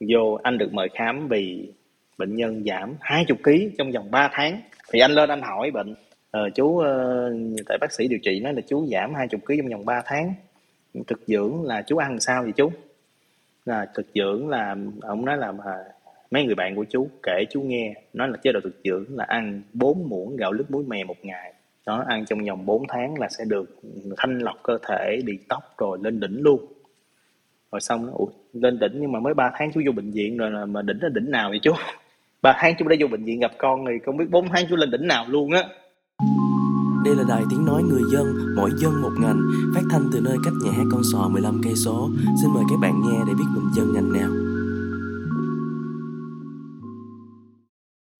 vô anh được mời khám vì bệnh nhân giảm 20 kg trong vòng 3 tháng. Thì anh lên anh hỏi bệnh ờ, chú uh, tại bác sĩ điều trị nói là chú giảm 20 kg trong vòng 3 tháng. Thực dưỡng là chú ăn sao vậy chú? Là thực dưỡng là ông nói là mà mấy người bạn của chú kể chú nghe nói là chế độ thực dưỡng là ăn 4 muỗng gạo lứt muối mè một ngày. Đó ăn trong vòng 4 tháng là sẽ được thanh lọc cơ thể đi tóc rồi lên đỉnh luôn rồi xong ủa, lên đỉnh nhưng mà mới 3 tháng chú vô bệnh viện rồi mà đỉnh là đỉnh nào vậy chú ba tháng chú đã vô bệnh viện gặp con thì không biết bốn tháng chú lên đỉnh nào luôn á đây là đài tiếng nói người dân, mỗi dân một ngành, phát thanh từ nơi cách nhà hát con sò 15 cây số. Xin mời các bạn nghe để biết mình dân ngành nào.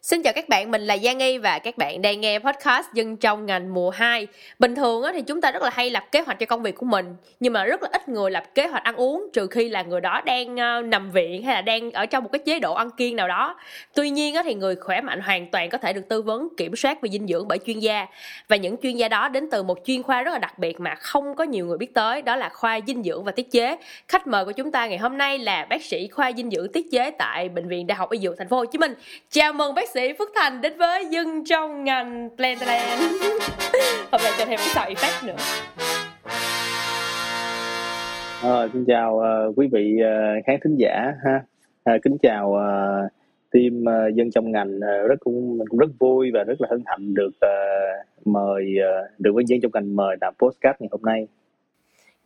Xin chào các bạn, mình là Giang Nghi và các bạn đang nghe podcast Dân trong ngành mùa 2. Bình thường thì chúng ta rất là hay lập kế hoạch cho công việc của mình, nhưng mà rất là ít người lập kế hoạch ăn uống trừ khi là người đó đang ờ, nằm viện hay là đang ở trong một cái chế độ ăn kiêng nào đó. Tuy nhiên thì người khỏe mạnh hoàn toàn có thể được tư vấn kiểm soát về dinh dưỡng bởi chuyên gia. Và những chuyên gia đó đến từ một chuyên khoa rất là đặc biệt mà không có nhiều người biết tới, đó là khoa dinh dưỡng và tiết chế. Khách mời của chúng ta ngày hôm nay là bác sĩ khoa dinh dưỡng tiết chế tại bệnh viện Đại học Y Dược Thành phố Hồ Chí Minh. Chào mừng bác sĩ sĩ Phước Thành đến với dân trong ngành Plan Plan Hôm nay cho thêm cái sound effect nữa. À, Xin chào uh, quý vị uh, khán thính giả ha. À, Kính chào uh, team uh, dân trong ngành uh, rất cũng mình cũng rất vui và rất là hân hạnh được uh, mời uh, được với dân trong ngành mời làm postcard ngày hôm nay.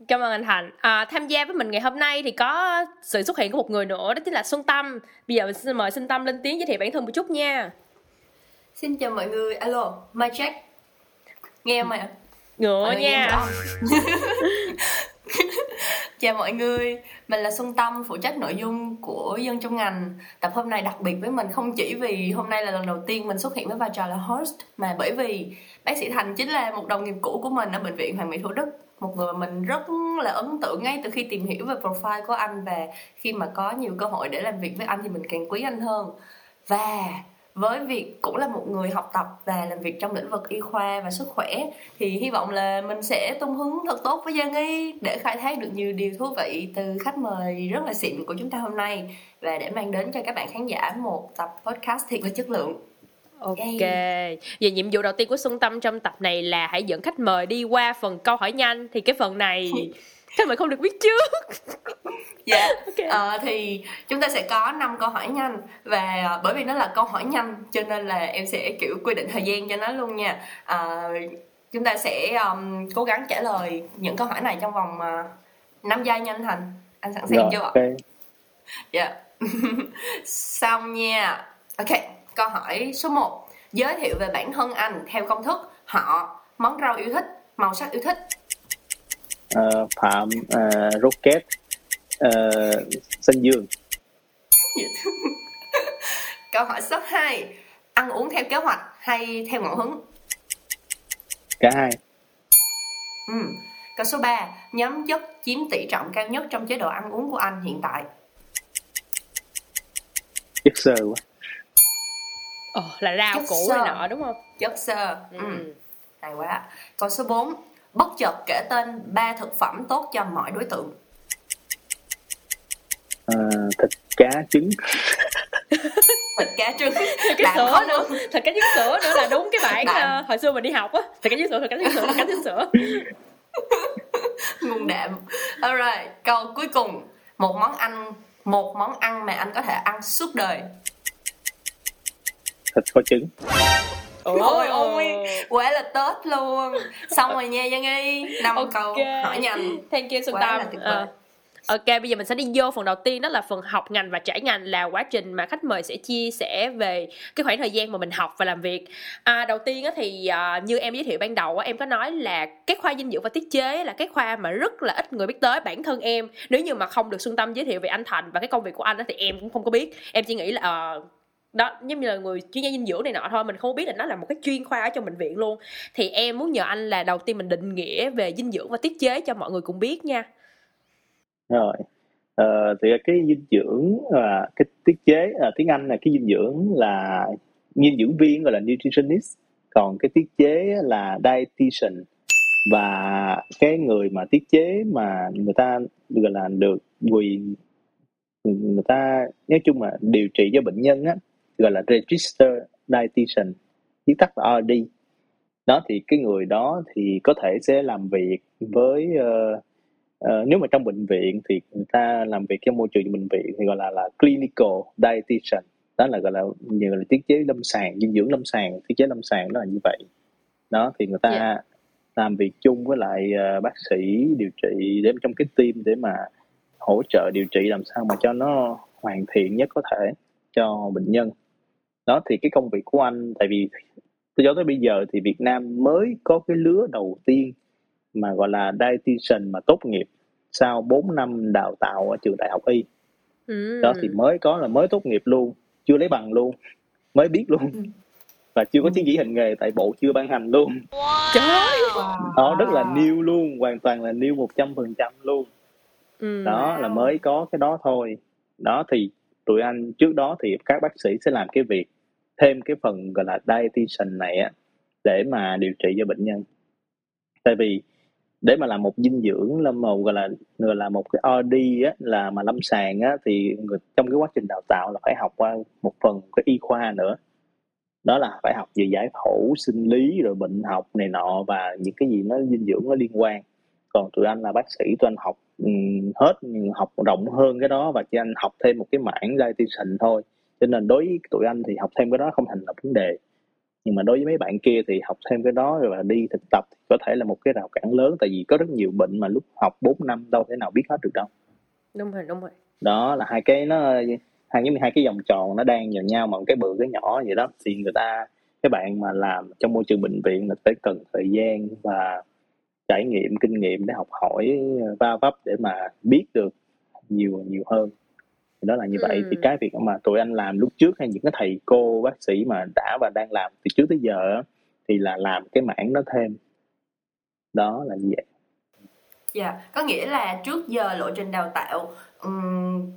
Cảm ơn anh Thành. À, tham gia với mình ngày hôm nay thì có sự xuất hiện của một người nữa đó chính là Xuân Tâm. Bây giờ mình xin mời Xuân Tâm lên tiếng giới thiệu bản thân một chút nha. Xin chào mọi người. Alo, my check. Nghe không ạ? Ngựa nha. chào mọi người, mình là Xuân Tâm, phụ trách nội dung của dân trong ngành. Tập hôm nay đặc biệt với mình không chỉ vì hôm nay là lần đầu tiên mình xuất hiện với vai trò là host mà bởi vì bác sĩ Thành chính là một đồng nghiệp cũ của mình ở bệnh viện Hoàng Mỹ Thủ Đức một người mà mình rất là ấn tượng ngay từ khi tìm hiểu về profile của anh và khi mà có nhiều cơ hội để làm việc với anh thì mình càng quý anh hơn. Và với việc cũng là một người học tập và làm việc trong lĩnh vực y khoa và sức khỏe thì hy vọng là mình sẽ tung hứng thật tốt với Giang Y để khai thác được nhiều điều thú vị từ khách mời rất là xịn của chúng ta hôm nay. Và để mang đến cho các bạn khán giả một tập podcast thiệt là chất lượng. Ok. Về nhiệm vụ đầu tiên của Xuân Tâm trong tập này là hãy dẫn khách mời đi qua phần câu hỏi nhanh thì cái phần này khách mời không được biết trước. Dạ. Yeah. Okay. À, thì chúng ta sẽ có 5 câu hỏi nhanh và ờ, bởi vì nó là câu hỏi nhanh cho nên là em sẽ kiểu quy định thời gian cho nó luôn nha. À, chúng ta sẽ um, cố gắng trả lời những câu hỏi này trong vòng uh, 5 giây nhanh thành. Anh sẵn sàng Rồi, chưa ạ? Okay. Dạ. Yeah. Xong nha. Ok Câu hỏi số 1 Giới thiệu về bản thân anh theo công thức họ, món rau yêu thích, màu sắc yêu thích. Uh, Phạm uh, Rocket uh, Xanh Dương. Câu hỏi số 2 Ăn uống theo kế hoạch hay theo ngẫu hứng? Cả hai. Ừ. Câu số 3 Nhóm chất chiếm tỷ trọng cao nhất trong chế độ ăn uống của anh hiện tại? Chất sơ quá Ồ, là rau chất củ này nọ đúng không? Chất xơ. Ừ. ừ. Hay quá. Câu số 4. Bất chợt kể tên ba thực phẩm tốt cho mọi đối tượng. À, thịt cá trứng. thịt cá trứng. Thịt cái sữa không... nữa. Thịt cá trứng sữa nữa là đúng cái bản Bạn... uh, hồi xưa mình đi học á. Thịt cá trứng sữa, thịt cá trứng sữa, thịt cá trứng sữa. Ngun đạm. Alright, câu cuối cùng. Một món ăn một món ăn mà anh có thể ăn suốt đời thịt kho trứng Ôi ôi, quá là tốt luôn Xong rồi nha Giang Y năm okay. câu hỏi nhanh Thank you Xuân Tâm uh, Ok, bây giờ mình sẽ đi vô phần đầu tiên đó là phần học ngành và trải ngành là quá trình mà khách mời sẽ chia sẻ về cái khoảng thời gian mà mình học và làm việc. À, đầu tiên á thì uh, như em giới thiệu ban đầu á, em có nói là cái khoa dinh dưỡng và tiết chế là cái khoa mà rất là ít người biết tới bản thân em. Nếu như mà không được Xuân Tâm giới thiệu về anh Thành và cái công việc của anh thì em cũng không có biết. Em chỉ nghĩ là uh, đó giống như là người chuyên gia dinh dưỡng này nọ thôi mình không biết là nó là một cái chuyên khoa ở trong bệnh viện luôn. Thì em muốn nhờ anh là đầu tiên mình định nghĩa về dinh dưỡng và tiết chế cho mọi người cùng biết nha. Rồi ờ, thì cái dinh dưỡng và cái tiết chế à, tiếng anh là cái dinh dưỡng là dinh dưỡng viên gọi là nutritionist. Còn cái tiết chế là dietitian. Và cái người mà tiết chế mà người ta gọi là được quyền người ta nói chung là điều trị cho bệnh nhân á gọi là register dietitian viết tắt là RD đó thì cái người đó thì có thể sẽ làm việc với uh, uh, nếu mà trong bệnh viện thì người ta làm việc trong môi trường bệnh viện thì gọi là là clinical dietitian. Đó là gọi là nhiều là tiết chế lâm sàng dinh dưỡng lâm sàng tiết chế lâm sàng đó là như vậy. Đó thì người ta yeah. làm việc chung với lại uh, bác sĩ điều trị để trong cái team để mà hỗ trợ điều trị làm sao mà cho nó hoàn thiện nhất có thể cho bệnh nhân đó thì cái công việc của anh tại vì cho tới bây giờ thì Việt Nam mới có cái lứa đầu tiên mà gọi là dietitian mà tốt nghiệp sau 4 năm đào tạo ở trường đại học y ừ. đó thì mới có là mới tốt nghiệp luôn chưa lấy bằng luôn mới biết luôn ừ. và chưa có chứng chỉ hành nghề tại bộ chưa ban hành luôn wow. trời đó rất là new luôn hoàn toàn là new một trăm phần trăm luôn ừ. đó là mới có cái đó thôi đó thì tụi anh trước đó thì các bác sĩ sẽ làm cái việc thêm cái phần gọi là dietitian này á để mà điều trị cho bệnh nhân. Tại vì để mà làm một dinh dưỡng lâm một gọi là gọi là một cái od á là mà lâm sàng á thì người, trong cái quá trình đào tạo là phải học qua một phần cái y khoa nữa. Đó là phải học về giải phẫu sinh lý rồi bệnh học này nọ và những cái gì nó dinh dưỡng nó liên quan còn tụi anh là bác sĩ tụi anh học um, hết học rộng hơn cái đó và chỉ anh học thêm một cái mảng dietitian thôi. Cho nên đối với tụi anh thì học thêm cái đó không thành là vấn đề. Nhưng mà đối với mấy bạn kia thì học thêm cái đó rồi đi thực tập thì có thể là một cái rào cản lớn tại vì có rất nhiều bệnh mà lúc học 4 năm đâu thể nào biết hết được đâu. Đúng rồi đúng rồi. Đó là hai cái nó hai giống như hai cái vòng tròn nó đang vào nhau mà cái bự cái nhỏ vậy đó. Thì người ta các bạn mà làm trong môi trường bệnh viện là phải cần thời gian và trải nghiệm kinh nghiệm để học hỏi va vấp để mà biết được nhiều nhiều hơn đó là như vậy ừ. thì cái việc mà tụi anh làm lúc trước hay những cái thầy cô bác sĩ mà đã và đang làm từ trước tới giờ thì là làm cái mảng đó thêm đó là như vậy dạ yeah. có nghĩa là trước giờ lộ trình đào tạo um,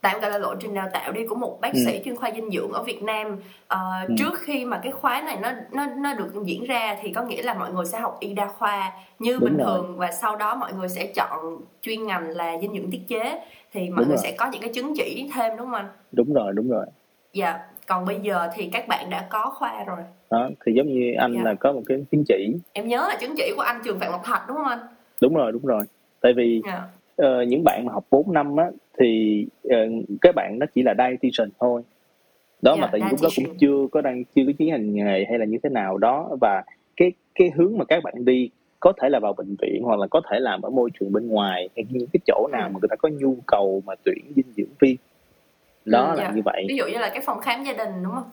tạm gọi là lộ trình đào tạo đi của một bác ừ. sĩ chuyên khoa dinh dưỡng ở Việt Nam uh, ừ. trước khi mà cái khóa này nó nó nó được diễn ra thì có nghĩa là mọi người sẽ học y đa khoa như Đúng bình rồi. thường và sau đó mọi người sẽ chọn chuyên ngành là dinh dưỡng tiết chế thì mọi đúng người rồi. sẽ có những cái chứng chỉ thêm đúng không anh? Đúng rồi, đúng rồi. Dạ, còn bây giờ thì các bạn đã có khoa rồi. Đó, thì giống như anh dạ. là có một cái chứng chỉ. Em nhớ là chứng chỉ của anh trường Phạm Ngọc Thạch đúng không anh? Đúng rồi, đúng rồi. Tại vì dạ. Uh, những bạn mà học 4 năm á thì uh, các bạn nó chỉ là dietitian thôi. Đó yeah, mà tại vì lúc đó cũng chưa có đang chưa có chứng hành nghề hay là như thế nào đó. Và cái cái hướng mà các bạn đi có thể là vào bệnh viện hoặc là có thể làm ở môi trường bên ngoài hay những cái chỗ nào mà người ta có nhu cầu mà tuyển dinh dưỡng viên. Đó ừ, là dạ. như vậy. Ví dụ như là cái phòng khám gia đình đúng không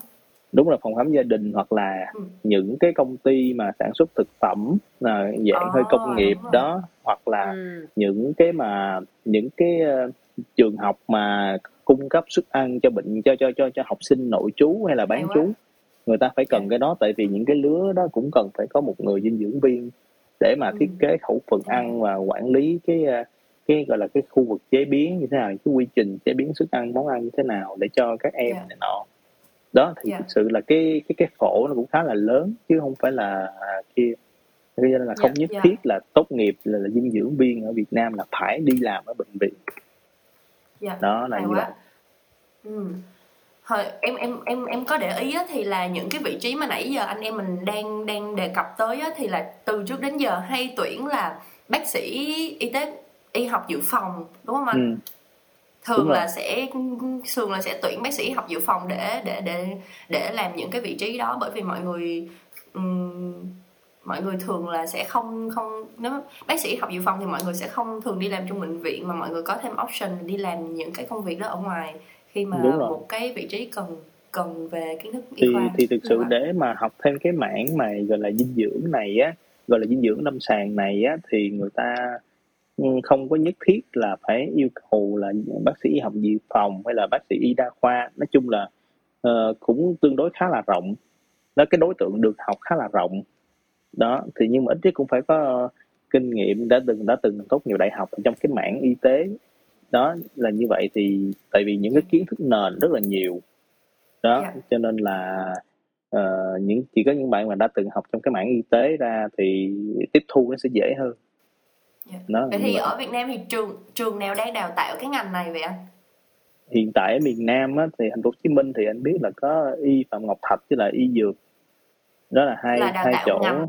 đúng là phòng khám gia đình hoặc là ừ. những cái công ty mà sản xuất thực phẩm là dạng oh, hơi công nghiệp đó hoặc là ừ. những cái mà những cái uh, trường học mà cung cấp suất ăn cho bệnh cho cho cho cho học sinh nội trú hay là bán trú người ta phải cần yeah. Dạ. cái đó tại vì những cái lứa đó cũng cần phải có một người dinh dưỡng viên để mà thiết kế khẩu phần ăn và quản lý cái ờ, cái gọi là cái khu vực chế biến như thế nào cái quy trình chế biến thức ăn món ăn như thế nào để cho các em yeah. này nọ đó thì yeah. thực sự là cái cái cái phổ nó cũng khá là lớn chứ không phải là kia cho nên là không yeah, nhất yeah. thiết là tốt nghiệp là, là dinh dưỡng viên ở Việt Nam là phải đi làm ở bệnh viện yeah. đó là như vậy ừ. Hồi, em em em em có để ý á, thì là những cái vị trí mà nãy giờ anh em mình đang đang đề cập tới á, thì là từ trước đến giờ hay tuyển là bác sĩ y tế y học dự phòng đúng không anh? Ừ. Thường là sẽ thường là sẽ tuyển bác sĩ học dự phòng để để để để làm những cái vị trí đó. Bởi vì mọi người um, mọi người thường là sẽ không không nếu bác sĩ học dự phòng thì mọi người sẽ không thường đi làm trong bệnh viện mà mọi người có thêm option đi làm những cái công việc đó ở ngoài khi mà một cái vị trí cần cần về kiến thức y thì, khoa. thì thực sự để mà học thêm cái mảng mà gọi là dinh dưỡng này á gọi là dinh dưỡng lâm sàng này á thì người ta không có nhất thiết là phải yêu cầu là bác sĩ y học dự phòng hay là bác sĩ y đa khoa. Nói chung là uh, cũng tương đối khá là rộng. Đó cái đối tượng được học khá là rộng. Đó thì nhưng mà ít nhất cũng phải có kinh nghiệm đã từng đã từng tốt nhiều đại học trong cái mảng y tế. Đó là như vậy thì tại vì những cái kiến thức nền rất là nhiều. Đó yeah. Dạ. cho nên là uh, những chỉ có những bạn mà đã từng học trong cái mảng y tế ra thì tiếp thu nó sẽ dễ hơn yeah. Dạ. đó, vậy thì ở Việt Nam thì trường trường nào đang đào tạo cái ngành này vậy anh? Hiện tại ở miền Nam á, thì thành phố Hồ Chí Minh thì anh biết là có y Phạm Ngọc Thạch với lại y dược. Đó là hai Là hai chỗ. ngành.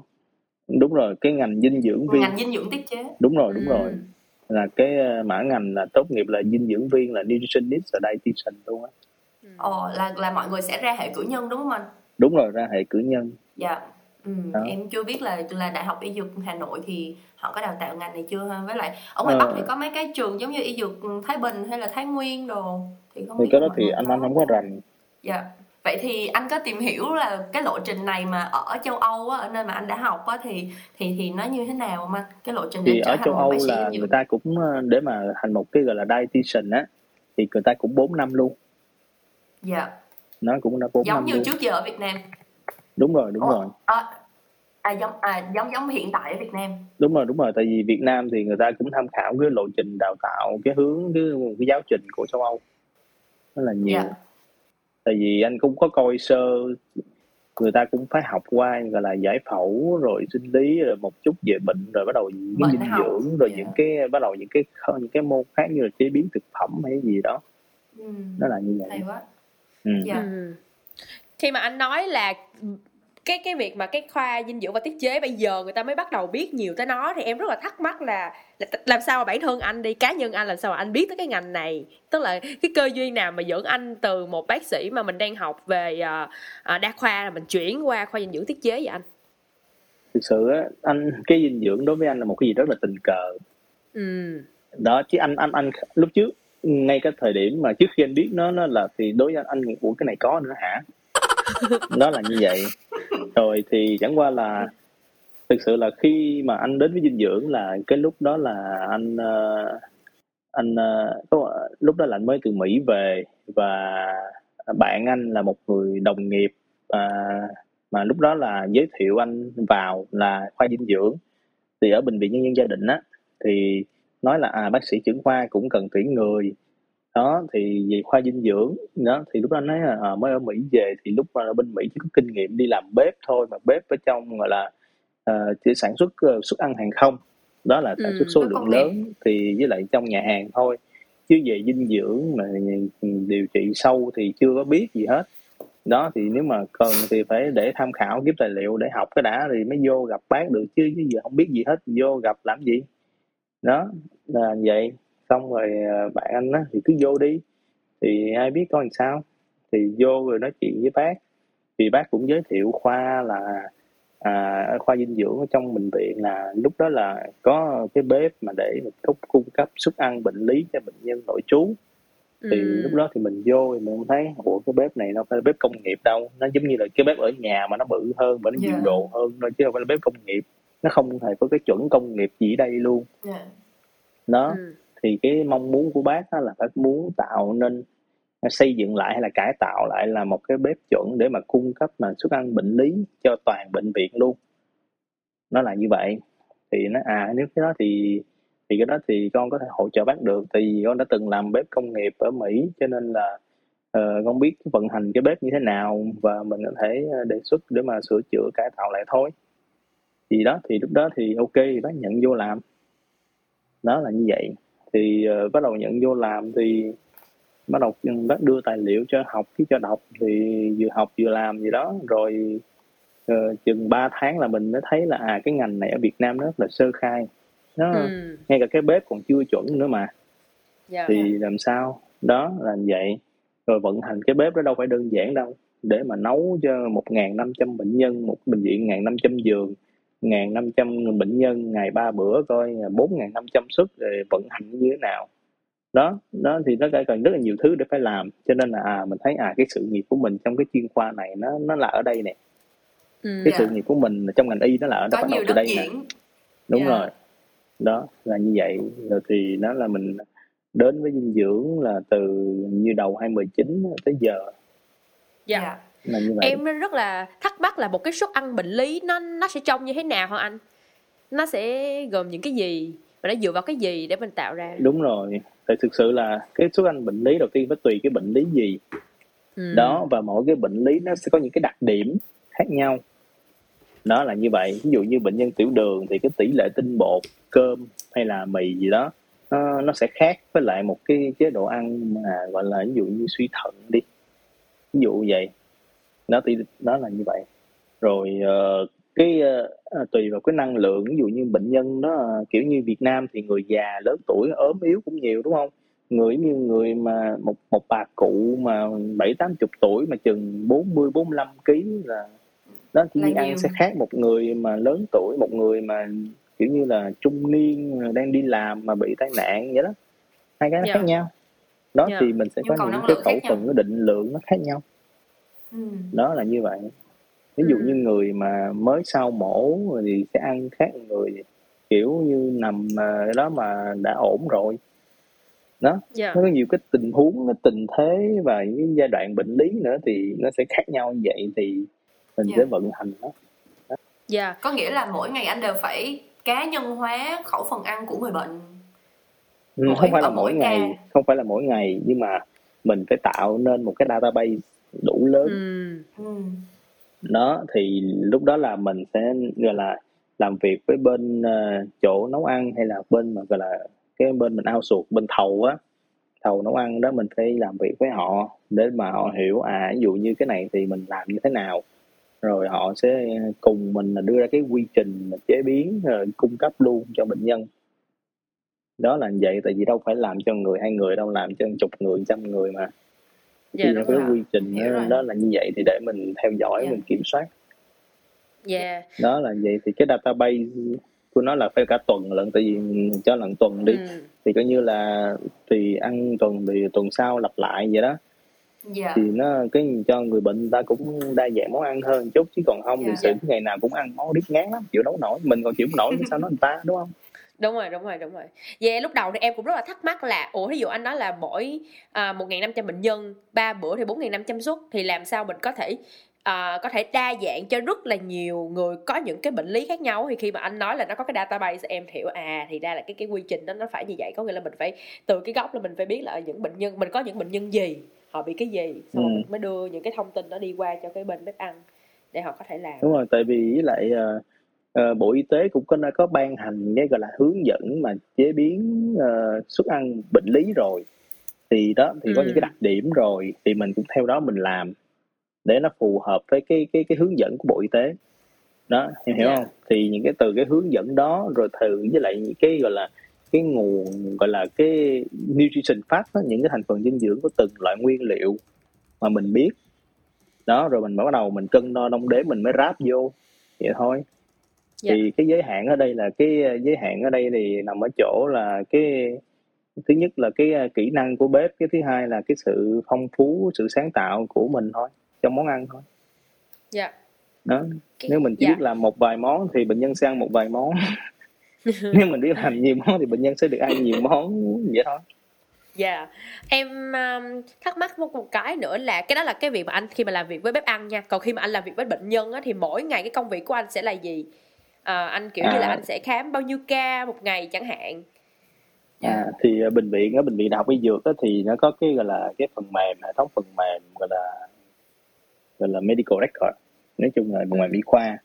đúng rồi cái ngành dinh dưỡng viên. Ngành dinh dưỡng tiết chế. Đúng rồi đúng Ừ. rồi. Là cái ờ, mã ngành là tốt nghiệp là dinh dưỡng viên là nutritionist và dietitian luôn á. Ồ là là mọi người sẽ ra hệ cử nhân đúng không anh? Đúng rồi ra hệ cử nhân. Dạ ừ. Đó. em chưa biết là là đại học y dược Hà Nội thì họ có đào tạo ngành này chưa ha với lại ở ngoài Ờ. Bắc thì có mấy cái trường giống như y dược Thái Bình hay là Thái Nguyên đồ thì không thì biết cái đó thì anh anh không có rành Dạ. Vậy thì anh có tìm hiểu là cái lộ trình này mà ở châu Âu á, ở nơi mà anh đã học á thì thì thì nó như thế nào anh? Cái lộ trình để thì trở ở thành châu Âu là người ta cũng ờ, để mà thành một cái gọi là dietitian á thì người ta cũng 4 năm luôn Dạ. nó cũng đã 4 Giống năm như luôn trước giờ ở Việt Nam. Đúng rồi đúng Ồ, rồi À, à giống à giống giống hiện tại ở Việt Nam. đúng rồi đúng rồi tại vì Việt Nam thì người ta cũng tham khảo cái lộ trình đào tạo cái hướng cái, cái giáo trình của châu Âu rất là nhiều Dạ. tại vì anh cũng có coi sơ người ta cũng phải học qua gọi là giải phẫu rồi sinh lý rồi một chút về bệnh rồi bắt đầu những cái dinh dưỡng rồi dạ. những cái bắt đầu những cái những cái môn khác như là chế biến thực phẩm hay gì đó Ừ. nó là như vậy Hay quá. ừ. Dạ. Ừ. khi mà anh nói là cái cái việc mà cái khoa dinh dưỡng và tiết chế bây giờ người ta mới bắt đầu biết nhiều tới nó thì em rất là thắc mắc là, là làm sao mà bản thân anh đi cá nhân anh làm sao mà anh biết tới cái ngành này? Tức là cái cơ duyên nào mà dẫn anh từ một bác sĩ mà mình đang học về à, à, đa khoa là mình chuyển qua khoa dinh dưỡng tiết chế vậy anh? Thực sự á anh cái dinh dưỡng đối với anh là một cái gì rất là tình cờ. Ừ. Đó chứ anh anh anh lúc trước ngay cái thời điểm mà trước khi anh biết nó nó là thì đối với anh anh nghĩ ủa cái này có nữa hả nó là như vậy. Rồi thì chẳng qua là thực sự là khi mà anh đến với dinh dưỡng là cái lúc đó là anh ờ, anh ờ, lúc đó là anh mới từ Mỹ về và bạn anh là một người đồng nghiệp à, mà lúc đó là giới thiệu anh vào là khoa dinh dưỡng. Thì ở bệnh viện nhân dân gia đình á thì nói là à bác sĩ trưởng khoa cũng cần tuyển người đó thì về khoa dinh dưỡng đó thì lúc đó nói là à, mới ở Mỹ về thì lúc mà ở bên Mỹ chỉ có kinh nghiệm đi làm bếp thôi mà bếp ở trong gọi là ờ, chỉ sản xuất ờ, suất ăn hàng không. Đó là sản xuất Ừ, số lượng lớn thì với lại trong nhà hàng thôi. Chứ về dinh dưỡng mà điều trị sâu thì chưa có biết gì hết. Đó thì nếu mà cần thì phải để tham khảo kiếm tài liệu để học cái đã thì mới vô gặp bác được chứ chứ giờ không biết gì hết vô gặp làm gì? Đó là vậy xong rồi ờ, bạn anh á thì cứ vô đi thì ai biết coi làm sao thì vô rồi nói chuyện với bác thì bác cũng giới thiệu khoa là à, khoa dinh dưỡng ở trong bệnh viện là lúc đó là có cái bếp mà để mình cung- cung cấp suất ăn bệnh lý cho bệnh nhân nội trú thì Ừ. lúc đó thì mình vô thì mình thấy ủa cái bếp này nó phải là bếp công nghiệp đâu nó giống như là cái bếp ở nhà mà nó bự hơn và nó nhiều Dạ. độ hơn thôi chứ không phải là bếp công nghiệp nó không hề có cái chuẩn công nghiệp gì ở đây luôn Dạ. đó Ừ thì cái mong muốn của bác đó là bác muốn tạo nên xây dựng lại hay là cải tạo lại là một cái bếp chuẩn để mà cung cấp mà suất ăn bệnh lý cho toàn bệnh viện luôn. Nó là như vậy. Thì nó à nếu cái đó thì thì cái đó thì con có thể hỗ trợ bác được. Tại vì con đã từng làm bếp công nghiệp ở Mỹ cho nên là uh, con biết vận hành cái bếp như thế nào và mình có thể ờ, đề xuất để mà sửa chữa cải tạo lại thôi. Thì đó thì lúc đó thì ok thì bác nhận vô làm. Đó là như vậy thì ờ, bắt đầu nhận vô làm thì bắt đầu bác đưa tài liệu cho học với cho đọc thì vừa học vừa làm gì đó. Rồi ờ, chừng 3 tháng là mình mới thấy là à cái ngành này ở Việt Nam nó rất là sơ khai. Nó Ừ. ngay cả cái bếp còn chưa chuẩn nữa mà. Dạ. thì làm sao? Đó là như vậy. Rồi vận hành cái bếp đó đâu phải đơn giản đâu. Để mà nấu cho 1.500 bệnh nhân một bệnh viện 1.500 giường 1.500 bệnh nhân ngày ba bữa coi 4.500 suất rồi vận hành như thế nào đó đó thì nó cần rất là nhiều thứ để phải làm cho nên là à mình thấy à cái sự nghiệp của mình trong cái chuyên khoa này nó nó là ở đây nè Ừ. cái Dạ. sự nghiệp của mình trong ngành y nó là ở Có bắt đầu từ đây nè diễn. đúng Dạ. rồi đó là như vậy rồi thì nó là mình đến với dinh dưỡng là từ như đầu 2019 tới giờ Dạ. Dạ. Là như vậy em rất là thắc mắc là một cái suất ăn bệnh lý nó nó sẽ trông như thế nào hả anh? Nó sẽ gồm những cái gì? Và nó dựa vào cái gì để mình tạo ra? Đúng rồi. Tại thực sự là cái suất ăn bệnh lý đầu tiên phải tùy cái bệnh lý gì. Ừ. đó và mỗi cái bệnh lý nó sẽ có những cái đặc điểm khác nhau. Đó là như vậy. Ví dụ như bệnh nhân tiểu đường thì cái tỷ lệ tinh bột cơm hay là mì gì đó nó nó sẽ khác với lại một cái chế độ ăn mà gọi là ví dụ như suy thận đi. Ví dụ vậy nó thì nó là như vậy rồi uh, cái uh, tùy vào cái năng lượng ví dụ như bệnh nhân nó uh, kiểu như Việt Nam thì người già lớn tuổi ốm yếu cũng nhiều đúng không người như người mà một một bà cụ mà bảy tám chục tuổi mà chừng bốn mươi bốn lăm ký là đó thì ăn sẽ khác một người mà lớn tuổi một người mà kiểu như là trung niên đang đi làm mà bị tai nạn vậy đó hai cái nó yeah. khác dạ. nhau đó. Dạ. thì mình sẽ có những cái khẩu phần cái định lượng nó khác nhau ừ. đó là như vậy ví dụ ừ. như người mà mới sau mổ thì sẽ ăn khác người kiểu như nằm đó mà đã ổn rồi đó yeah. Dạ. nó có nhiều cái tình huống cái tình thế và những cái giai đoạn bệnh lý nữa thì nó sẽ khác nhau như vậy thì mình yeah. sẽ vận hành đó Dạ, yeah. có nghĩa là mỗi ngày anh đều phải cá nhân hóa khẩu phần ăn của người bệnh ừ, mỗi, không phải là mỗi, mỗi ngày ca. không phải là mỗi ngày nhưng mà mình phải tạo nên một cái database đủ lớn. Ừ. đó thì lúc đó là mình sẽ gọi là làm việc với bên uh, chỗ nấu ăn hay là bên mà gọi là cái bên mình ao suột bên thầu á. Thầu nấu ăn đó mình phải làm việc với họ để mà họ hiểu à ví dụ như cái này thì mình làm như thế nào. Rồi họ sẽ cùng mình là đưa ra cái quy trình chế biến rồi cung cấp luôn cho bệnh nhân. Đó là vậy tại vì đâu phải làm cho người hai người đâu làm cho chục người trăm người mà dạ, khi cái quy trình đó, đó là như vậy thì để mình theo dõi dạ. mình kiểm soát yeah. đó là vậy thì cái database tôi nói là phải cả tuần lận tại vì cho lần tuần đi ừ. thì coi như là thì ăn tuần thì tuần sau lặp lại vậy đó dạ. thì nó cái cho người bệnh ta cũng đa dạng món ăn hơn chút chứ còn không dạ, thì sự dạ. ngày nào cũng ăn món đít ngán lắm chịu đấu nổi mình còn chịu nổi thì sao nó người ta đúng không đúng rồi đúng rồi đúng rồi. Về lúc đầu thì em cũng rất là thắc mắc là ủa ví dụ anh nói là mỗi à, một năm trăm bệnh nhân ba bữa thì bốn nghìn năm trăm suất thì làm sao mình có thể uh, có thể đa dạng cho rất là nhiều người có những cái bệnh lý khác nhau? Thì khi mà anh nói là nó có cái database em hiểu à thì ra là cái cái quy trình đó nó phải như vậy. Có nghĩa là mình phải từ cái góc là mình phải biết là những bệnh nhân mình có những bệnh nhân gì họ bị cái gì xong ừ. mình mới đưa những cái thông tin đó đi qua cho cái bên bếp ăn để họ có thể làm. Đúng rồi tại vì với lại uh, uh, bộ y tế cũng có có ban hành cái gọi là hướng dẫn mà chế biến uh, suất ăn bệnh lý rồi thì đó thì ừ. có những cái đặc điểm rồi thì mình cũng theo đó mình làm để nó phù hợp với cái cái cái hướng dẫn của bộ y tế đó em hiểu yeah. Dạ. không thì những cái từ cái hướng dẫn đó rồi từ với lại những cái gọi là cái nguồn gọi là cái nutrition fact đó, những cái thành phần dinh dưỡng của từng loại nguyên liệu mà mình biết đó rồi mình bắt đầu mình cân đo đong đếm mình mới ráp vô vậy thôi. Dạ. thì cái giới hạn ở đây là cái giới hạn ở đây thì nằm ở chỗ là cái thứ nhất là cái kỹ năng của bếp cái thứ hai là cái sự phong phú sự sáng tạo của mình thôi trong món ăn thôi dạ đó cái, nếu mình chỉ dạ. biết làm một vài món thì bệnh nhân sẽ ăn một vài món nếu mình biết làm nhiều món thì bệnh nhân sẽ được ăn nhiều món vậy thôi Dạ, yeah. em um, thắc mắc một, một cái nữa là cái đó là cái việc mà anh khi mà làm việc với bếp ăn nha. Còn khi mà anh làm việc với bệnh nhân á, thì mỗi ngày cái công việc của anh sẽ là gì? À, anh kiểu à. như là à. anh sẽ khám bao nhiêu ca một ngày chẳng hạn. À, thì uh, bệnh viện ở bệnh viện đại học y dược á, thì nó có cái gọi là cái phần mềm hệ thống phần mềm gọi là gọi là medical record nói chung là ngoài mỹ khoa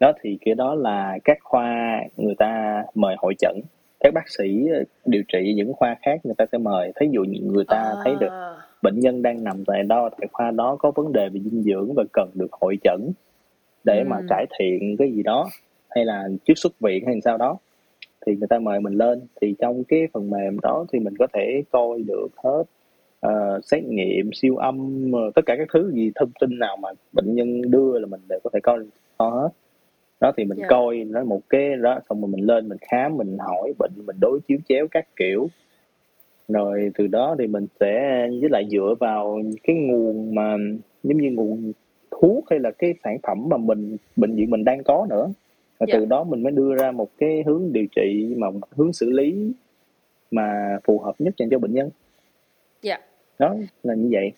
đó thì cái đó là các khoa người ta mời hội chẩn các bác sĩ điều trị những khoa khác người ta sẽ mời thí dụ như người ta à. thấy được bệnh nhân đang nằm tại đó tại khoa đó có vấn đề về dinh dưỡng và cần được hội chẩn để ừ. mà cải thiện cái gì đó hay là trước xuất viện hay sao đó thì người ta mời mình lên thì trong cái phần mềm đó thì mình có thể coi được hết uh, xét nghiệm siêu âm uh, tất cả các thứ gì thông tin nào mà bệnh nhân đưa là mình đều có thể coi coi hết đó thì mình yeah. Dạ. coi nó một cái đó xong rồi mình lên mình khám mình hỏi bệnh mình đối chiếu chéo các kiểu rồi từ đó thì mình sẽ với lại dựa vào cái nguồn mà giống như nguồn thuốc hay là cái sản phẩm mà mình bệnh viện mình đang có nữa và yeah. từ dạ. đó mình mới đưa ra một cái hướng điều trị mà hướng xử lý mà phù hợp nhất dành cho bệnh nhân. Dạ. Đó là như vậy.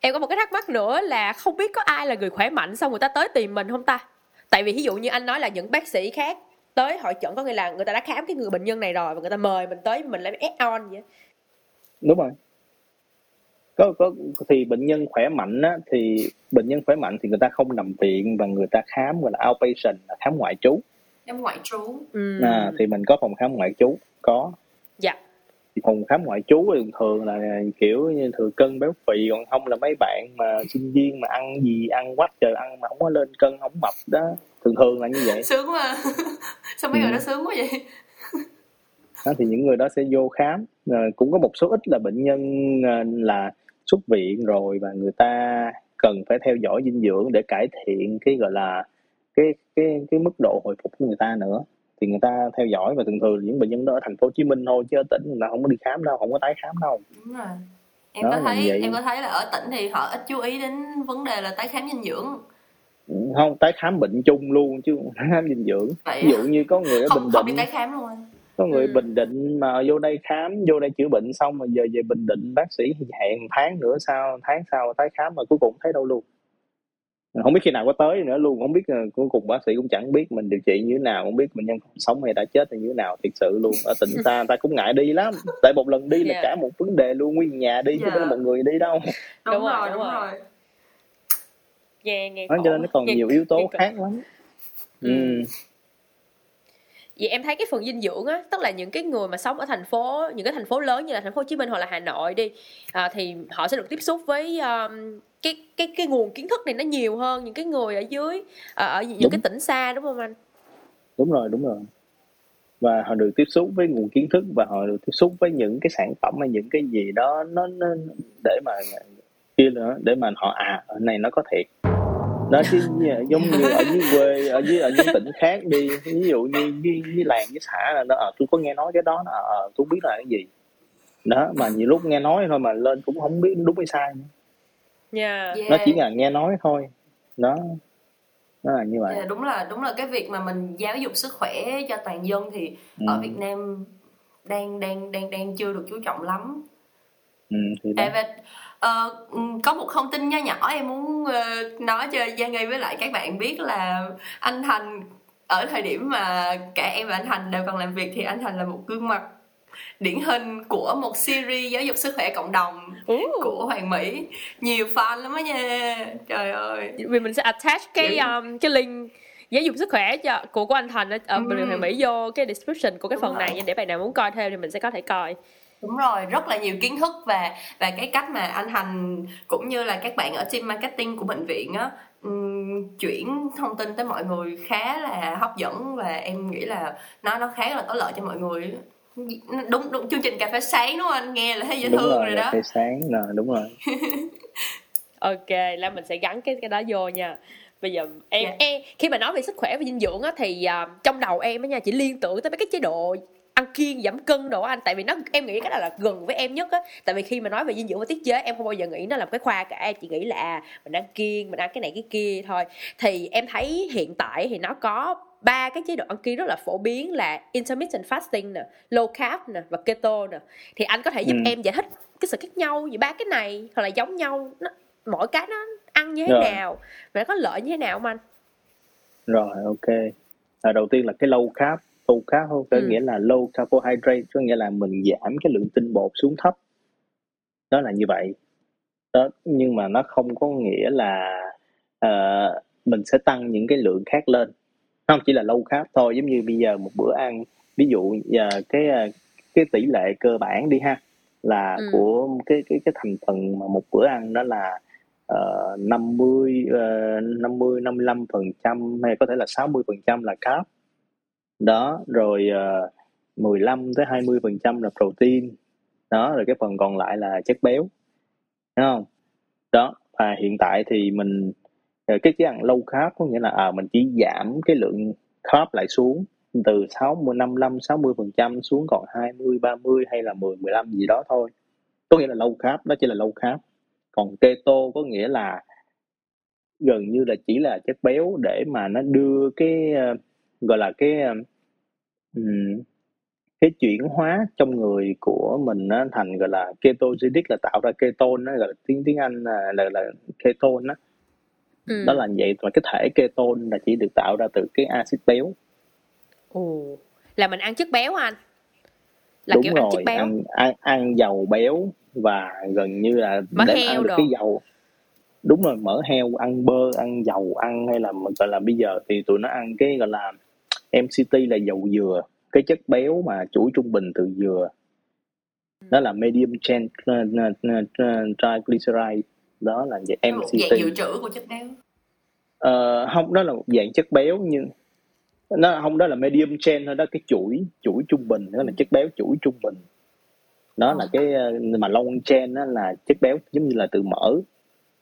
Em có một cái thắc mắc nữa là không biết có ai là người khỏe mạnh xong người ta tới tìm mình không ta? Tại vì ví dụ như anh nói là những bác sĩ khác tới hội chẩn có nghĩa là người ta đã khám cái người bệnh nhân này rồi và người ta mời mình tới mình lại add on vậy. Đúng rồi có có thì bệnh nhân khỏe mạnh á thì bệnh nhân khỏe mạnh thì người ta không nằm viện và người ta khám gọi là outpatient là khám ngoại trú. Khám ngoại trú. Ừ. à, thì mình có phòng khám ngoại trú có. Dạ. Phòng khám ngoại trú thường thường là kiểu như thừa cân béo phì còn không là mấy bạn mà sinh viên mà ăn gì ăn quách trời ăn mà không có lên cân không mập đó. Thường thường là như vậy. Sướng quá sao mấy ừ. người đó sướng quá vậy? Đó, thì những người đó sẽ vô khám. À, cũng có một số ít là bệnh nhân à, là xuất viện rồi và người ta cần phải theo dõi dinh dưỡng để cải thiện cái gọi là cái cái cái mức độ hồi phục của người ta nữa. Thì người ta theo dõi và thường thường những bệnh nhân đó ở thành phố Hồ Chí Minh thôi chứ ở tỉnh là không có đi khám đâu không có tái khám đâu. Đúng rồi. Em đó, có thấy em có thấy là ở tỉnh thì họ ít chú ý đến vấn đề là tái khám dinh dưỡng. Không tái khám bệnh chung luôn chứ không khám dinh dưỡng. Vậy ví dụ như có người ở không, bình định không đi tái khám luôn có người ừ. bình định mà vô đây khám vô đây chữa bệnh xong mà giờ về bình định bác sĩ hẹn tháng nữa sau tháng sau tái khám mà cuối cùng thấy đâu luôn. Không biết khi nào có tới nữa luôn không biết ờ, cuối cùng bác sĩ cũng chẳng biết mình điều trị như thế nào không biết bệnh nhân còn sống hay đã chết hay như thế nào thiệt sự luôn. Ở tỉnh ta ta cũng ngại đi lắm. Tại một lần đi là yeah. cả một vấn đề luôn nguyên nhà đi yeah. chứ không phải một người đi đâu. Đúng, đúng rồi đúng rồi. nghe nghe Nói cho nên nó còn nghe, nhiều yếu tố khác lắm. Ừ. vậy em thấy cái phần dinh dưỡng á tức là những cái người mà sống ở thành phố những cái thành phố lớn như là thành phố Hồ Chí Minh hoặc là Hà Nội đi à, thì họ sẽ được tiếp xúc với um, cái cái cái nguồn kiến thức này nó nhiều hơn những cái người ở dưới ở, ở những đúng. cái tỉnh xa đúng không anh? Đúng rồi đúng rồi. Và họ được tiếp xúc với nguồn kiến thức và họ được tiếp xúc với những cái sản phẩm hay những cái gì đó nó, nó để mà kia nữa để mà họ à ở này nó có thiệt đó chứ giống như ở dưới quê ở dưới ở những tỉnh khác đi ví dụ như với, với làng với xã là nó à, tôi có nghe nói cái đó là à, tôi biết là cái gì đó mà nhiều lúc nghe nói thôi mà lên cũng không biết đúng hay sai nữa yeah. yeah. nó chỉ là nghe nói thôi đó nó là như vậy yeah, đúng là đúng là cái việc mà mình giáo dục sức khỏe cho toàn dân thì ừ. ở Việt Nam đang đang đang đang chưa được chú trọng lắm ừ, thì đó. À, Uh, có một thông tin nho nhỏ em muốn uh, nói cho Giang Nghi với lại các bạn biết là anh Thành ở thời điểm mà cả em và anh Thành đều còn làm việc thì anh Thành là một gương mặt điển hình của một series giáo dục sức khỏe cộng đồng Ooh. của Hoàng Mỹ nhiều fan lắm á nha trời ơi vì mình sẽ attach cái um, cái link giáo dục sức khỏe cho của của anh Thành ở, ở ừ. Hoàng Mỹ vô cái description của cái Đúng phần rồi. này để bạn nào muốn coi thêm thì mình sẽ có thể coi đúng rồi rất là nhiều kiến thức và và cái cách mà anh hành cũng như là các bạn ở team marketing của bệnh viện á um, chuyển thông tin tới mọi người khá là hấp dẫn và em nghĩ là nó nó khá là có lợi cho mọi người đúng đúng chương trình cà phê sáng đúng không anh nghe là thấy dễ thương rồi, rồi đó cà phê sáng nè đúng rồi ok là mình sẽ gắn cái cái đó vô nha bây giờ em, yeah. Dạ. em khi mà nói về sức khỏe và dinh dưỡng á thì uh, trong đầu em á nha chỉ liên tưởng tới mấy cái chế độ ăn kiêng giảm cân đồ anh. Tại vì nó em nghĩ cái đó là gần với em nhất á. Tại vì khi mà nói về dinh dưỡng và tiết chế em không bao giờ nghĩ nó là một cái khoa cả. Em chỉ nghĩ là à, mình ăn kiêng mình ăn cái này cái kia thôi. Thì em thấy hiện tại thì nó có ba cái chế độ ăn kiêng rất là phổ biến là intermittent fasting nè low carb nè và keto nè. Thì anh có thể giúp ừ. em giải thích cái sự khác nhau giữa ba cái này hoặc là giống nhau. Nó mỗi cái nó ăn như thế rồi. nào và nó có lợi như thế nào không anh? Rồi ok. À, đầu tiên là cái low carb low carb không có ừ. nghĩa là low carbohydrate có nghĩa là mình giảm cái lượng tinh bột xuống thấp đó là như vậy đó nhưng mà nó không có nghĩa là uh, mình sẽ tăng những cái lượng khác lên không chỉ là low carb thôi giống như bây giờ một bữa ăn ví dụ giờ cái ờ, cái tỷ lệ cơ bản đi ha là ừ. của cái cái cái thành phần mà một bữa ăn đó là uh, 50 uh, 50 55 phần trăm hay có thể là 60 phần trăm là carb đó rồi ờ, uh, 15 tới 20 phần trăm là protein. Đó rồi cái phần còn lại là chất béo. Đúng không? Đó và hiện tại thì mình ờ, cái chế ăn low carb có nghĩa là à, mình chỉ giảm cái lượng carb lại xuống từ 60 55 60 phần trăm xuống còn 20 30 hay là 10 15 gì đó thôi. Có nghĩa là low carb đó chỉ là low carb. Còn keto có nghĩa là gần như là chỉ là chất béo để mà nó đưa cái gọi là cái um, cái chuyển hóa trong người của mình nó thành gọi là ketogenic là tạo ra ketone nó gọi là tiếng tiếng Anh là là, là ketone đó. Ừ. đó là vậy mà cái thể ketone là chỉ được tạo ra từ cái axit béo ồ là mình ăn chất béo anh là đúng kiểu rồi ăn, chất béo. ăn ăn ăn dầu béo và gần như là mỡ để heo ăn được đồ. cái dầu đúng rồi mỡ heo ăn bơ ăn dầu ăn hay là gọi là bây giờ thì tụi nó ăn cái gọi là MCT là dầu dừa. Cái chất béo mà chuỗi trung bình từ dừa. Đó là medium chain uh, uh, uh, triglyceride. Đó là dạng MCT dạng dự trữ của chất béo. Ờ, không đó là một dạng chất béo nhưng nó không đó là medium chain thôi đó cái chuỗi chuỗi trung bình đó là chất béo chuỗi trung bình. Đó là cái ờ, mà long chain đó là chất béo giống như là từ mỡ.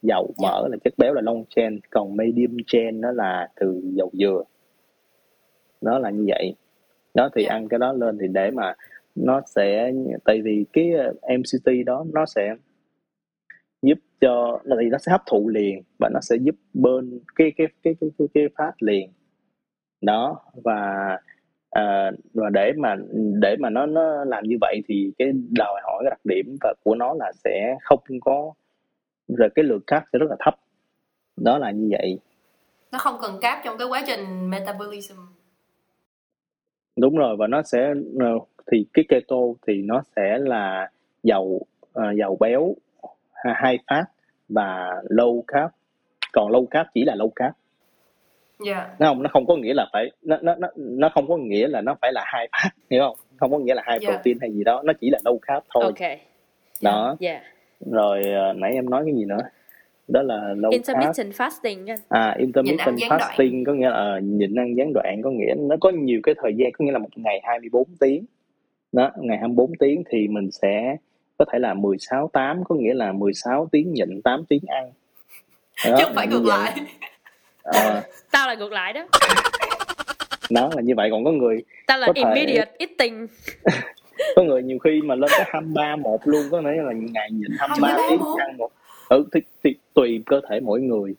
Dầu mỡ là chất béo là long chain còn medium chain đó là từ dầu dừa đó là như vậy. Đó thì Dạ. ăn cái đó lên thì để mà nó sẽ tại vì cái ờ, MCT đó nó sẽ giúp cho là thì nó sẽ hấp thụ liền và nó sẽ giúp bên cái cái cái cái cái, cái phát liền. Đó và à, và để mà để mà nó nó làm như vậy thì cái đòi hỏi cái đặc điểm và của nó là sẽ không có rồi cái lượng carb sẽ rất là thấp. Đó là như vậy. Nó không cần cáp trong cái quá trình metabolism đúng rồi và nó sẽ ờ, thì cái keto thì nó sẽ là dầu ờ, dầu béo ha- high fat và low carb. Còn low carb chỉ là low carb. Dạ. Nó không nó không có nghĩa là phải nó nó nó nó không có nghĩa là nó phải là high fat hiểu không? Không có nghĩa là high Dạ. protein hay gì đó nó chỉ là low carb thôi. Ok. Đó. Yeah rồi ờ, nãy em nói cái gì nữa đó là low carb intermittent fasting anh à intermittent gián đoạn. fasting có nghĩa là nhịn ăn gián đoạn có nghĩa nó có nhiều cái thời gian có nghĩa là một ngày 24 tiếng. Đó ngày 24 tiếng thì mình sẽ có thể là 16 8 có nghĩa là 16 tiếng nhịn 8 tiếng ăn. Đó, chứ không phải ngược lại. Ờ, tao là ngược lại đó. Đó là như vậy. Còn có người tao là Có thể- immediate eating. Có người nhiều khi mà lên tới 23 một luôn có nghĩa là ngày nhịn 23 23 tiếng ăn một. Ừ thì, thì tùy cơ thể mỗi người.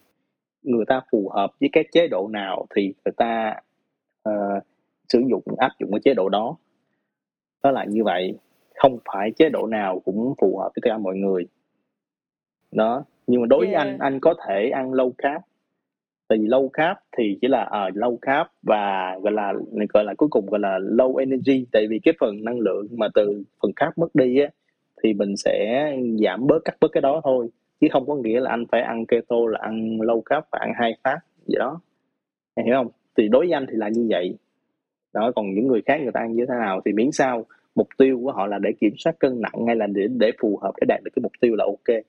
Người ta phù hợp với cái chế độ nào thì người ta ờ, sử dụng áp dụng cái chế độ đó. Đó là như vậy. Không phải chế độ nào cũng phù hợp với tất cả mọi người. Đó nhưng mà đối với Yeah. anh anh có thể ăn low carb. Tại vì low carb thì chỉ là ờ, low carb và gọi là gọi là cuối cùng gọi là low energy. Tại vì cái phần năng lượng mà từ phần carb mất đi á thì mình sẽ giảm bớt cắt bớt cái đó thôi chứ không có nghĩa là anh phải ăn keto là ăn low carb và ăn high fat vậy đó em hiểu không thì đối với anh thì là như vậy đó còn những người khác người ta ăn như thế nào thì miễn sao mục tiêu của họ là để kiểm soát cân nặng hay là để để phù hợp để đạt được cái mục tiêu là ok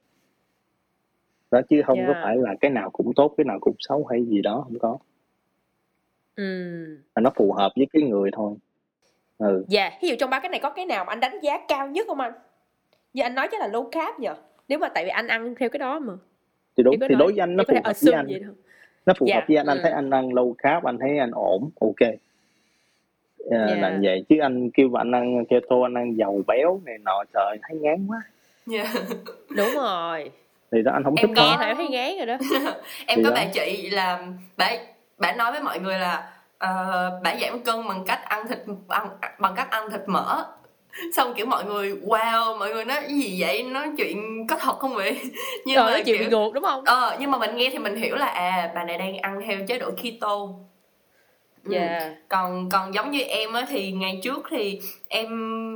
đó chứ không có Yeah. phải là cái nào cũng tốt cái nào cũng xấu hay gì đó không có. Mà nó phù hợp với cái người thôi ừ Dạ, ví dụ trong ba cái này có cái nào mà anh đánh giá cao nhất không anh? Như anh nói chắc là low carb nhờ. Nếu mà tại vì anh ăn theo cái đó mà. thì có thì nói- đối với anh nó phù hợp với anh nó phù Dạ, hợp với anh anh ừ. thấy anh ăn low carb anh thấy anh ổn ok à, Dạ. là vậy chứ anh kêu anh ăn keto anh ăn dầu béo này nọ trời thấy ngán quá Dạ. Đúng rồi. thì đó anh không Em thích Nghe thôi thấy ngán rồi đó. em Thì có đó. bà chị là bà bà nói với mọi người là ờ, bà giảm cân bằng cách ăn thịt ăn, bằng cách ăn thịt mỡ xong kiểu mọi người wow mọi người nói cái gì vậy nói chuyện có thật không vậy nhưng Rồi mà nói chuyện bị kiểu ngược đúng không? ờ nhưng mà mình nghe thì mình hiểu là à bà này đang ăn theo chế độ keto Ừ. Dạ. còn còn giống như em á thì ngày trước thì em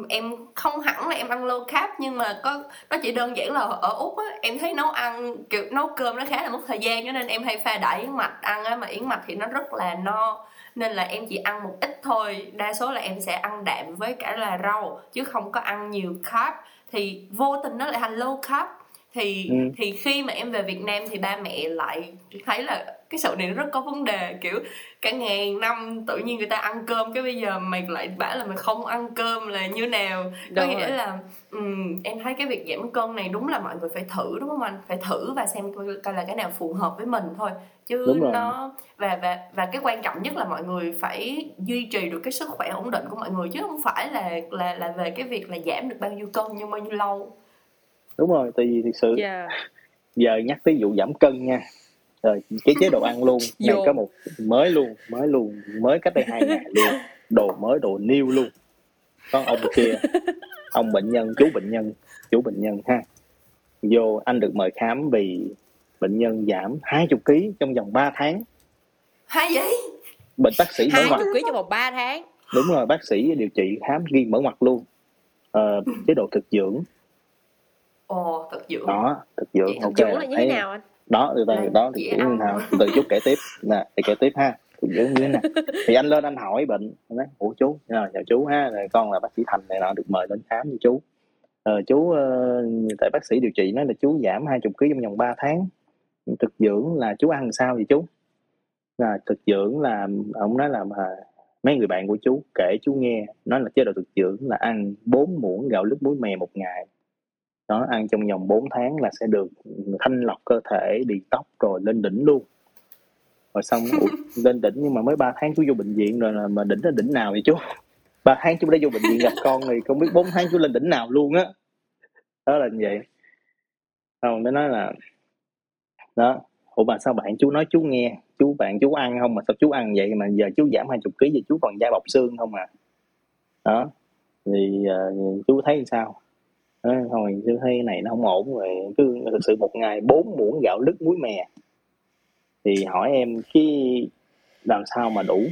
em không hẳn là em ăn low carb nhưng mà có nó chỉ đơn giản là ở úc á em thấy nấu ăn kiểu nấu cơm nó khá là mất thời gian cho nên em hay pha đãi yến mạch ăn á mà yến mạch thì nó rất là no nên là em chỉ ăn một ít thôi. Đa số là em sẽ ăn đạm với cả là rau, chứ không có ăn nhiều carb. Thì vô tình nó lại thành low carb thì Ừ. thì khi mà em về Việt Nam thì ba mẹ lại thấy là cái sự này nó rất có vấn đề kiểu cả ngàn năm tự nhiên người ta ăn cơm cái bây giờ mày lại bảo là mày không ăn cơm là như nào có Đúng nghĩa rồi. là ừm, em thấy cái việc giảm cân này đúng là mọi người phải thử đúng không anh phải thử và xem coi, coi là cái nào phù hợp với mình thôi chứ Đúng rồi. nó và và và cái quan trọng nhất là mọi người phải duy trì được cái sức khỏe ổn định của mọi người chứ không phải là là là về cái việc là giảm được bao nhiêu cân nhưng bao nhiêu lâu đúng rồi tại vì thực sự Dạ. giờ nhắc tới vụ giảm cân nha. Rồi cái chế độ ăn luôn này có một mới luôn mới luôn mới cách đây hai ngày luôn. Đồ mới đồ new luôn. Có ông kia ông bệnh nhân chú bệnh nhân chú bệnh nhân ha. Vô anh được mời khám vì bệnh nhân giảm 20 kg trong vòng 3 tháng. Hay vậy? Bệnh bác sĩ mở Hai mặt chục ký trong vòng 3 tháng. đúng rồi bác sĩ điều trị khám ghi mở mặt luôn. Ờ, chế độ thực dưỡng ồ thật dưỡng đó thực dưỡng Vậy ok. Dưỡng là như thế nào anh? đó từ từ đó thực dưỡng như nào từ chút kể tiếp. Nè thì kể tiếp ha. Thực dưỡng như thế nào? Thì anh lên anh hỏi bệnh anh nói ủa chú chào chú ha rồi con là bác sĩ thành này nọ được mời lên khám với chú. Ờ, chú ờ, tại bác sĩ điều trị nói là chú giảm 20 kg trong vòng 3 tháng. Thực dưỡng là chú ăn sao vậy chú? Là thực dưỡng là ông nói là mà mấy người bạn của chú kể chú nghe nói là chế độ thực dưỡng là ăn 4 muỗng gạo lứt muối mè một ngày đó ăn trong vòng 4 tháng là sẽ được thanh lọc cơ thể đi tóc rồi lên đỉnh luôn. Rồi xong lên đỉnh nhưng mà mới 3 tháng chú vô bệnh viện rồi là mà đỉnh là đỉnh nào vậy chú? Ba tháng chú đã vô bệnh viện gặp con thì không biết 4 tháng chú lên đỉnh nào luôn á. Đó là như vậy. Không nó nói là đó ủa mà sao bạn chú nói chú nghe chú bạn chú ăn không mà sao chú ăn vậy mà giờ chú giảm 20 kg giờ chú còn da bọc xương không à? Đó thì uh, chú thấy sao đó, thôi chú thấy này nó không ổn rồi cứ thực sự một ngày bốn muỗng gạo lứt muối mè. Thì hỏi em cái làm sao mà đủ?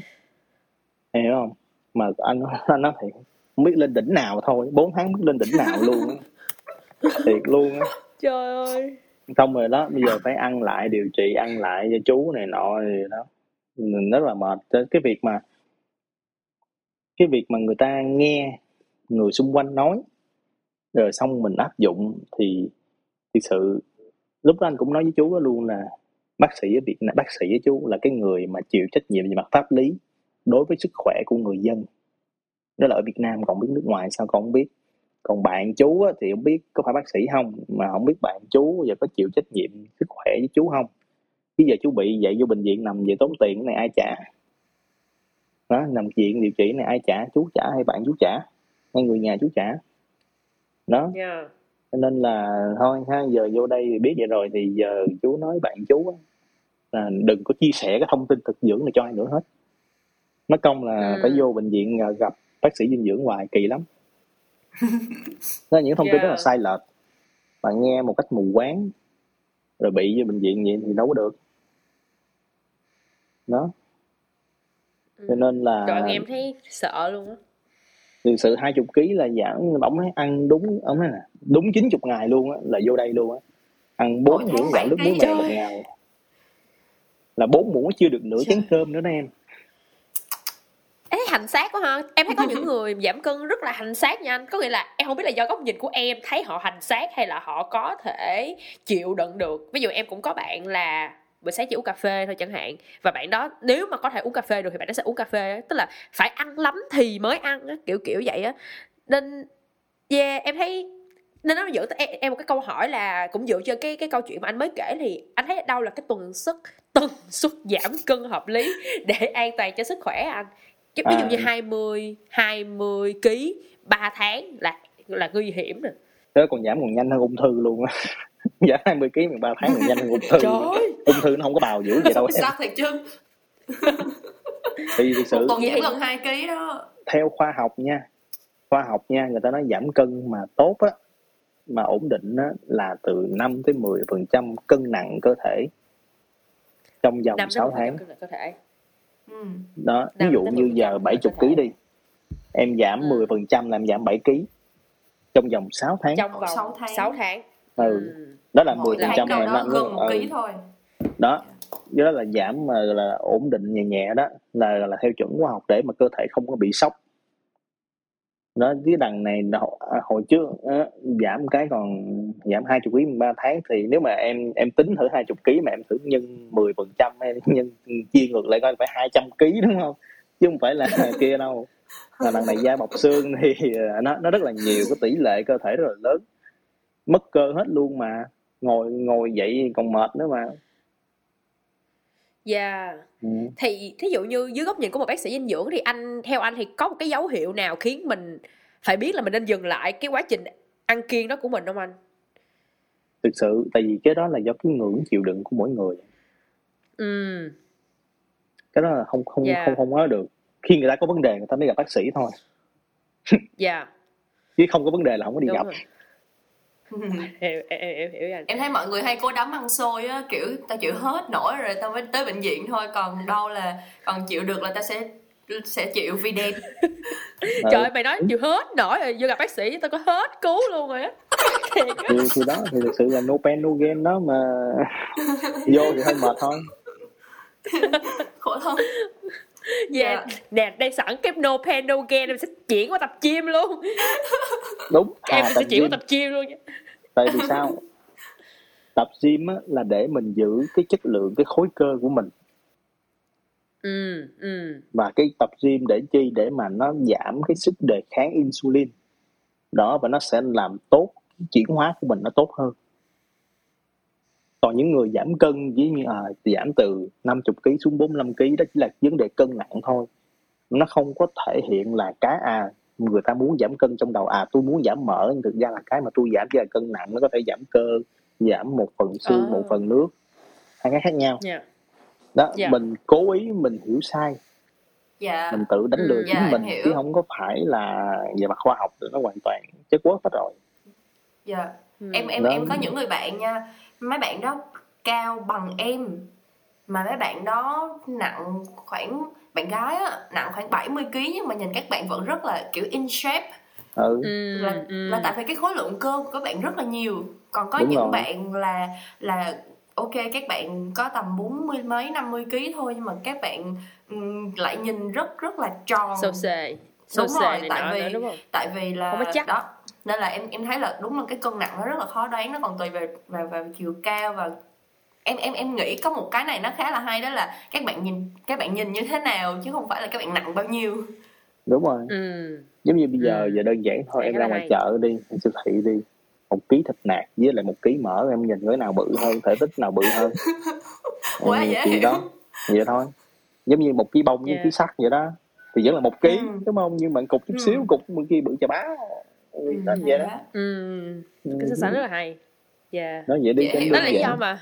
Em hiểu không? Mà anh anh nói thì không biết lên đỉnh nào thôi bốn tháng biết lên đỉnh nào luôn á. Thiệt luôn á. Trời ơi. Xong rồi đó bây giờ phải ăn lại điều trị ăn lại cho chú này nọ thì đó. Mình rất là mệt. Cái việc mà cái việc mà người ta nghe người xung quanh nói rồi xong mình áp dụng thì thực sự lúc đó anh cũng nói với chú đó luôn là bác sĩ ở Việt Nam bác sĩ với chú là cái người mà chịu trách nhiệm về mặt pháp lý đối với sức khỏe của người dân. Đó là ở Việt Nam còn biết nước ngoài sao còn không biết. Còn bạn chú á, thì không biết có phải bác sĩ không mà không biết bạn chú giờ có chịu trách nhiệm sức khỏe với chú không. Chứ giờ chú bị vậy vô bệnh viện nằm về tốn tiền cái này ai trả? Đó nằm viện điều trị này ai trả? Chú trả hay bạn chú trả? Hay người nhà chú trả? Đó. Yeah. cho nên là thôi ha giờ vô đây thì biết vậy rồi thì giờ chú nói bạn chú á, là đừng có chia sẻ cái thông tin thực dưỡng này cho ai nữa hết. Mất công là Ừ. phải vô bệnh viện à, gặp bác sĩ dinh dưỡng hoài kỳ lắm. Là những thông tin rất là Yeah. sai lệch và nghe một cách mù quáng rồi bị vô bệnh viện vậy thì đâu có được. Đó. Cho nên là trời em thấy sợ luôn á thực sự 20 kg là giảm nói ăn đúng ông nói là đúng 90 ngày luôn á là vô đây luôn á. Ăn bốn muỗng gạo nước muối mè một ngày. Là bốn muỗng chưa được nửa Trời. chén cơm nữa đó em. Ê, hành xác quá ha. Em thấy có những người giảm cân rất là hành xác nha anh. Có nghĩa là em không biết là do góc nhìn của em thấy họ hành xác hay là họ có thể chịu đựng được. Ví dụ em cũng có bạn là buổi sáng chỉ uống cà phê thôi chẳng hạn. Và bạn đó nếu mà có thể uống cà phê được thì bạn đó sẽ uống cà phê tức là phải ăn lắm thì mới ăn á, kiểu kiểu vậy á. Nên yeah em thấy nên nó dựa em, em một cái câu hỏi là cũng dựa trên cái cái câu chuyện mà anh mới kể thì anh thấy đâu là cái tần suất tần suất giảm cân hợp lý để an toàn cho sức khỏe anh? Chứ ví dụ như 20 20 kg 3 tháng là là nguy hiểm nè đó còn giảm còn nhanh hơn ung thư luôn. Á giảm 20 kg mà ba tháng còn nhanh hơn ung thư. Ung thư nó không có bào dữ vậy đâu sao thiệt chứ? Thì thực sự Vậy giảm gần 2 kg đó. Theo khoa học nha khoa học nha người ta nói giảm cân mà tốt á mà ổn định á là từ 5 tới 10 phần trăm cân nặng cơ thể. Trong vòng 5 6 tháng. có thể. Ừ. đó ví dụ như 10% giờ cơ 70 thể. kg đi em giảm Ừ. 10 phần trăm là em giảm 7 kg trong vòng 6 tháng. Trong Sáu vòng 6 tháng. tháng, 6 tháng. ừ. đó là 10 mỗi phần trăm là đó năm gần một ừ. ký thôi. Đó. Đó là giảm mà là ổn định nhẹ nhẹ đó. Là là theo chuẩn khoa học để mà cơ thể không có bị sốc. Đó với đằng này hồi, à, hồi trước á, giảm cái còn giảm 20 kg 3 tháng thì nếu mà em em tính thử 20 kg mà em thử nhân 10 phần trăm hay nhân chia ngược lại coi phải 200 kg đúng không? Chứ không phải là kia đâu là đằng này da bọc xương thì à, nó nó rất là nhiều cái tỷ lệ cơ thể rất là lớn mất cơ hết luôn mà ngồi ngồi dậy còn mệt nữa mà Yeah. ừ. Thì thí dụ như dưới góc nhìn của một bác sĩ dinh dưỡng thì anh theo anh thì có một cái dấu hiệu nào khiến mình phải biết là mình nên dừng lại cái quá trình ăn kiêng đó của mình không anh? thực sự tại vì cái đó là do cái ngưỡng chịu đựng của mỗi người Ừ. cái đó là không không Dạ. không không nói được khi người ta có vấn đề người ta mới gặp bác sĩ thôi Dạ. chứ không có vấn đề là không có đi Đúng gặp rồi. Em, em, em hiểu anh. em thấy mọi người hay cố đấm ăn xôi á kiểu tao chịu hết nổi rồi tao mới tới bệnh viện thôi còn đâu là còn chịu được là tao sẽ sẽ chịu vì đẹp Ừ. Trời ơi, mày nói chịu hết nổi rồi vô gặp bác sĩ tao có hết cứu luôn rồi á. thì, thì đó thì thực sự là no pain no gain đó mà vô thì hơi mệt thôi khổ thân Dạ, nè, đây sẵn cái no pain no gain em sẽ chuyển qua tập gym luôn. đúng. Em à, sẽ tập chuyển qua tập gym luôn tại vì sao? Tập gym á, là để mình giữ cái chất lượng cái khối cơ của mình. Ừ, ừ. và cái tập gym để chi? Để mà nó giảm cái sức đề kháng insulin. Đó và nó sẽ làm tốt chuyển hóa của mình nó tốt hơn còn những người giảm cân ví như à, giảm từ 50 kg xuống 45 kg đó chỉ là vấn đề cân nặng thôi nó không có thể hiện là cái à người ta muốn giảm cân trong đầu à tôi muốn giảm mỡ nhưng thực ra là cái mà tôi giảm chỉ là cân nặng nó có thể giảm cơ giảm một phần xương À. một phần nước hai cái khác nhau Dạ. đó Dạ. mình cố ý mình hiểu sai dạ mình tự đánh Ừ. lừa Dạ, chính em mình chứ không có phải là về mặt khoa học nó hoàn toàn chất quất hết rồi dạ Ừ. em em Đó. em có những người bạn nha mấy bạn đó cao bằng em mà mấy bạn đó nặng khoảng bạn gái á nặng khoảng 70 kg nhưng mà nhìn các bạn vẫn rất là kiểu in shape ừ Ừ, là, ừ. là tại vì cái khối lượng cơ của các bạn rất là nhiều còn có Đúng những rồi. bạn là là ok các bạn có tầm bốn mươi mấy 50 kg thôi nhưng mà các bạn ừm, lại nhìn rất rất là tròn Sâu xề. Sâu Đúng xề rồi, tại vì- nữa đúng không? tại vì là Không có chắc. đó nên là em em thấy là đúng là cái cân nặng nó rất là khó đoán nó còn tùy về về về chiều cao và em em em nghĩ có một cái này nó khá là hay đó là các bạn nhìn các bạn nhìn như thế nào chứ không phải là các bạn nặng bao nhiêu đúng rồi Ừ. giống như bây giờ Ừ. giờ đơn giản thôi em ra ngoài hay. chợ đi em siêu thị đi một ký thịt nạc với lại một ký mỡ em nhìn cái nào bự hơn thể tích nào bự hơn Quá Ừ, dễ hiểu. đó vậy thôi giống như một ký bông với Yeah. ký sắt vậy đó thì vẫn là một ký Ừ. đúng không nhưng mà cục chút Ừ. xíu cục bên kia bự chà bá ừ, nó vậy đó Ừ. Ừ, Cái so sánh rất là hay. Dạ. nó vậy đi Dễ cho hiểu. đó là lý do mà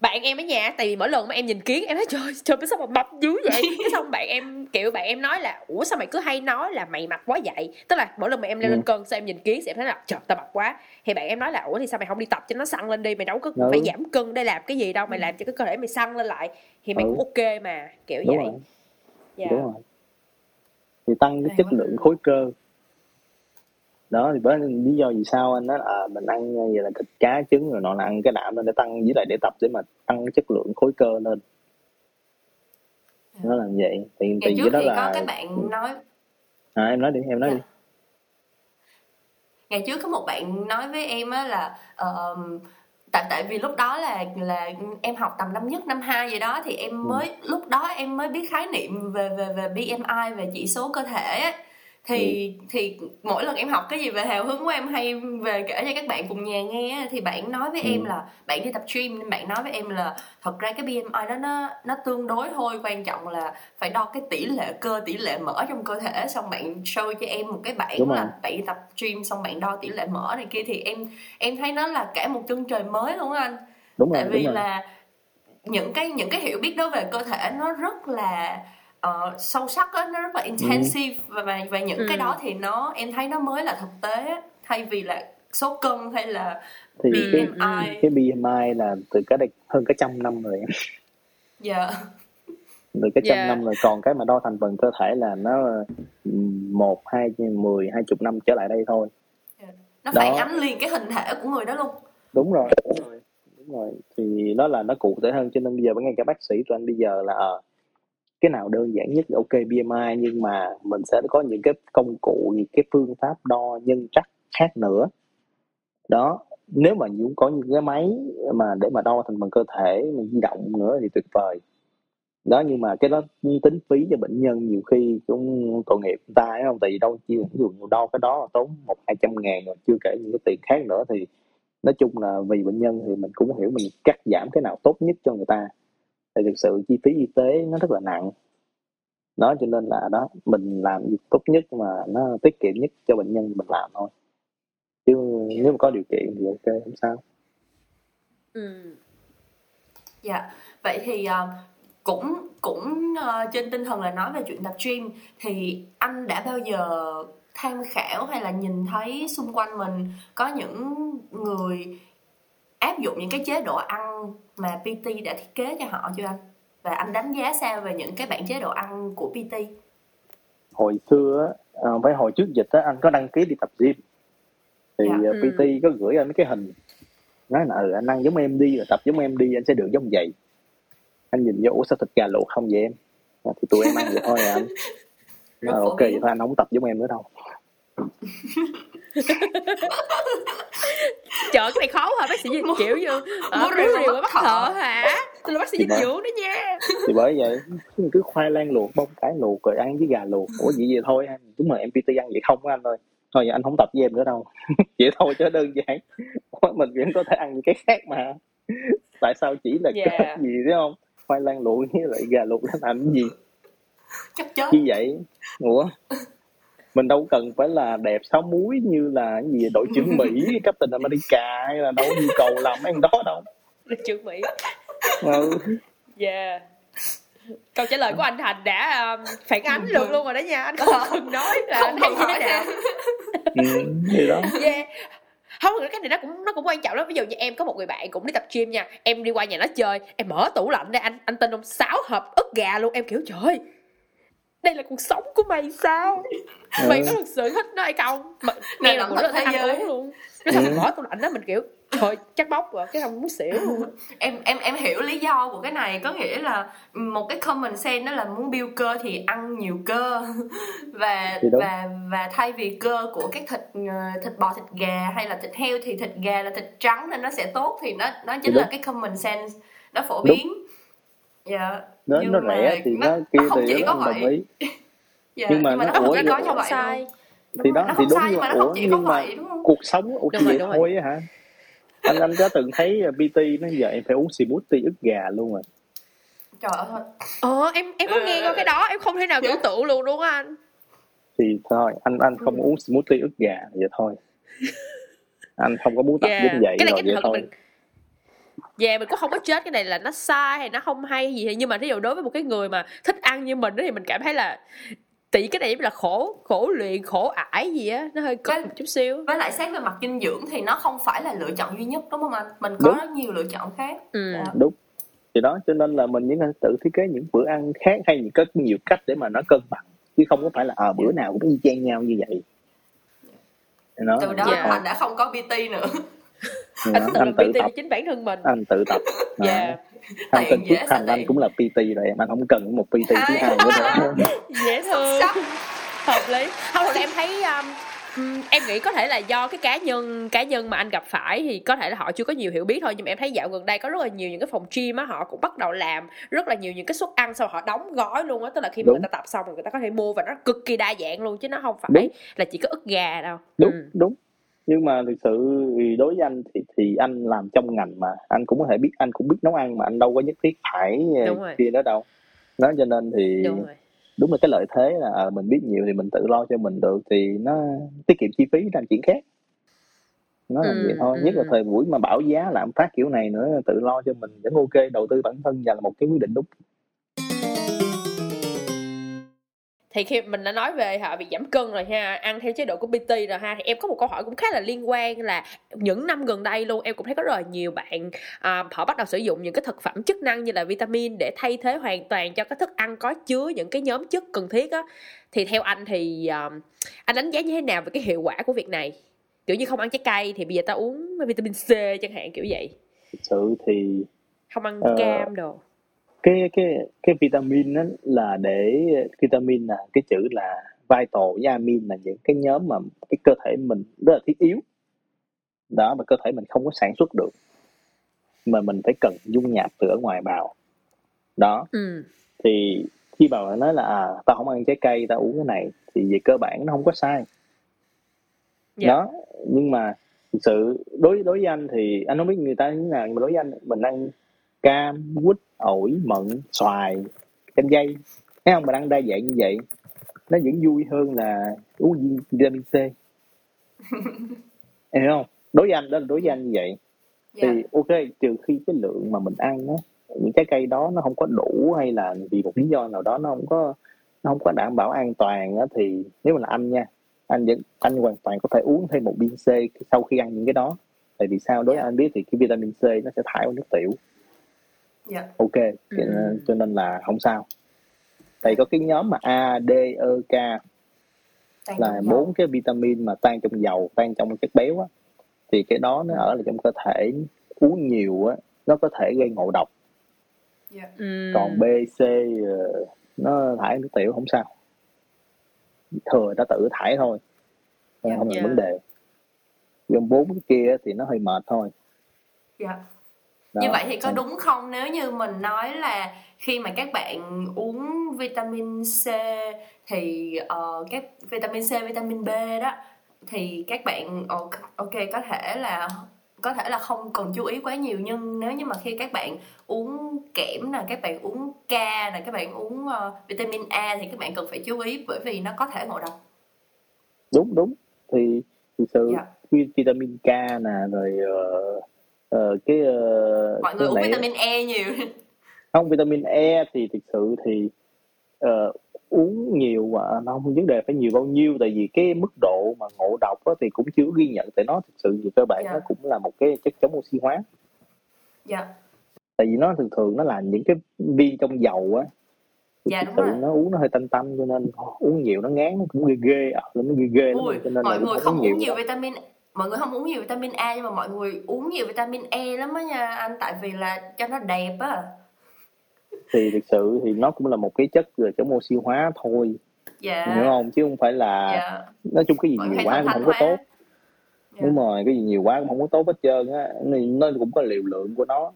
bạn em ở nhà tại vì mỗi lần mà em nhìn kiến em nói trời trời sao mà mập dữ vậy cái xong bạn em kiểu bạn em nói là ủa sao mày cứ hay nói là mày mập quá vậy tức là mỗi lần mà em leo Ừ. lên cân sao em nhìn kiến em thấy là trời tao mập quá thì bạn em nói là ủa thì sao mày không đi tập cho nó săn lên đi mày đâu có Ừ. phải giảm cân để làm cái gì đâu mày làm cho cái cơ thể mày săn lên lại thì mày Ừ. cũng ok mà kiểu đúng vậy rồi dạ đúng rồi thì tăng cái chất lượng khối cơ đó thì bởi lý do vì sao anh nói là à, mình ăn vậy là thịt cá trứng rồi nọ là ăn cái đạm lên để tăng với lại để tập để mà tăng cái chất lượng khối cơ lên. Nó là vậy. Thì ngày thì trước cái đó thì có là các bạn nói à, em nói đi em nói Dạ. đi. Ngày trước có một bạn nói với em á là ờm, tại tại vì lúc đó là là em học tầm năm nhất năm hai gì đó thì em Ừ. mới lúc đó em mới biết khái niệm về về về BMI về chỉ số cơ thể á thì Ừ. thì mỗi lần em học cái gì về hào hứng của em hay về kể cho các bạn cùng nhà nghe thì bạn nói với Ừ. em là bạn đi tập gym nên bạn nói với em là thật ra cái BMI đó nó nó tương đối thôi quan trọng là phải đo cái tỷ lệ cơ tỷ lệ mỡ trong cơ thể xong bạn show cho em một cái bảng Đúng là rồi. bạn đi tập gym xong bạn đo tỷ lệ mỡ này kia thì em em thấy nó là cả một chân trời mới luôn anh đúng rồi tại vì đúng rồi là những cái những cái hiểu biết đó về cơ thể nó rất là ờ, sâu sắc á nó rất là intensive. Và và, và những Ừ. cái đó thì nó em thấy nó mới là thực tế á, thay vì là số cân hay là thì Ừ, cái ừ. BMI cái BMI là từ cái đây hơn cả trăm năm rồi em. dạ. Từ cái trăm Dạ. năm rồi. Còn cái mà đo thành phần cơ thể là nó ừ, một hai mười hai chục năm trở lại đây thôi. Nó Đó. phản ánh liền cái hình thể của người đó luôn. Đúng rồi đúng rồi. Đúng rồi. Thì nó là nó cụ thể hơn cho nên bây giờ ngay cả bác sĩ tụi anh bây giờ là ờ, cái nào đơn giản nhất ok BMI nhưng mà mình sẽ có những cái công cụ, những cái phương pháp đo nhân trắc khác nữa. Đó, nếu mà cũng có những cái máy mà để mà đo thành phần cơ thể mình di động nữa thì tuyệt vời. Đó, nhưng mà cái đó tính phí cho bệnh nhân nhiều khi cũng tội nghiệp người ta ấy không? Tại vì đâu chỉ ví dụ đo cái đó là tốn một, hai trăm ngàn rồi chưa kể những cái tiền khác nữa thì nói chung là vì bệnh nhân thì mình cũng hiểu mình cắt giảm cái nào tốt nhất cho người ta thì thực sự chi phí y tế nó rất là nặng. Đó cho nên là đó mình làm gì tốt nhất mà nó tiết kiệm nhất cho bệnh nhân mình làm thôi. Chứ nếu mà có điều kiện thì ok không sao. Ừ. Dạ, vậy thì uh, cũng cũng uh, trên tinh thần là nói về chuyện tập gym thì anh đã bao giờ tham khảo hay là nhìn thấy xung quanh mình có những người áp dụng những cái chế độ ăn mà PT đã thiết kế cho họ chưa anh? Và anh đánh giá sao về những cái bảng chế độ ăn của PT? hồi xưa á, à, phải hồi trước dịch á anh có đăng ký đi tập gym thì Dạ. Ừ. PT có gửi anh cái hình nói là ừ, anh ăn giống em đi rồi tập giống em đi anh sẽ được giống vậy anh nhìn vô ủa sao thịt gà luộc không vậy em thì tụi em ăn vậy thôi à anh phổ ok vậy thôi anh không tập giống em nữa đâu trời cái này khó hả? Bác sĩ dịch kiểu như ờ, Muốn muốn rượu rượu bắt thở. hả? Tôi là bác sĩ dinh đó. dưỡng đó nha. Thì bởi vậy cứ khoai lang luộc bông cải luộc rồi ăn với gà luộc. Ủa vậy vậy thôi anh. Đúng mà em PT ăn vậy không á anh ơi. Thôi anh không tập với em nữa đâu. Vậy thôi cho đơn giản. Mình vẫn có thể ăn những cái khác mà. Tại sao chỉ là Dạ. cái gì đấy không? Khoai lang luộc với lại gà luộc để làm cái gì? Chắc chết. Như vậy. Ủa mình đâu cần phải là đẹp sáu múi như là cái gì đội trưởng Mỹ Captain America hay là đâu nhu cầu làm mấy đó đâu. Được chuẩn bị ừ. yeah câu trả lời của anh thành đã um, phản ánh được luôn rồi đó nha. Anh không cần nói là không như thế nào. ừ thì đó. Yeah không cái này nó cũng nó cũng quan trọng lắm. Ví dụ như em có một người bạn cũng đi tập gym nha. Em đi qua nhà nó chơi em mở tủ lạnh đây anh anh tin ông sáu hộp ức gà luôn. Em kiểu trời ơi, đây là cuộc sống của mày sao? Mày có thực sự thích nó hay không? Mà Này em là thế thích ăn giới. uống luôn. Cái xong Ừ. mình mở tủ lạnh đó mình kiểu trời chắc bóc rồi cái xong muốn xỉu luôn em em em hiểu lý do của cái này có nghĩa là một cái common sense đó là muốn build cơ thì ăn nhiều cơ. Và và và thay vì cơ của các thịt ờ, thịt bò thịt gà hay là thịt heo thì thịt gà là thịt trắng nên nó sẽ tốt thì nó nó chính là cái common sense nó phổ Đúng. Dạ nó Nhưng nó mà rẻ thì nó, kia không thì chỉ nó đồng vậy. ý. Dạ, Nhưng mà nó nó- không ủa, vậy có như không vậy sai. thì đó nó thì đúng nhưng nhưng mà mà nó không ủa, nhưng mà vậy đúng không? cuộc sống ủa chỉ vậy thôi á hả? Anh anh có từng thấy uh, PT nó giờ em phải uống smoothie ức gà luôn rồi trời ơi. Ờ em em có nghe qua cái đó em không thể nào tưởng tượng luôn đúng không anh? Thì thôi anh anh không uống smoothie ức gà vậy thôi. Anh không có muốn tập Yeah. giống vậy cái này rồi cái vậy thật thôi. mình Dạ mình cũng không có chết cái này là nó sai hay nó không hay gì nhưng mà ví dụ đối với một cái người mà thích ăn như mình đó thì mình cảm thấy là tỷ cái này là khổ khổ luyện khổ ải gì á nó hơi cực một chút xíu. với lại xét về mặt dinh dưỡng thì nó không phải là lựa chọn duy nhất đúng không anh? Mình có Đúng. rất nhiều lựa chọn khác. Ừ. Dạ. đúng. Thì đó cho nên là mình những tự thiết kế những bữa ăn khác hay những có nhiều cách để mà nó cân bằng. Chứ không có phải là à, bữa nào cũng y chang nhau như vậy. Nó từ đó Dạ. anh đã không có PT nữa anh tự anh tự PT tập. chính bản thân mình. Anh tự tập. Dạ. Anh tên Tiền Phước dễ Thành anh cũng là PT rồi em anh không cần một PT thứ hai nữa dễ thương. hợp lý. Không thật em thấy um, um, em nghĩ có thể là do cái cá nhân cá nhân mà anh gặp phải thì có thể là họ chưa có nhiều hiểu biết thôi. Nhưng mà em thấy dạo gần đây có rất là nhiều những cái phòng gym á họ cũng bắt đầu làm rất là nhiều những cái suất ăn sau họ đóng gói luôn á. Tức là khi mà Đúng. người ta tập xong rồi người ta có thể mua và nó cực kỳ đa dạng luôn chứ nó không phải Đúng. là chỉ có ức gà đâu. Đúng Ừ. đúng nhưng mà thực sự thì đối với anh thì thì anh làm trong ngành mà anh cũng có thể biết anh cũng biết nấu ăn mà anh đâu có nhất thiết phải ờ, kia đó đâu. Đó cho nên thì đúng rồi. đúng là cái lợi thế là ờ, mình biết nhiều thì mình tự lo cho mình được thì nó tiết kiệm chi phí làm chuyện khác. Nó là Ừ, vậy thôi ừ, nhất là ừ. thời buổi mà bảo giá lạm phát kiểu này nữa tự lo cho mình vẫn ok đầu tư bản thân và là một cái quyết định đúng thì khi mình đã nói về hả việc giảm cân rồi ha ăn theo chế độ của PT rồi ha thì em có một câu hỏi cũng khá là liên quan là những năm gần đây luôn em cũng thấy có rất là nhiều bạn à, họ bắt đầu sử dụng những cái thực phẩm chức năng như là vitamin để thay thế hoàn toàn cho các thức ăn có chứa những cái nhóm chất cần thiết á. Thì theo anh thì à, anh đánh giá như thế nào về cái hiệu quả của việc này? Kiểu như không ăn trái cây thì bây giờ ta uống vitamin C chẳng hạn kiểu vậy. Thực sự thì không ăn Ờ, cam đồ cái cái cái vitamin đó là để vitamin là cái chữ là vital với amin là những cái nhóm mà cái cơ thể mình rất là thiết yếu. Đó mà cơ thể mình không có sản xuất được. Mà mình phải cần dung nạp từ ở ngoài vào đó. Ừ. Thì khi bạn nói là à, tao không ăn trái cây tao uống cái này thì về cơ bản nó không có sai. Dạ. đó. Nhưng mà thực sự đối đối với anh thì anh không biết người ta như thế nào nhưng mà đối với anh mình ăn cam quýt ổi mận xoài chanh dây. Thấy không? Mình ăn đa dạng như vậy nó vẫn vui hơn là uống vitamin C. Em hiểu không? Đối với anh đó là đối với anh như vậy. Dạ. thì ok trừ khi cái lượng mà mình ăn á những trái cây đó nó không có đủ hay là vì một lý do nào đó nó không có nó không có đảm bảo an toàn á thì nếu mà là anh nha anh vẫn anh hoàn toàn có thể uống thêm một viên C sau khi ăn những cái đó. Tại vì sao? Đối với anh biết thì cái vitamin C nó sẽ thải vào nước tiểu dạ. Ok Ừ. cho nên, cho nên là không sao. Tại có cái nhóm mà A D E K Tan là bốn cái vitamin mà tan trong dầu tan trong chất béo á thì cái đó nó ở lại trong cơ thể uống nhiều á nó có thể gây ngộ độc. Dạ. ừ. Còn B C ờ, nó thải nước tiểu không sao. Thừa ta tự thải thôi không Dạ, không là vấn đề. Dùng bốn cái kia thì nó hơi mệt thôi. Dạ Đó. như vậy thì có đúng không nếu như mình nói là khi mà các bạn uống vitamin C thì ờ, các vitamin C vitamin B đó thì các bạn ok, ok có thể là có thể là không cần chú ý quá nhiều nhưng nếu như mà khi các bạn uống kẽm nè các bạn uống K nè các bạn uống ờ, vitamin A thì các bạn cần phải chú ý bởi vì nó có thể ngộ độc đúng đúng thì thực sự Dạ. vi- vitamin K nè rồi ờ, ờ, cái ờ, mọi người uống này- vitamin E nhiều không vitamin E thì thực sự thì ờ, uống nhiều mà nó không vấn đề phải nhiều bao nhiêu tại vì cái mức độ mà ngộ độc á, thì cũng chưa ghi nhận tại nó thực sự về cơ bản Dạ. nó cũng là một cái chất chống oxy hóa dạ tại vì nó thường thường nó là những cái viên trong dầu á Dạ, đúng sự rồi. nó uống nó hơi tanh tanh cho nên uống nhiều nó ngán nó cũng ghê ghê à, nó ghê ghê lắm Ui, cho nên mọi người không uống nhiều lắm. vitamin mọi người không uống nhiều vitamin A nhưng mà mọi người uống nhiều vitamin E lắm á nha. Anh tại vì là cho nó đẹp á. Thì thực sự thì nó cũng là một cái chất rồi chống oxy hóa thôi. Dạ. Hiểu không? Chứ không phải là dạ. nói chung cái gì mọi nhiều quá cũng không có tốt. Dạ. đúng rồi cái gì nhiều quá cũng không có tốt hết trơn á. Nên nó cũng có liều lượng của nó.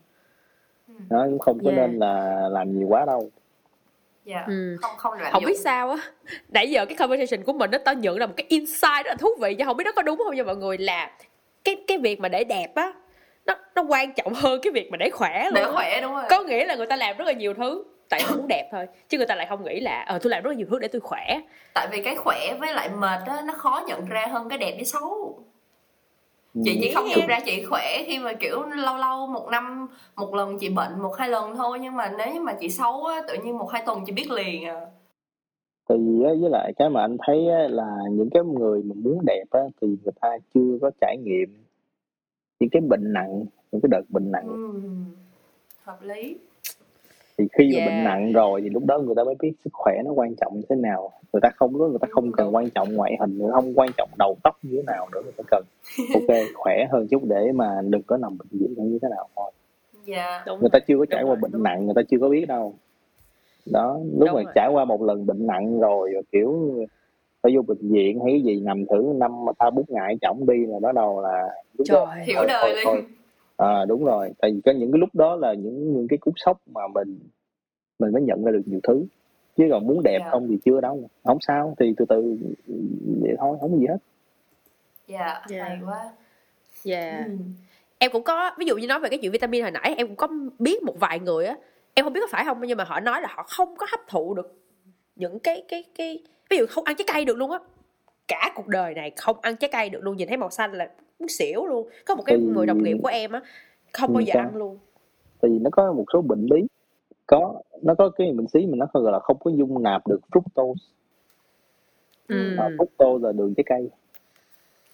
Ừ. nó cũng không có Yeah. nên là làm nhiều quá đâu dạ. Ừ. không không lạm không dụng. biết sao á. Nãy giờ cái conversation của mình nó tao nhận là một cái insight rất là thú vị nhưng không biết nó có đúng không nha mọi người là cái cái việc mà để đẹp á nó nó quan trọng hơn cái việc mà để khỏe luôn để khỏe đúng rồi. Có nghĩa là người ta làm rất là nhiều thứ tại muốn đẹp thôi chứ người ta lại không nghĩ là ờ tôi làm rất là nhiều thứ để tôi khỏe. Tại vì cái khỏe với lại mệt á nó khó nhận ra hơn cái đẹp với xấu chị chỉ Ừ. không nhận ra chị khỏe khi mà kiểu lâu lâu một năm một lần chị bệnh một hai lần thôi. Nhưng mà nếu như mà chị xấu á tự nhiên một hai tuần chị biết liền à. Thì á, với lại cái mà anh thấy á, là những cái người mà muốn đẹp á, thì người ta chưa có trải nghiệm những cái bệnh nặng những cái đợt bệnh nặng. Ừm, hợp lý thì khi Yeah. mà bệnh nặng rồi thì lúc đó người ta mới biết sức khỏe nó quan trọng như thế nào. Người ta không có người ta không cần quan trọng ngoại hình người ta không quan trọng đầu tóc như thế nào nữa người ta cần ok khỏe hơn chút để mà đừng có nằm bệnh viện như thế nào thôi. Dạ đúng. Người ta chưa có trải qua rồi, bệnh nặng người ta chưa có biết đâu. Đó lúc Đúng mà rồi. trải qua một lần bệnh nặng rồi kiểu phải vô bệnh viện hay cái gì nằm thử năm ba bốn ngày chổng đi là bắt đầu là trời hiểu thôi, đời thôi, thôi. À đúng rồi. Tại vì có những cái lúc đó là những những cái cú sốc mà mình mình mới nhận ra được nhiều thứ. Chứ còn muốn đẹp Dạ. không thì chưa đâu. Không sao. Thì từ từ vậy thôi không có gì hết. Dạ Dạ. hay quá. Yeah Ừm. em cũng có ví dụ như nói về cái chuyện vitamin hồi nãy em cũng có biết một vài người á em không biết có phải không nhưng mà họ nói là họ không có hấp thụ được những cái cái cái ví dụ không ăn trái cây được luôn á cả cuộc đời này không ăn trái cây được luôn nhìn thấy màu xanh là muốn xỉu luôn. Có một cái Ừ. người đồng nghiệp của em á không bao giờ sao? ăn luôn. Thì nó có một số bệnh lý có nó có cái bệnh xí mà nó gọi là không có dung nạp được fructose. Ừ. à, fructose là đường trái cây.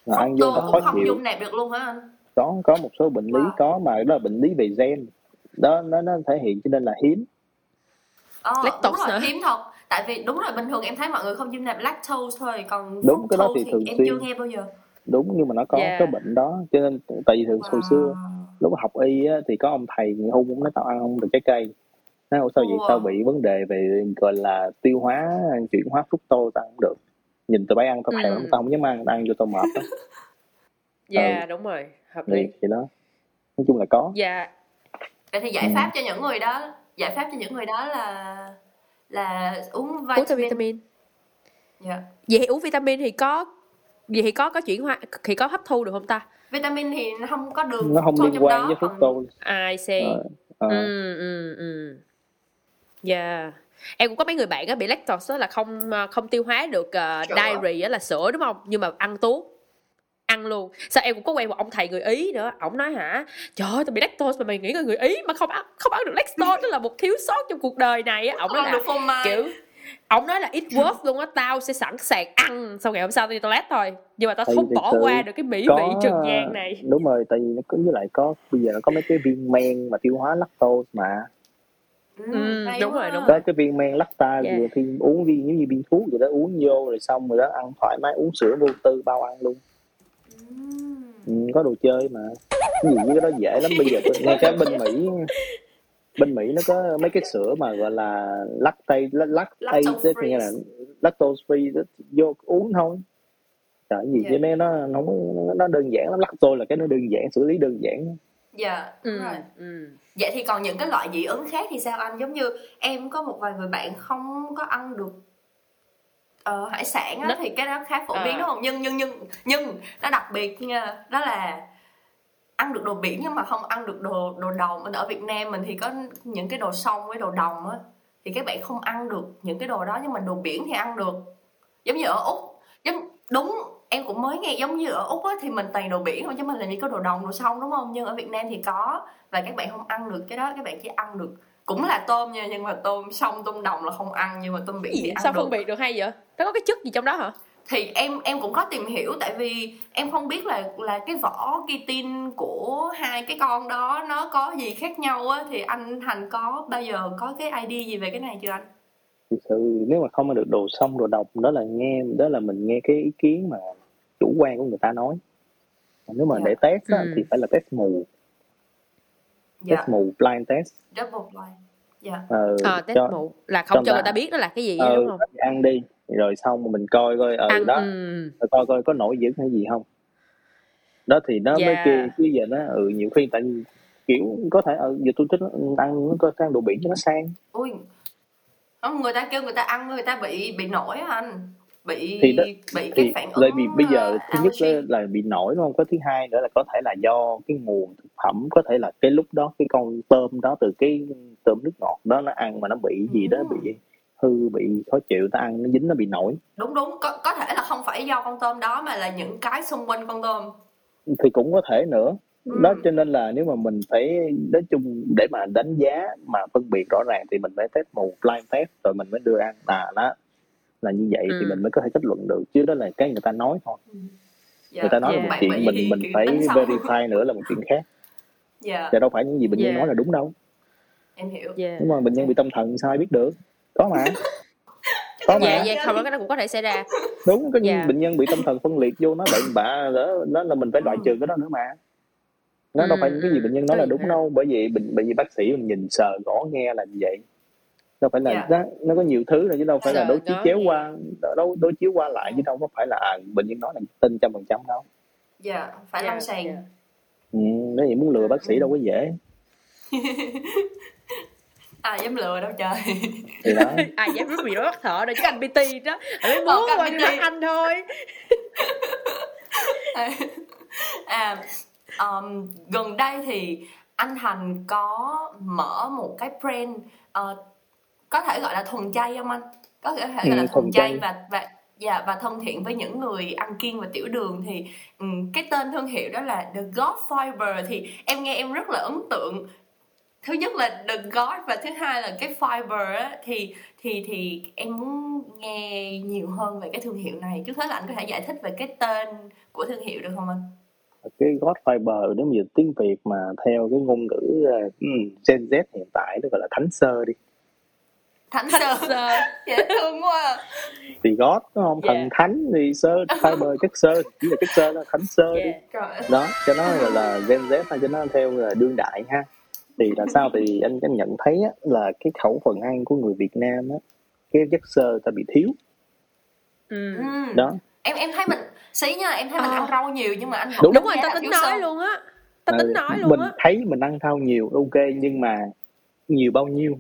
Mà ăn vô cũng khó không chịu. dung nạp được luôn hả anh? Có có một số bệnh lý Wow. có mà đó là bệnh lý về gen. Đó nó nó thể hiện cho nên là hiếm. Ờ, Lactose đúng rồi, hiếm thật tại vì đúng rồi bình thường em thấy mọi người không dung nạp lactose thôi còn Đúng, cái đó thì thì, thường em xuyên. chưa nghe bao giờ đúng nhưng mà nó có Yeah. cái bệnh đó cho nên tại vì thường hồi xưa Wow. lúc học y á, thì có ông thầy người hung cũng nói tao ăn không được trái cây nói "Ủa sao vậy Wow. tao bị vấn đề về gọi là tiêu hóa chuyển hóa fructose tao không được nhìn tụi bay ăn tao Ừ. thèm lắm tao không dám ăn ăn vô tao mệt dạ đúng rồi hợp thì, lý thì đó nói chung là có dạ vậy thì giải Ừ. pháp cho những người đó giải pháp cho những người đó là là uống uống thêm vitamin. vitamin. Dạ. vậy thì uống vitamin thì có vậy thì có có chuyển hóa thì có hấp thu được không ta? Vitamin thì nó không có đường nó không liên trong quan đó, với còn- fructose I see. Ừ ừ ừ. Yeah em cũng có mấy người bạn á bị lactose á là không không tiêu hóa được uh, dairy á là sữa đúng không? Nhưng mà ăn tuốt ăn luôn. Sao em cũng có quen một ông thầy người ý nữa. Ổng nói hả trời ơi tao bị lactose mà mày nghĩ là người ý mà không ăn không ăn được lactose đó là một thiếu sót trong cuộc đời này á. Ổng nói là kiểu ổng nói là ít worth luôn á tao sẽ sẵn sàng ăn. Sau ngày hôm sau tao đi toilet thôi. Nhưng mà tao không bỏ qua được cái mỹ có vị trần gian này. Đúng rồi tại vì nó có với lại có bây giờ nó có mấy cái viên men mà tiêu hóa lactose mà. Ừ, hay đúng quá. rồi, đúng có cái viên men lacta Yeah. vừa khi uống viên giống như viên thuốc vậy đó uống vô rồi xong rồi đó ăn thoải mái uống sữa vô tư bao ăn luôn. Ừ, có đồ chơi mà. Cái gì cái đó dễ lắm. Bây giờ tôi- ngay cái bên mỹ bên Mỹ nó có mấy cái sữa mà gọi là lactate lactate Lactose tức nghĩa là lactose free đó, vô uống thôi. Trời gì Dạ. chứ mấy nó nó nó đơn giản lắm. Lactose là cái nó đơn giản xử lý đơn giản. Dạ đúng ừ rồi. ừ. Vậy thì còn những cái loại dị ứng khác thì sao anh? Giống như em có một vài người bạn không có ăn được ờ, hải sản á thì cái đó khá phổ biến À. đúng không? Nhưng nhưng nhưng nhưng nó đặc biệt nha đó là ăn được đồ biển nhưng mà không ăn được đồ đồ đồng mình ở Việt Nam mình thì có những cái đồ sông với đồ đồng á thì các bạn không ăn được những cái đồ đó nhưng mà đồ biển thì ăn được. Giống như ở úc giống đúng em cũng mới nghe giống như ở úc á thì mình toàn đồ biển thôi chứ mình làm gì có đồ đồng đồ sông đúng không? Nhưng ở việt nam thì có và các bạn không ăn được cái đó các bạn chỉ ăn được cũng là tôm nha nhưng mà tôm sông tôm đồng là không ăn nhưng mà tôm biển thì ăn sao được. phân biệt được hay vậy? Nó có cái chất gì trong đó hả? Thì em em cũng có tìm hiểu tại vì em không biết là là cái vỏ kitin của hai cái con đó nó có gì khác nhau á. Thì anh thành có bao giờ có cái idea gì về cái này chưa anh? Thực sự nếu mà không ăn được đồ sông đồ độc đó là nghe đó là mình nghe cái ý kiến mà chủ quan của người ta nói. Nếu mà Dạ. để test á, Ừ. thì phải là test mù dạ. Test mù blind test. Double blind. Dạ. Ờ, ờ test cho, mụ là không cho người ta biết đó là cái gì ờ, đúng không? ăn đi rồi xong mình coi coi ờ ăn đó. ừ. rồi coi coi có nổi dữ hay gì không. Đó thì nó mới Dạ. kia chứ giờ nó ừ nhiều khi tại kiểu có thể ờ giờ tôi thích ăn nó có ăn đồ biển cho nó sang. Ui. Không người ta kêu người ta ăn người ta bị bị nổi anh bị Thì đó- bị cái thì phản bởi ứng vì bây giờ ờ, thứ nhất là, là bị nổi đúng không? Có thứ hai nữa là có thể là do cái nguồn thực phẩm có thể là cái lúc đó cái con tôm đó từ cái tôm nước ngọt đó nó ăn mà nó bị gì đó bị hư bị khó chịu ta ăn nó dính nó bị nổi. Đúng đúng. Có có thể là không phải do con tôm đó mà là những cái xung quanh con tôm. Thì cũng có thể nữa. Ừ. đó cho nên là nếu mà mình phải nói chung để mà đánh giá mà phân biệt rõ ràng thì mình phải test một blind test rồi mình mới đưa ăn à đó là như vậy thì Ừ. mình mới có thể kết luận được chứ đó là cái người ta nói thôi. Dạ. người ta nói là Dạ. một chuyện mình mình phải verify nữa là một chuyện khác. Dạ. Chứ đâu phải những gì bệnh nhân Dạ. nói là đúng đâu. Em hiểu. Dạ. Nhưng mà bệnh nhân bị tâm thần sao ai biết được? Có mà. Có mà. dạ dạ không cái đó cũng có thể xảy ra. Đúng có Dạ. bệnh nhân bị tâm thần phân liệt vô nói bệnh bạ đó, đó là mình phải loại Ừ. trừ cái đó nữa mà. Nó đâu Ừ, phải những cái gì ừ, bệnh nhân nói là gì đúng đâu bởi vì bệnh bởi vì bác sĩ mình nhìn sờ gõ nghe là như vậy đâu phải là Dạ. nó, nó có nhiều thứ rồi chứ đâu phải là Sờ, đối chiếu chéo nghe. qua đối, đối chiếu qua lại chứ đâu có phải là à, bệnh nhân nói là tin trăm phần trăm đâu. Dạ phải Dạ, lâm sàng. dạ. ừ, nếu vậy muốn lừa bác sĩ đâu có dễ. À dám lừa đâu trời. Thì đó. Ai dám rút gì đó bắt thợ rồi chứ anh bt đó. Anh mới Ờ, muốn cái qua anh đi bắt anh thôi. À um, gần đây thì anh Thành có mở một cái brand ờ, có thể gọi là thuần chay không anh? Có thể gọi Ừ, là thuần chay và và dạ và thân thiện với những người ăn kiêng và tiểu đường thì ừm, cái tên thương hiệu đó là The God Fiber thì em nghe em rất là ấn tượng. Thứ nhất là The God và thứ hai là cái Fiber á, thì thì thì em muốn nghe nhiều hơn về cái thương hiệu này. Trước hết là anh có thể giải thích về cái tên của thương hiệu được không anh? cái God Fiber nếu mà dịch tiếng Việt mà theo cái ngôn ngữ uh, Gen Z hiện tại nó gọi là thánh sơ đi Thánh Thanh sơ sơ dễ thương quá à. thì God đúng không thần thánh thì sơ fiber chất sơ chỉ là chất sơ là thánh sơ đi yeah. Ơi. đó cho nó gọi là Gen Z hay cho nó theo là đương đại ha thì là sao thì anh anh nhận thấy á, là cái khẩu phần ăn của người Việt Nam á cái chất xơ ta bị thiếu ừ. Ừ. đó em em thấy mình xí nha em thấy mình Ờ. ăn rau nhiều nhưng mà anh vẫn Đúng. đúng rồi ta là tính nói xơ. luôn á ta Ờ, tính nói luôn mình á thấy mình ăn rau nhiều ok nhưng mà nhiều bao nhiêu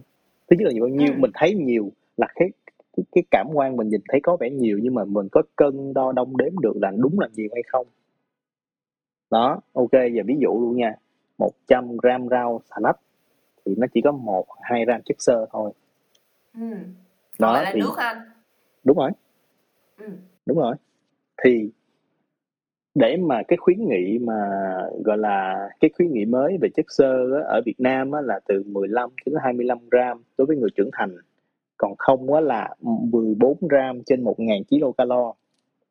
thứ nhất là nhiều bao nhiêu Ừ. mình thấy nhiều là cái cái, cái cảm quan mình nhìn thấy có vẻ nhiều nhưng mà mình có cân đo đong đếm được là đúng là nhiều hay không đó ok giờ ví dụ luôn nha 100 gram rau xà lách thì nó chỉ có một hai gram chất xơ thôi Ừ. Đó, Còn lại là thì- nước anh. đúng rồi Ừ. đúng rồi thì để mà cái khuyến nghị mà gọi là cái khuyến nghị mới về chất xơ á, ở Việt Nam á, là từ 15 đến 25 gram đối với người trưởng thành còn không á, là 14 gram trên 1.000 kcal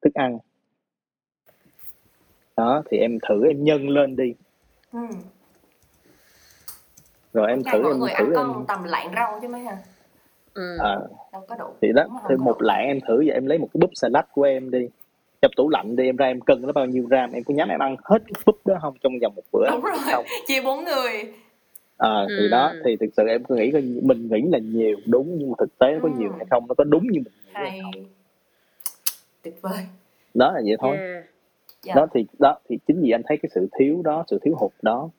thức ăn đó thì em thử em nhân lên đi Ừ. rồi em thử em người thử ăn em tầm lạng rau chứ mấy ha. ừ. à, Đâu có đủ. thì đó thì một lạng em thử vậy em lấy một cái búp salad của em đi trong tủ lạnh đi em ra em cân nó bao nhiêu gram em có nhắm em ăn hết cái búp đó không trong vòng một bữa Đúng rồi. không Chia bốn người. ờ thì Ừ. đó thì thực sự em cứ nghĩ coi mình nghĩ là nhiều đúng nhưng mà thực tế nó có Ừ. nhiều hay không nó có đúng như mình nghĩ hay hay không tuyệt vời đó là vậy thôi Yeah. dạ đó thì đó thì chính vì anh thấy cái sự thiếu đó sự thiếu hụt đó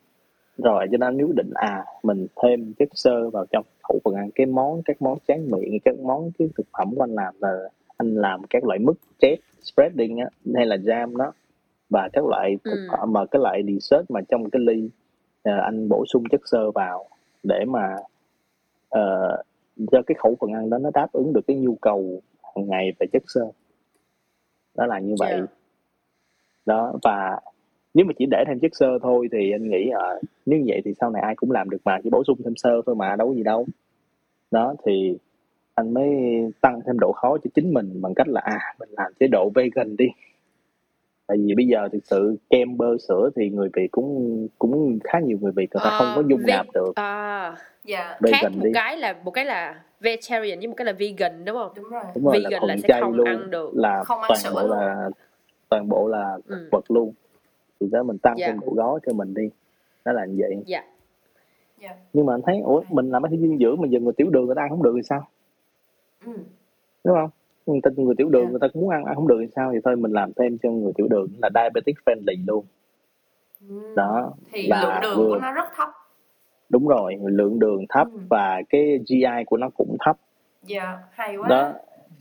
rồi cho nên anh quyết định à mình thêm chất xơ vào trong khẩu phần ăn cái món các món tráng miệng các món cái thực phẩm của anh làm là anh làm các loại mứt chép spreading á hay là jam đó và các loại thực Ừ. phẩm mà cái loại dessert mà trong cái ly ờ, anh bổ sung chất xơ vào để mà ờ, cho cái khẩu phần ăn đó nó đáp ứng được cái nhu cầu hàng ngày về chất xơ đó là như vậy Yeah. đó và nếu mà chỉ để thêm chất xơ thôi thì anh nghĩ ờ, nếu như vậy thì sau này ai cũng làm được mà chỉ bổ sung thêm xơ thôi mà đâu có gì đâu đó thì anh mới tăng thêm độ khó cho chính mình bằng cách là à mình làm chế độ vegan đi. Tại vì bây giờ thực sự kem bơ sữa thì người Việt cũng cũng khá nhiều người Việt người ta không có dung ve- nạp được. à, dạ. Vegan khác một đi. cái là một cái là vegetarian với một cái là vegan đúng không? Đúng rồi. Đúng rồi là Vegan là thuần sẽ chay không luôn ăn được. là Không ăn toàn sữa bộ luôn. là toàn bộ là Ừ. thực vật luôn. Thì đó mình tăng Dạ. thêm độ gói cho mình đi. Đó là như vậy. Dạ. Dạ. Nhưng mà anh thấy ủa mình làm bác sĩ dinh dưỡng mà giờ người tiểu đường người ta ăn không được thì sao ừ. đúng không? Người ta người tiểu đường Dạ. người ta cũng muốn ăn ăn không được thì sao? Thì thôi mình làm thêm cho người tiểu đường là diabetic friendly luôn. Ừ. đó thì là lượng đường vừa- của nó rất thấp. Đúng rồi lượng đường thấp Ừ. và cái GI của nó cũng thấp. Dạ hay quá. Đó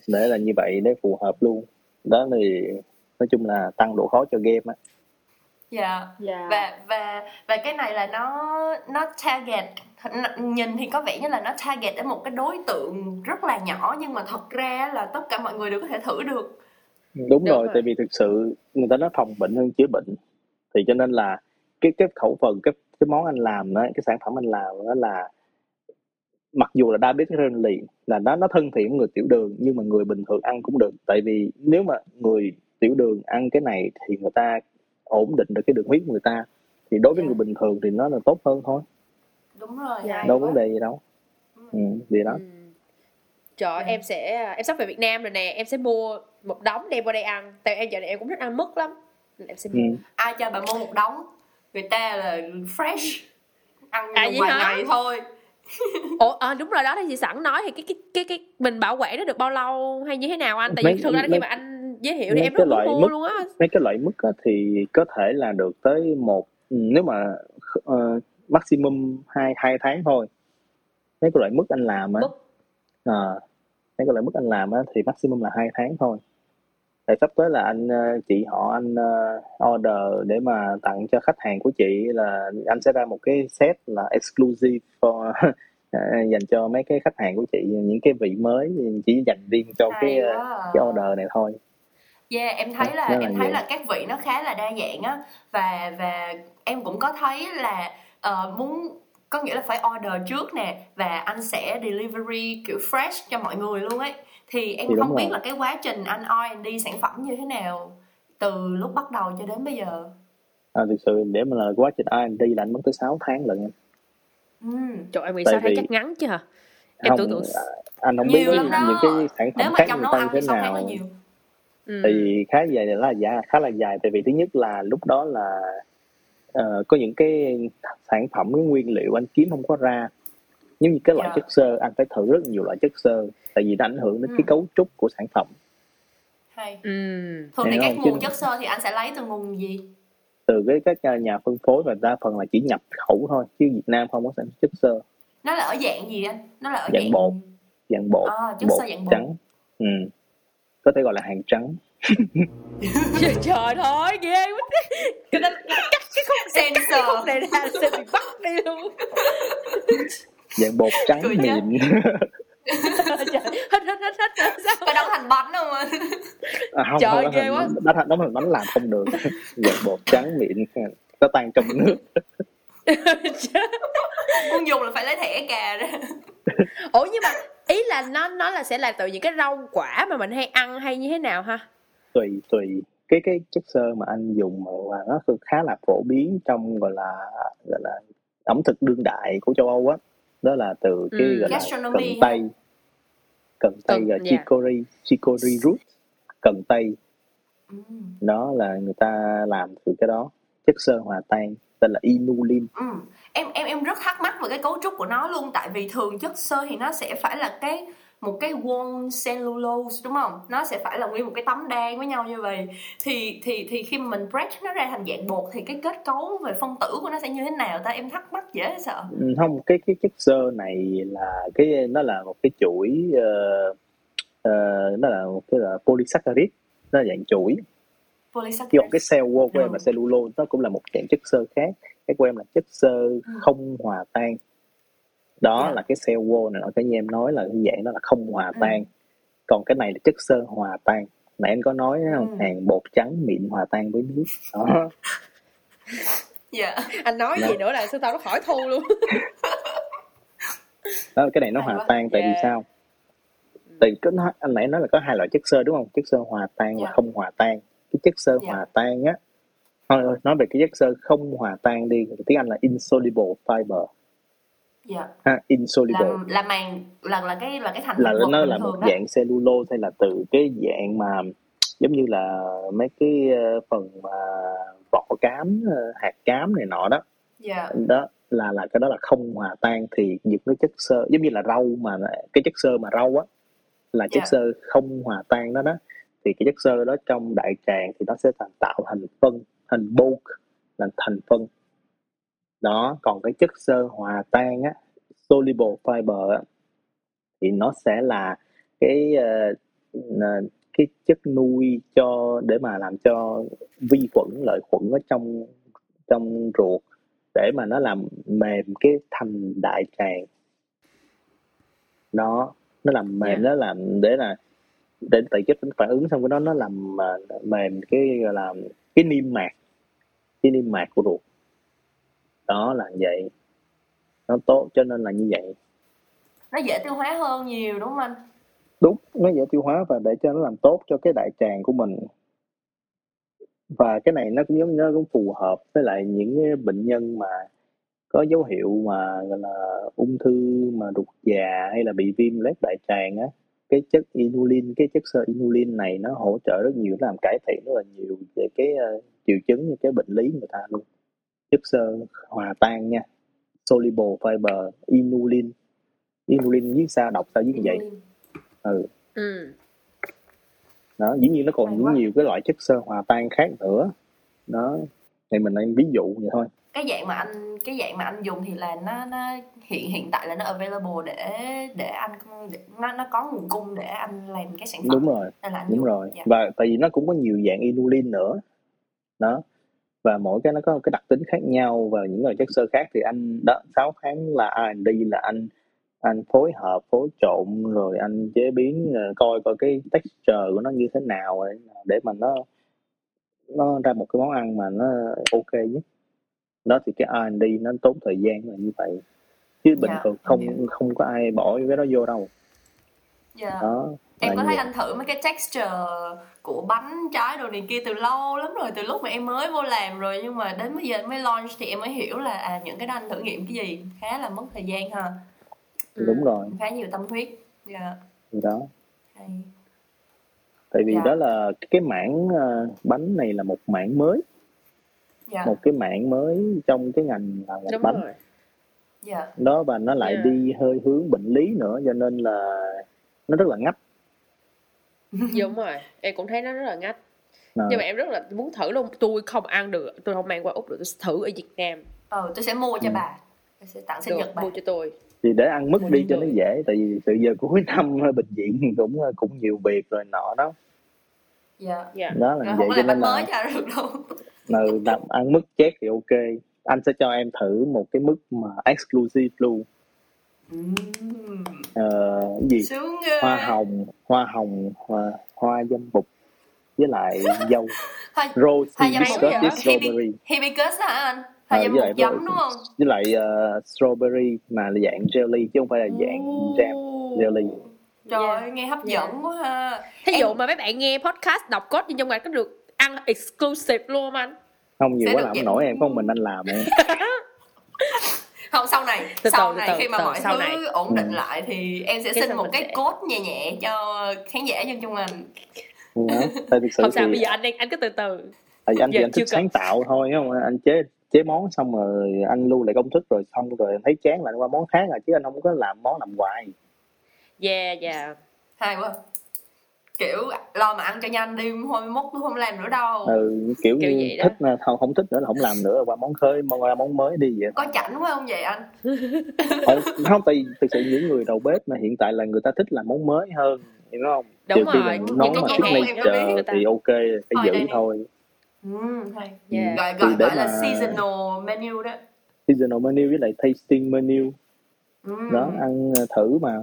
để là như vậy để phù hợp luôn. Đó thì nói chung là tăng độ khó cho game á. Dạ. Dạ. Và và và cái này là nó nó target nhìn thì có vẻ như là nó target ở một cái đối tượng rất là nhỏ nhưng mà thật ra là tất cả mọi người đều có thể thử được. Đúng, Đúng rồi, rồi. tại vì thực sự người ta nói phòng bệnh hơn chữa bệnh. Thì cho nên là cái cái khẩu phần cái cái món anh làm đó cái sản phẩm anh làm đó là mặc dù là diabetes friendly là nó nó thân thiện với người tiểu đường nhưng mà người bình thường ăn cũng được. Tại vì nếu mà người tiểu đường ăn cái này thì người ta ổn định được cái đường huyết của người ta. Thì đối với Dạ. người bình thường thì nó là tốt hơn thôi đúng rồi Dạ. đâu vấn đề gì đâu ừ, gì đó Ừ. Trời ơi, Dạ. em sẽ em sắp về Việt Nam rồi nè, em sẽ mua một đống đem qua đây ăn. Tại em giờ này em cũng thích ăn mứt lắm. Em sẽ ừ. mua. ai cho bà mua một đống người ta là fresh ăn À, vài hả? ngày thôi Ủa à, đúng rồi đó thì chị sẵn nói thì cái cái cái cái mình bảo quản nó được bao lâu hay như thế nào anh? Tại vì Mấy- thực ra khi mà anh giới thiệu thì em cái rất loại muốn mua mứt- luôn á. mấy cái loại mứt á, thì có thể là được tới một ừ, nếu mà ờ, maximum hai hai tháng thôi. Mấy cái loại mứt anh làm á? À, mấy cái loại mứt anh làm á thì maximum là hai tháng thôi. Tại sắp tới là anh ờ, chị họ anh ờ, order để mà tặng cho khách hàng của chị là anh sẽ ra một cái set là exclusive for ờ, dành cho mấy cái khách hàng của chị những cái vị mới chỉ dành riêng cho hay cái quá à. cái order này thôi. Yeah, em thấy là là em thấy vậy. là các vị nó khá là đa dạng á. Và và em cũng có thấy là ờ, muốn có nghĩa là phải order trước nè và anh sẽ delivery kiểu fresh cho mọi người luôn ấy thì em Thì không biết rồi. là cái quá trình anh R&D sản phẩm như thế nào từ lúc bắt đầu cho đến bây giờ. à, thực sự để mà là quá trình R&D là anh mất tới 6 tháng lận em Ừm, Trời ơi, em nghĩ Tại sao thấy vì- chắc ngắn chứ hả? Em không tưởng tượng anh không Nhiều biết đó. những cái sản Nếu phẩm mà khác trong người nấu ta ăn như thì thế 6 tháng là nào nhiều. ừ. vì khá dài là dài khá là dài tại vì thứ nhất là lúc đó là ờ, có những cái sản phẩm cái nguyên liệu anh kiếm không có ra giống như cái loại Dạ. chất xơ anh phải thử rất nhiều loại chất xơ tại vì nó ảnh hưởng đến Ừ. cái cấu trúc của sản phẩm Hay. Ừ. Thường thì các nguồn Chứ- chất xơ thì anh sẽ lấy từ nguồn gì? từ cái các nhà- nhà phân phối và đa phần là chỉ nhập khẩu thôi chứ Việt Nam không có sản xuất chất xơ Nó là ở dạng gì anh? Nó là ở Dạng dạng bột. dạng bột À, chất bột xơ dạng bột. trắng ừ. có thể gọi là hàng trắng Trời, trời thôi, ghê quá. Cái đó cắt cái khúc cái Sensor. khúc này ra sẽ bị bắt đi luôn. dạng bột trắng Cười mịn Trời, hết hết hết hết sao? Có đóng thành bánh không à, không Trời không, ơi, ghê quá. đó, đó là bánh làm không được dạng bột trắng mịn nó tan trong nước Muốn dùng là phải lấy thẻ cà ra. Ủa nhưng mà ý là nó nó là sẽ là từ những cái rau quả mà mình hay ăn hay như thế nào ha? Tùy tùy cái cái chất xơ mà anh dùng mà nó khá là phổ biến trong gọi là gọi là ẩm thực đương đại của châu Âu á đó là từ cái Ừ. gọi là cần tây cần tây Cần- gọi dạ. chicory chicory root cần tây Ừ. đó là người ta làm từ cái đó chất xơ hòa tan tên là inulin Ừ. em em em rất thắc mắc về cái cấu trúc của nó luôn tại vì thường chất xơ thì nó sẽ phải là cái một cái wall cellulose đúng không? Nó sẽ phải là nguyên một cái tấm đan với nhau như vậy. Thì thì thì khi mà mình break nó ra thành dạng bột thì cái kết cấu về phân tử của nó sẽ như thế nào ta? Em thắc mắc dễ sợ. Ừ, không cái cái chất xơ này là cái nó là một cái chuỗi uh, uh, nó là một cái là polysaccharide nó là dạng chuỗi. Polysaccharide. Còn cái cell wall của em Ừ. là cellulose nó cũng là một dạng chất xơ khác. Cái của em là chất xơ không hòa tan đó Dạ. là cái cell wall này cái như em nói là cái dạng đó là không hòa Ừ. tan còn cái này là chất xơ hòa tan nãy em có nói không Ừ. hàng bột trắng mịn hòa tan với nước đó dạ anh nói Dạ. gì nữa là sư tao nó khỏi thu luôn đó cái này nó hòa tan tại vì Yeah. sao tại cái nó, anh nãy nói là có hai loại chất xơ đúng không chất xơ hòa tan và Dạ. không hòa tan cái chất xơ Dạ. hòa tan á thôi nói về cái chất xơ không hòa tan đi tiếng anh là insoluble fiber dạ. Ha insoluble là là màng là là cái là cái thành là nó là một đó. dạng cellulose hay là từ cái dạng mà giống như là mấy cái ờ, phần mà vỏ cám ờ, hạt cám này nọ đó. Dạ. Đó là là cái đó là không hòa tan thì những cái chất xơ giống như là rau mà cái chất xơ mà rau á là chất Dạ. xơ không hòa tan đó đó. Thì cái chất xơ đó trong đại tràng thì nó sẽ thành tạo thành phân thành bulk là thành phân đó còn cái chất xơ hòa tan á soluble fiber á thì nó sẽ là cái ờ, ờ, cái chất nuôi cho để mà làm cho vi khuẩn lợi khuẩn ở trong trong ruột để mà nó làm mềm cái thành đại tràng đó nó làm mềm Dạ. nó làm để là để tại chất phản ứng xong cái đó nó làm mà mềm cái gọi là cái niêm mạc cái niêm mạc của ruột đó là vậy. Nó tốt cho nên là như vậy. Nó dễ tiêu hóa hơn nhiều đúng không anh? Đúng nó dễ tiêu hóa và để cho nó làm tốt cho cái đại tràng của mình. Và cái này nó cũng giống nó cũng phù hợp với lại những bệnh nhân mà có dấu hiệu mà gọi là ung thư mà ruột già hay là bị viêm loét đại tràng á cái chất inulin cái chất sơ inulin này nó hỗ trợ rất nhiều nó làm cải thiện rất là nhiều về cái ờ, triệu chứng như cái bệnh lý người ta luôn chất xơ hòa tan nha. Soluble fiber inulin. Inulin viết sao đọc sao viết như vậy? Ừ. Ừ. Đó dĩ nhiên nó còn những nhiều cái loại chất xơ hòa tan khác nữa. Đó thì mình đang ví dụ vậy thôi. Cái dạng mà anh cái dạng mà anh dùng thì là nó nó hiện hiện tại là nó available để để anh để, nó nó có nguồn cung để anh làm cái sản phẩm đúng rồi. nên là anh đúng dùng. rồi. Dạ. và tại vì nó cũng có nhiều dạng inulin nữa. Đó và mỗi cái nó có cái đặc tính khác nhau và những loại chất xơ khác thì anh đó 6 tháng là R&D là anh anh phối hợp phối trộn rồi anh chế biến ờ, coi coi cái texture của nó như thế nào để, để mà nó nó ra một cái món ăn mà nó ok nhất. Đó thì cái R&D nó tốn thời gian là như vậy. Chứ bình Dạ, thường không không có ai bỏ cái đó vô đâu Dạ. đó em là có thấy vậy. anh thử mấy cái texture của bánh trái đồ này kia từ lâu lắm rồi từ lúc mà em mới vô làm rồi nhưng mà đến bây giờ em mới launch thì em mới hiểu là à những cái đó anh thử nghiệm cái gì khá là mất thời gian ha Ừ. đúng rồi khá nhiều tâm huyết dạ thì đó hay tại vì Dạ. đó là cái mảng ờ, bánh này là một mảng mới dạ một cái mảng mới trong cái ngành làm đúng bánh rồi dạ đó và nó lại Dạ. đi hơi hướng bệnh lý nữa cho nên là nó rất là ngách. Đúng rồi em cũng thấy nó rất là ngách. Ờ, nhưng mà em rất là muốn thử luôn tôi không ăn được tôi không mang qua úc được tôi thử ở việt nam. Ờ tôi sẽ mua cho Ừ. bà tôi sẽ tặng sinh nhật bà. mua cho tôi. Thì để ăn Mua đi đi cho nó dễ tại vì từ giờ cuối năm bệnh viện cũng cũng nhiều việc rồi nọ đó. Dạ. Dạ. Đó là rồi vậy không có cho nên bánh mới là cho được đâu. Ừ, ăn mứt chét thì ok. Anh sẽ cho em thử một cái mứt mà exclusive luôn ờ, cái gì? Sướng ghê. Hoa hồng hoa hồng hoa, hoa dâm bụt với lại dâu. Hoa, rose hoa dâm Scottish hả? Strawberry. Hibi- hibiscus hả anh? Hoa Ờ, dâm với lại bụt giấm đúng không? với lại ờ, strawberry mà là dạng jelly chứ không phải là dạng jam jelly. Trời Dạ. ơi nghe hấp Dạ. dẫn quá ha. Thí Em- dụ mà mấy bạn nghe podcast đọc code trên trong ngành có được ăn exclusive luôn anh? Không nhiều Sẽ quá làm không nổi em có mình anh làm em không sau này Từ sau từ, này từ khi mà từ, mọi sau thứ này. ổn định Ừ. lại thì em sẽ Cái xin một cái sẽ- code nhẹ nhẹ cho khán giả dân trung anh thực sự không sao thì bây giờ anh đang anh cứ từ từ tại vì anh thì giờ anh chưa thích cần. sáng tạo thôi không anh chế chế món xong rồi anh lưu lại công thức rồi xong rồi anh thấy chán lại qua món khác à chứ anh không có làm món làm hoài yeah yeah hay quá kiểu lo mà ăn cho nhanh đi hôm mốt cũng không làm nữa đâu. Ừ, kiểu, Kiểu như thích là không không thích nữa là không làm nữa qua món khơi món qua món mới đi vậy. Có chảnh quá không vậy anh? Không, không tại vì thực sự những người đầu bếp mà hiện tại là người ta thích làm món mới hơn hiểu không? Đúng khi rồi, những món cái mà nhà hàng signature người ta- thì ok phải Thôi giữ đây thôi. Ừ, hay. Yeah. gọi Thì gọi để gọi là mà- seasonal menu đó. Seasonal menu với lại tasting menu. Ừ. đó ăn thử mà.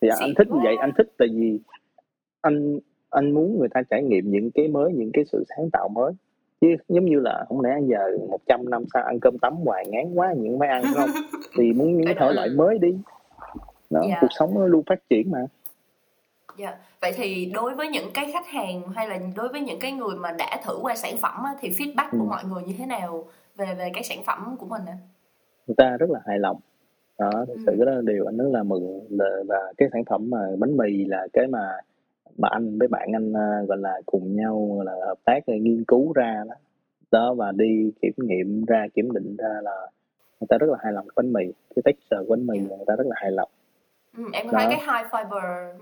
Thì anh thích như quá. vậy anh thích tại vì anh anh muốn người ta trải nghiệm những cái mới những cái sự sáng tạo mới chứ giống như là không lẽ giờ 100 năm sau ăn cơm tấm hoài ngán quá những mấy ăn không thì muốn những thể loại mới đi đó Dạ. cuộc sống nó luôn phát triển mà Dạ. Vậy thì đối với những cái khách hàng hay là đối với những cái người mà đã thử qua sản phẩm á, thì feedback của Ừ. mọi người như thế nào về về cái sản phẩm của mình ạ? người ta rất là hài lòng đó thực Ừ. sự đó là điều anh rất là mừng là, và cái sản phẩm mà bánh mì là cái mà mà anh với bạn anh à, gọi là cùng nhau gọi là hợp tác để nghiên cứu ra đó. Đó và đi kiểm nghiệm ra kiểm định ra là người ta rất là hài lòng với bánh mì. Cái texture của bánh mì người ta rất là hài lòng. Ừ, em có thấy cái high fiber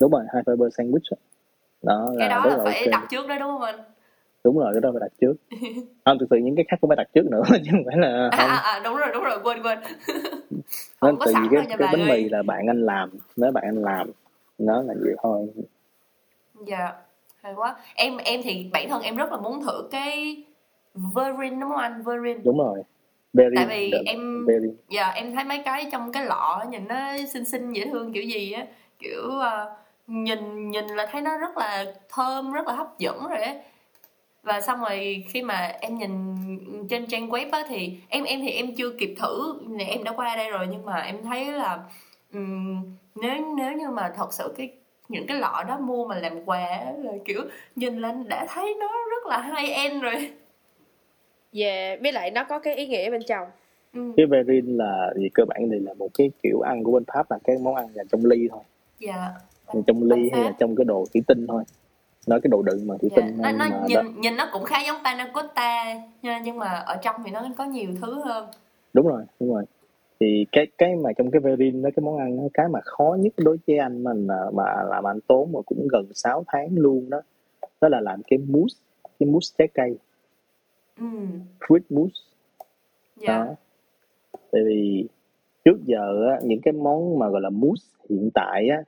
đúng rồi high fiber sandwich đó cái đó là phải ok. đặt trước đó đúng không anh? đúng rồi cái đó phải đặt trước. Không thực sự những cái khác cũng phải đặt trước nữa chứ không phải là À, không. à, à đúng rồi đúng rồi quên quên. nên rồi cái, cái bánh ơi. mì là bạn anh làm nếu bạn anh làm nó là vậy thôi Dạ. Hay quá. Em em thì bản thân em rất là muốn thử cái Verin đúng không anh? Verin. đúng rồi berry Tại vì the- em- berry. Dạ em thấy mấy cái trong cái lọ nhìn nó xinh xinh dễ thương kiểu gì á kiểu ờ, nhìn nhìn là thấy nó rất là thơm rất là hấp dẫn rồi á và xong rồi khi mà em nhìn trên trang web á thì em em thì em chưa kịp thử em đã qua đây rồi nhưng mà em thấy là ừm, nếu nếu như mà thật sự cái những cái lọ đó mua mà làm quà là kiểu nhìn lên đã thấy nó rất là high end rồi. Yeah với lại nó có cái ý nghĩa bên trong. Ừ. cái verin là thì cơ bản thì là một cái kiểu ăn của bên pháp là cái món ăn là trong ly thôi. Dạ. Trong ly hay là trong cái đồ thủy tinh thôi? Nói cái đồ đựng mà thủy Dạ, tinh nó, nó nhìn đó, nhìn nó cũng khá giống panna cotta nhưng mà ở trong thì nó có nhiều thứ hơn. Đúng rồi đúng rồi thì cái cái mà trong cái verin đó cái món ăn đó, cái mà khó nhất đối với anh mình mà làm anh tốn mà cũng gần 6 tháng luôn đó đó là làm cái mousse cái mousse trái cây. Ừ. Fruit mousse. Dạ. Đó. Tại vì trước giờ á, những cái món mà gọi là mousse hiện tại á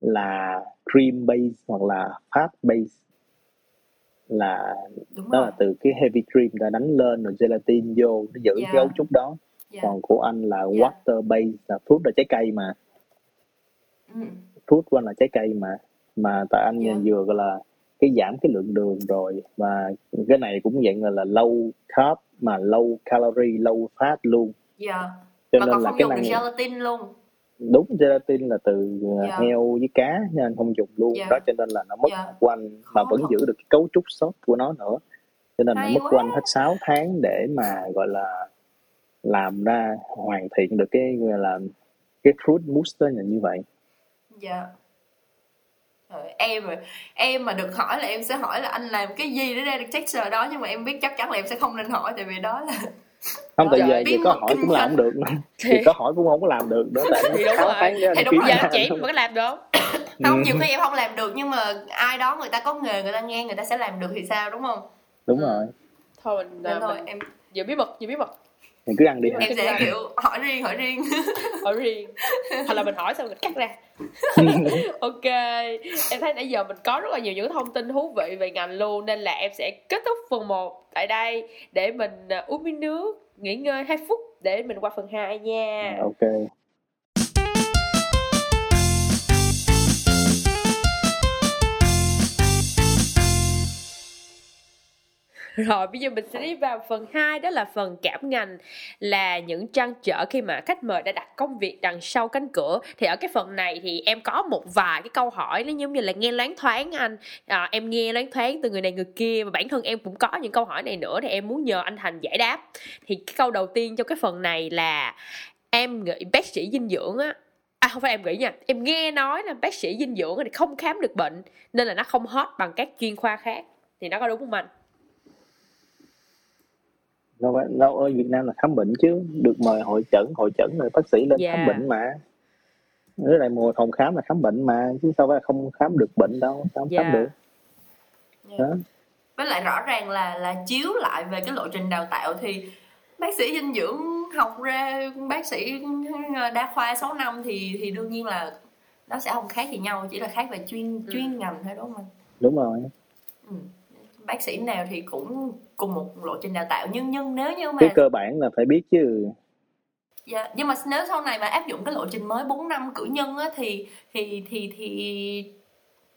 là cream base hoặc là fat base. Là đúng đó rồi. là từ cái heavy cream ta đánh lên rồi gelatin vô nó giữ Dạ. cái cấu trúc đó dạ còn của anh là Dạ. water base là fruit là trái cây mà ừ. fruit của anh là trái cây mà mà tại anh Dạ. vừa gọi là cái giảm cái lượng đường rồi và cái này cũng dạng là, là low carb mà low calorie low fat luôn dạ cho mà nên còn là không cái dùng năng gelatin luôn đúng gelatin là từ uh, Dạ. heo với cá nên anh không dùng luôn Dạ. đó cho nên là nó mất Dạ. của anh mà Khó vẫn giữ được cái cấu trúc sốt của nó nữa cho nên Hay nó mất quá. của anh hết 6 tháng để mà gọi là làm ra hoàn thiện được cái gọi là cái fruit đó là như vậy. Dạ. Em rồi em mà được hỏi là em sẽ hỏi là anh làm cái gì để ra được texture đó nhưng mà em biết chắc chắn là em sẽ không nên hỏi tại vì đó là không tại giờ bí giờ có hỏi cũng làm không được thì có hỏi cũng không có làm được nữa tại Thì đúng rồi. Thì đúng rồi. ra chị mà có làm được không? Không Ừ. nhiều khi em không làm được nhưng mà ai đó người ta có nghề người ta nghe người ta sẽ làm được thì sao đúng không? Đúng rồi. Thôi mình, nên à, thôi mình em giữ bí mật giữ bí mật mình cứ ăn đi. Em sẽ kiểu hỏi riêng hỏi riêng. Ở riêng. Hoặc là mình hỏi xong mình cắt ra. Ok. Em thấy nãy giờ mình có rất là nhiều những thông tin thú vị về ngành luôn nên là em sẽ kết thúc phần 1 tại đây để mình à, uống miếng nước nghỉ ngơi 2 phút để mình qua phần 2 nha. Ok Rồi bây giờ mình sẽ đi vào phần 2 đó là phần cảm ngành là những trăn trở khi mà khách mời đã đặt công việc đằng sau cánh cửa. Thì ở cái phần này thì em có một vài cái câu hỏi nó giống như là nghe loáng thoáng anh. À, em nghe loáng thoáng từ người này người kia và bản thân em cũng có những câu hỏi này nữa thì em muốn nhờ anh Thành giải đáp. Thì cái câu đầu tiên trong cái phần này là em nghĩ bác sĩ dinh dưỡng á À không phải em nghĩ nha Em nghe nói là bác sĩ dinh dưỡng thì không khám được bệnh Nên là nó không hot bằng các chuyên khoa khác. Thì nó có đúng không anh? Đâu phải đâu ở Việt Nam là khám bệnh chứ được mời hội chẩn hội chẩn rồi bác sĩ lên Dạ. khám bệnh mà với lại mùa phòng khám là khám bệnh mà chứ sao phải không khám được bệnh đâu sao không Dạ. khám được Dạ. đó với lại rõ ràng là là chiếu lại về cái lộ trình đào tạo thì bác sĩ dinh dưỡng học ra bác sĩ đa khoa 6 năm thì thì đương nhiên là nó sẽ không khác gì nhau chỉ là khác về chuyên Ừ. chuyên ngành thôi đúng không anh? đúng rồi Ừ. bác sĩ nào thì cũng cùng một lộ trình đào tạo nhưng nhưng nếu như mà cái cơ bản là phải biết chứ. Dạ, nhưng mà nếu sau này mà áp dụng cái lộ trình mới 4 năm cử nhân á thì thì thì thì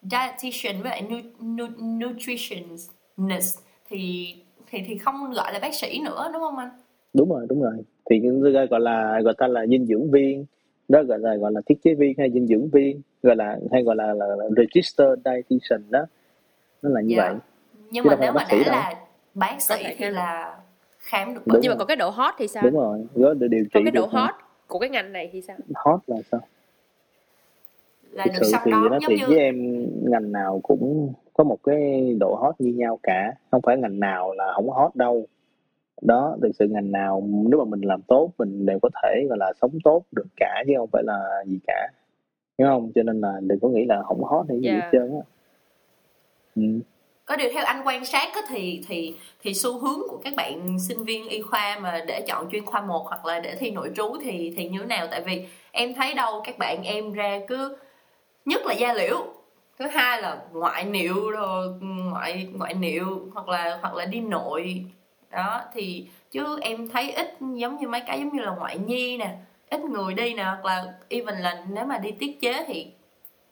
dietitian với lại nu, nu, nutritionist thì thì thì không gọi là bác sĩ nữa đúng không anh? đúng rồi đúng rồi. Thì cái gọi là gọi ta là dinh dưỡng viên. Đó gọi là gọi là thiết chế viên hay dinh dưỡng viên gọi là hay gọi là, là, là register dietitian đó. Nó là như Dạ. vậy Nhưng Chứ mà nếu mà đã đâu. là bác sĩ thì là khám được bệnh. nhưng mà còn cái độ hot thì sao? Đúng rồi có để điều trị còn cái độ hot của cái ngành này thì sao? Hot là sao? Là thực được sự thì nó giống thì như với em ngành nào cũng có một cái độ hot như nhau cả. Không phải ngành nào là không hot đâu. Đó thực sự ngành nào nếu mà mình làm tốt mình đều có thể gọi là sống tốt được cả chứ không phải là gì cả. Hiểu không? Cho nên là đừng có nghĩ là không hot hay gì Dạ. hết trơn á. Ừ. có điều theo anh quan sát á, thì thì thì xu hướng của các bạn sinh viên y khoa mà để chọn chuyên khoa một hoặc là để thi nội trú thì thì như thế nào? Tại vì em thấy đâu các bạn em ra cứ nhất là da liễu. Thứ hai là ngoại niệu rồi ngoại ngoại niệu hoặc là hoặc là đi nội. Đó thì chứ em thấy ít giống như mấy cái giống như là ngoại nhi nè ít người đi nè hoặc là even là nếu mà đi tiết chế thì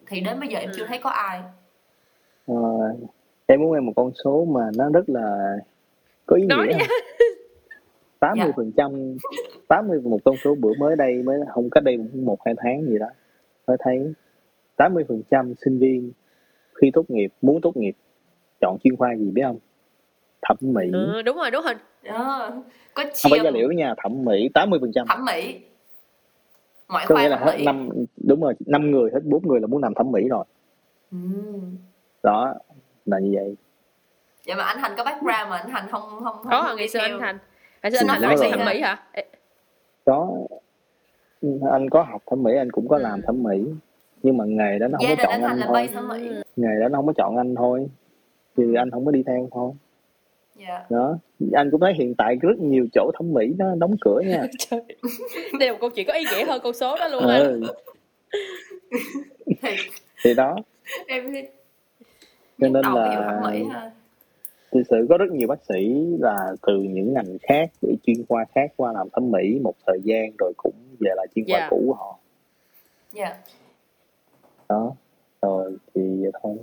thì đến bây giờ em chưa Ừ. thấy có ai. Ờ, em muốn em một con số mà nó rất là có ý nghĩa. tám mươi phần trăm tám mươi một con số bữa mới đây mới không cách đây một hai tháng gì đó mới thấy. Tám mươi phần trăm sinh viên khi tốt nghiệp muốn tốt nghiệp chọn chuyên khoa gì biết không? Thẩm mỹ. Ừ, đúng rồi đúng rồi. Đó có không phải da liễu nha thẩm mỹ tám mươi phần trăm. Thẩm mỹ. Ngoại có khoa nghĩa là hết năm đúng rồi năm người hết bốn người là muốn làm thẩm mỹ rồi. Ừm. đó là như vậy. Vậy mà anh thành có background mà anh thành không không không có không ngày đi xưa anh thành. Ngày xưa anh Dạ, thành là bác sĩ thẩm mỹ hả có. Anh có học thẩm mỹ anh cũng có Ừ. làm thẩm mỹ. Nhưng mà nghề đó nó không gia có đình chọn anh anh là thôi. bay thẩm mỹ. Nghề đó nó không có chọn anh thôi. Thì anh không có đi theo thôi. Dạ. Đó. Anh cũng thấy hiện tại rất nhiều chỗ thẩm mỹ nó đóng cửa nha. Trời. đây là một câu chuyện có ý nghĩa hơn con số đó luôn anh ừ, thì thì đó. Em Cho nên là- thực sự có rất nhiều bác sĩ là từ những ngành khác từ chuyên khoa khác qua làm thẩm mỹ một thời gian rồi cũng về lại chuyên khoa Dạ. cũ của họ. Dạ. Đó rồi thì vậy thôi.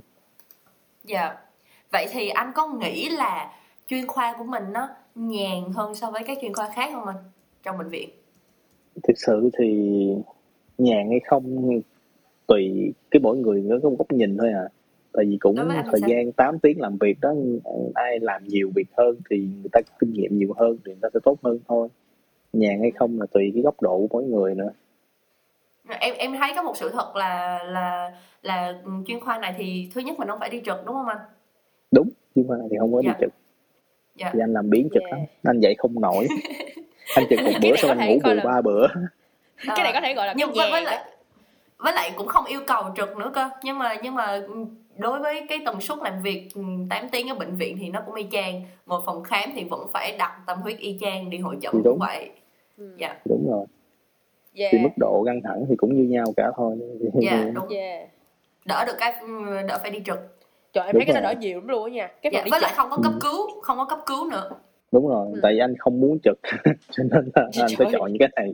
Dạ. Vậy thì anh có nghĩ là chuyên khoa của mình nó nhàn hơn so với các chuyên khoa khác không anh trong bệnh viện? Thực sự thì nhàn hay không tùy cái mỗi người nó có một góc nhìn thôi à tại vì cũng thời sao? gian 8 tiếng làm việc đó ai làm nhiều việc hơn thì người ta kinh nghiệm nhiều hơn thì người ta sẽ tốt hơn thôi. Nhàn hay không là tùy cái góc độ của mỗi người nữa. Em em thấy có một sự thật là là là chuyên khoa này thì thứ nhất mình không phải đi trực đúng không anh? Đúng nhưng mà thì không có Dạ. đi trực. Dạ. Thì anh làm biến trực Yeah. lắm anh dậy không nổi. Anh trực một bữa này xong anh ngủ bù là- ba bữa. Cái này có thể gọi là nhưng với, lại với lại cũng không yêu cầu trực nữa cơ. Nhưng mà nhưng mà đối với cái tần suất làm việc ừ, 8 tiếng ở bệnh viện thì nó cũng y chang. Ngồi phòng khám thì vẫn phải đặt tâm huyết y chang đi hội chẩn cũng đúng. vậy. Ừ. dạ. Đúng rồi. Yeah. thì mức độ căng thẳng thì cũng như nhau cả thôi. Dạ đúng. Yeah. đỡ được cái ừ, đỡ phải đi trực. Trời em Đúng thấy cái đó đỡ nhiều lắm luôn á nha. Cái dạ, với trực lại không có cấp Ừ. cứu không có cấp cứu nữa. Đúng rồi Ừ. tại vì anh không muốn trực. Cho nên là Trời anh phải chọn những cái này.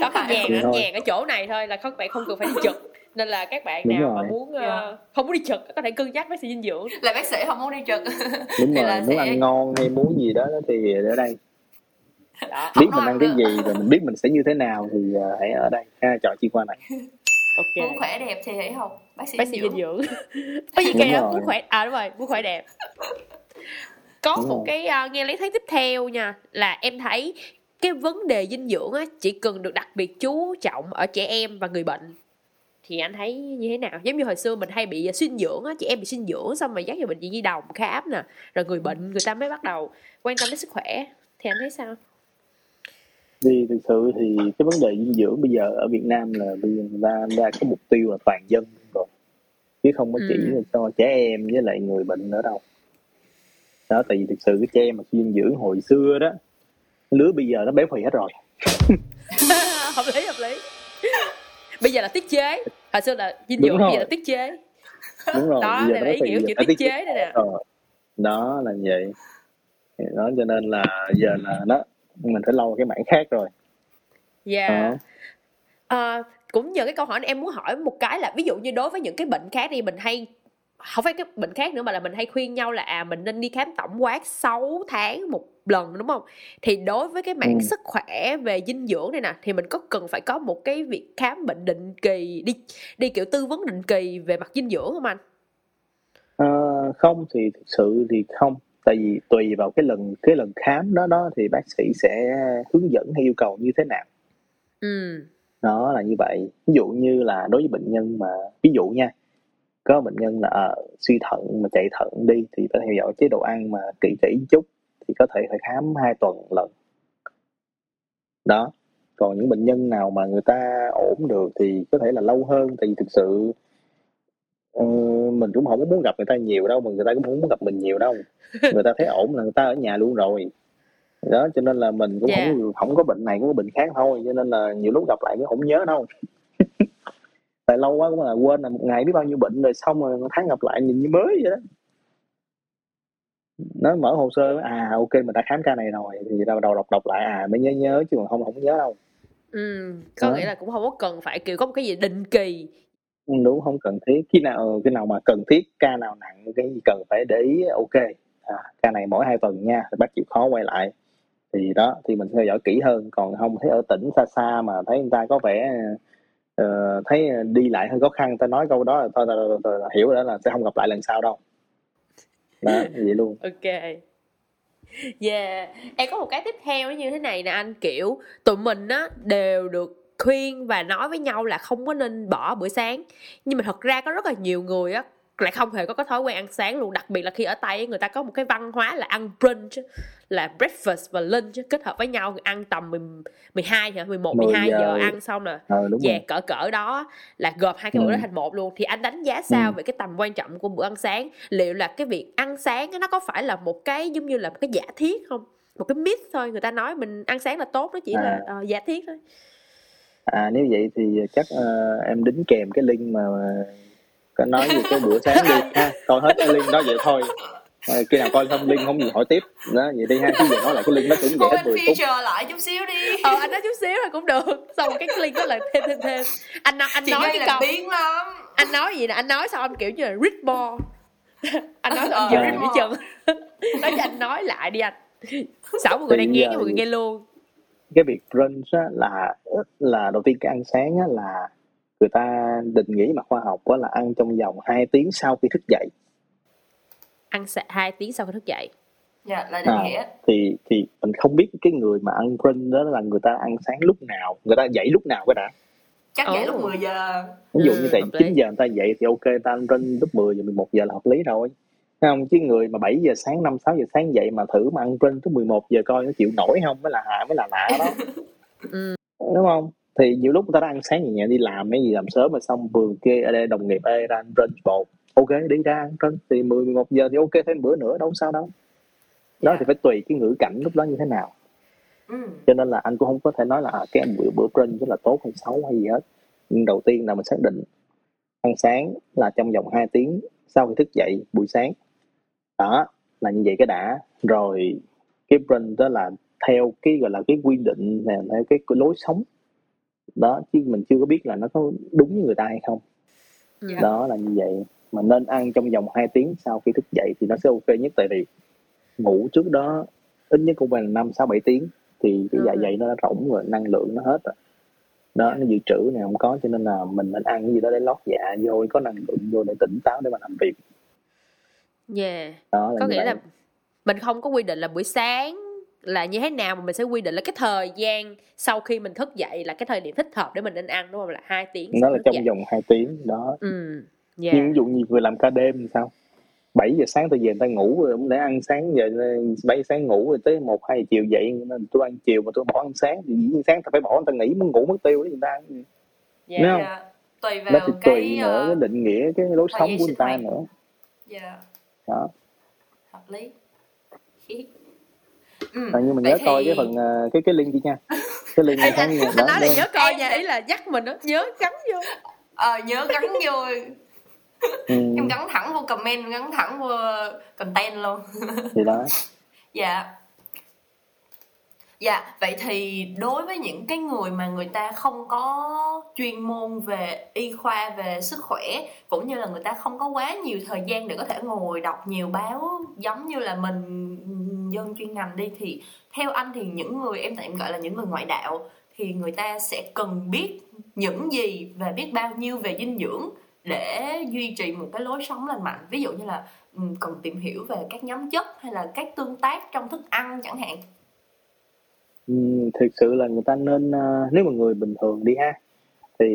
Đó cái nhàn nhàn ở chỗ này thôi là các bạn không cần phải đi trực nên là các bạn Đúng nào mà rồi. muốn ờ, Dạ. không muốn đi trực có thể cân nhắc bác sĩ dinh dưỡng. Là bác sĩ không muốn đi trực đúng Thì rồi là muốn sẽ- ăn ngon hay muốn gì đó thì ở đây. Đó. Biết mình ăn cái gì rồi mình biết mình sẽ như thế nào thì ờ, hãy ở đây ha chọn chuyên khoa này ok. Muốn khỏe đẹp thì hãy học bác sĩ, bác sĩ dinh dưỡng. Có gì kìa muốn khỏe à đúng rồi muốn khỏe đẹp. Có Đúng một rồi. cái uh, nghe lấy thấy tiếp theo nha là em thấy cái vấn đề dinh dưỡng á chỉ cần được đặc biệt chú trọng ở trẻ em và người bệnh thì anh thấy như thế nào? Giống như hồi xưa mình hay bị suy dưỡng á chị em bị suy dưỡng xong rồi dắt vào bệnh viện nhi đồng khám nè. Rồi người bệnh người ta mới bắt đầu quan tâm đến sức khỏe. Thì anh thấy sao? Thì thực sự thì cái vấn đề dinh dưỡng bây giờ ở Việt Nam là bây giờ người ta đã có mục tiêu là toàn dân rồi. Chứ không có chỉ ừ. cho trẻ em với lại người bệnh nữa đâu. Đó tại vì thực sự cái trẻ em mà dinh dưỡng hồi xưa đó lứa bây giờ nó béo phì hết rồi. Hợp lý bây giờ là tiết chế. Hồi xưa là dinh dưỡng bây giờ là tiết chế. Đúng rồi đó bây giờ là ý nghĩa chữ tiết chế. đây nè. Rồi đó là vậy. Đó cho nên là giờ là nó mình phải lo cái mảng khác rồi. Dạ. Đó Ờ, cũng nhờ cái câu hỏi này em muốn hỏi một cái là ví dụ như đối với những cái bệnh khác đi mình hay không phải cái bệnh khác nữa mà là mình hay khuyên nhau là à mình nên đi khám tổng quát 6 tháng một lần đúng không? Thì đối với cái ừ. mảng sức khỏe về dinh dưỡng này nè thì mình có cần phải có một cái việc khám bệnh định kỳ đi đi kiểu tư vấn định kỳ về mặt dinh dưỡng không anh? Ờ, không thì thực sự thì không. Tại vì tùy vào cái lần cái lần khám đó đó thì bác sĩ sẽ hướng dẫn hay yêu cầu như thế nào. Ừ. Nó là như vậy. Ví dụ như là đối với bệnh nhân mà ví dụ nha có bệnh nhân là ờ, suy thận mà chạy thận đi thì phải theo dõi chế độ ăn mà kỹ kỹ chút thì có thể phải khám hai tuần lần. Đó còn những bệnh nhân nào mà người ta ổn được thì có thể là lâu hơn tại vì thực sự ờ, mình cũng không có muốn gặp người ta nhiều đâu mà người ta cũng không muốn gặp mình nhiều đâu. Người ta thấy ổn là người ta ở nhà luôn rồi. Đó cho nên là mình cũng dạ. không không có bệnh này cũng có bệnh khác thôi cho nên là nhiều lúc gặp lại cũng không nhớ đâu. Tại lâu quá cũng là quên là một ngày biết bao nhiêu bệnh rồi xong rồi một tháng gặp lại nhìn như mới vậy đó nó mở hồ sơ à ok mình đã khám ca này rồi thì đầu đầu đọc đọc lại à mới nhớ nhớ chứ còn không không nhớ đâu. Ừ có đó. nghĩa là cũng không có cần phải kiểu có một cái gì định kỳ. Ừ, đúng không cần thiết. Khi nào khi nào mà cần thiết ca nào nặng cái gì cần phải để ý ok à, ca này mỗi hai tuần nha thì bác chịu khó quay lại. Thì đó thì mình theo dõi kỹ hơn còn không thấy ở tỉnh xa xa mà thấy người ta có vẻ ờ, thấy đi lại hơi khó khăn ta nói câu đó là thôi, thôi, thôi, thôi, thôi hiểu đó là sẽ không gặp lại lần sau đâu đó vậy luôn. Ok. Yeah, em có một cái tiếp theo nó như thế này nè anh. Kiểu tụi mình á đều được khuyên và nói với nhau là không có nên bỏ bữa sáng. Nhưng mà thật ra có rất là nhiều người á lại không hề có cái thói quen ăn sáng luôn. Đặc biệt là khi ở tây người ta có một cái văn hóa là ăn brunch là breakfast và lunch kết hợp với nhau. Ăn tầm 10, 12 hả 11 10 12 giờ giờ. ăn xong rồi ờ về rồi. cỡ cỡ đó là gộp hai cái bữa đó ừ. thành một luôn. Thì anh đánh giá sao Ừ. về cái tầm quan trọng của bữa ăn sáng? Liệu là cái việc ăn sáng nó có phải là một cái giống như là một cái giả thiết không? Một cái myth thôi người ta nói mình ăn sáng là tốt nó chỉ là à. ờ, giả thiết thôi. À nếu vậy thì chắc ờ, em đính kèm cái link mà có nói về cái bữa sáng đi ha. Coi hết cái link đó vậy thôi. Ờ, khi nào coi xong link không gì hỏi tiếp. Đó vậy đi ha. Chứ giờ nói lại cái link đó cũng vậy hết 10 phút. lại chút xíu đi. Ờ anh nói chút xíu là cũng được. Xong cái link đó là thêm thêm thêm. Anh nói anh chị nói cái câu biến lắm. Anh nói gì nè? Anh nói xong anh kiểu như là read more anh nói xong à read mũi chân nói cho anh nói lại đi anh. Sáu mọi người đang nghe cái mọi người nghe luôn. cái việc brunch á, là là đầu tiên cái ăn sáng á, là người ta định nghĩa mặt khoa học á, là ăn trong vòng 2 tiếng sau khi thức dậy. Ăn sẽ hai tiếng sau khi thức dậy. Dạ là định à, nghĩa. thì thì mình không biết cái người mà ăn brunch đó là người ta ăn sáng lúc nào người ta dậy lúc nào cái đã. Chắc vậy lúc Ồ. 10 giờ. Ví dụ Ừ, như tại hợp 9 lý. giờ người ta dậy thì ok người ta ăn brunch lúc 10 giờ 11 giờ là hợp lý rồi. Thấy không? Chứ người mà 7 giờ sáng 5 6 giờ sáng dậy mà thử mà ăn brunch tới 11 giờ coi nó chịu nổi không? Mới là hạ mới là lạ đó. Ừ. đúng không thì nhiều lúc người ta đã ăn sáng nhẹ nhẹ đi làm mấy gì làm sớm mà xong vừa kia ở đây đồng nghiệp ê ra ăn brunch bột ok đi ra ăn brunch thì 10 11 giờ thì ok thêm bữa nữa đâu sao đâu. Đó Dạ. thì phải tùy cái ngữ cảnh lúc đó như thế nào. Ừ. cho nên là anh cũng không có thể nói là à, cái bữa bữa brunch rất là tốt hay xấu hay gì hết. Nhưng đầu tiên là mình xác định ăn sáng là trong vòng 2 tiếng sau khi thức dậy buổi sáng. Đó là như vậy cái đã. Rồi cái brunch đó là theo cái gọi là cái quy định nè theo cái lối sống đó chứ mình chưa có biết là nó có đúng như người ta hay không Ừ. Dạ. đó là như vậy mà nên ăn trong vòng 2 tiếng sau khi thức dậy thì nó sẽ ok nhất tại vì ngủ trước đó ít nhất cũng phải là năm sáu bảy tiếng thì cái dạ Ừ. dày nó đã rỗng rồi năng lượng nó hết rồi đó nó dự trữ này không có cho nên là mình nên ăn cái gì đó để lót dạ vô có năng lượng vô để tỉnh táo để mà làm việc yeah đó là có nghĩa vậy là mình không có quy định là buổi sáng là như thế nào mà mình sẽ quy định là cái thời gian sau khi mình thức dậy là cái thời điểm thích hợp để mình nên ăn đúng không là hai tiếng nó là trong dậy. vòng 2 tiếng đó ừ yeah. nhưng ví dụ như người làm ca đêm thì sao 7 giờ sáng tôi về người ta ngủ rồi cũng để ăn sáng giờ 7 sáng ngủ rồi tới một hai chiều dậy nên tôi ăn chiều mà tôi bỏ ăn sáng thì dĩ nhiên sáng ta phải bỏ người ta nghỉ muốn ngủ mất tiêu đấy người ta yeah, Đúng không? Yeah. tùy vào thì cái, tùy nữa uh, cái định nghĩa cái lối sống của người ta nữa yeah. đó hợp lý ừ, à, nhưng mà nhớ thì... coi cái phần uh, cái cái link đi nha. Cái link Ê, anh, anh nói là nhớ coi nha ý là dắt mình đó nhớ gắn vô. Ờ nhớ gắn vô. Ừ. em gắn thẳng vô comment gắn thẳng vô content luôn. Thì đó. Dạ. Dạ vậy thì đối với những cái người mà người ta không có chuyên môn về y khoa về sức khỏe cũng như là người ta không có quá nhiều thời gian để có thể ngồi đọc nhiều báo giống như là mình dân chuyên ngành đi thì theo anh thì những người em tạm gọi là những người ngoại đạo thì người ta sẽ cần biết những gì và biết bao nhiêu về dinh dưỡng để duy trì một cái lối sống lành mạnh ví dụ như là cần tìm hiểu về các nhóm chất hay là các tương tác trong thức ăn chẳng hạn ừ, thực sự là người ta nên uh, nếu mà người bình thường đi ha thì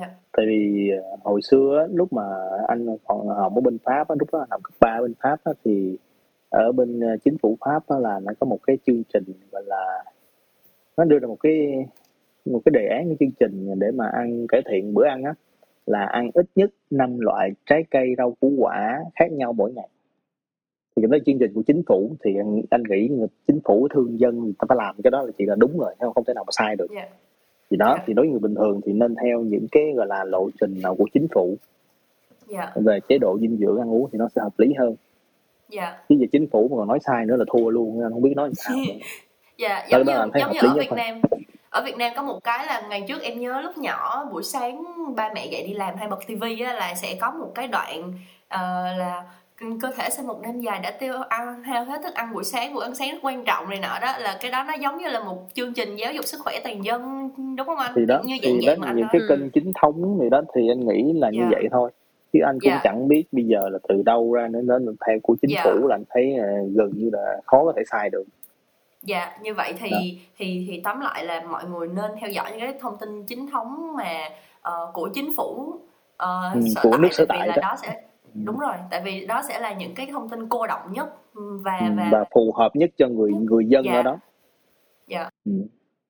yeah. tại vì uh, hồi xưa lúc mà anh còn học ở bên pháp lúc đó học cấp ba bên pháp thì ở bên uh, chính phủ pháp là nó có một cái chương trình gọi là nó đưa ra một cái một cái đề án cái chương trình để mà ăn cải thiện bữa ăn á là ăn ít nhất 5 loại trái cây rau củ quả khác nhau mỗi ngày thì cái đó chương trình của chính phủ thì anh, anh nghĩ chính phủ thương dân người ta phải làm cái đó là chỉ là đúng rồi không không thể nào mà sai được yeah. thì đó yeah. thì đối với người bình thường thì nên theo những cái gọi là lộ trình nào của chính phủ yeah. về chế độ dinh dưỡng ăn uống thì nó sẽ hợp lý hơn yeah. chứ về chính phủ mà còn nói sai nữa là thua luôn anh không biết nói sao dạ giống như, giống như ở Việt Nam ở Việt Nam có một cái là ngày trước em nhớ lúc nhỏ buổi sáng ba mẹ dậy đi làm hay bật tivi á là sẽ có một cái đoạn uh, là cơ thể sau một đêm dài đã tiêu ăn hao hết thức ăn buổi sáng buổi ăn sáng rất quan trọng này nọ đó là cái đó nó giống như là một chương trình giáo dục sức khỏe toàn dân đúng không anh thì đó như vậy thì vậy đó những cái kênh ừ. chính thống thì đó thì anh nghĩ là như yeah. Dạ. vậy thôi chứ anh cũng yeah. Dạ. chẳng biết bây giờ là từ đâu ra nên nên theo của chính yeah. Dạ. phủ là anh thấy uh, gần như là khó có thể sai được dạ như vậy thì Đó. thì thì tóm lại là mọi người nên theo dõi những cái thông tin chính thống mà uh, của chính phủ uh, ừ, sở của tại, nước sở tại là đó. đó sẽ ừ. đúng rồi tại vì đó sẽ là những cái thông tin cô động nhất và ừ, và, và phù hợp nhất cho người người dân dạ. ở đó dạ ừ.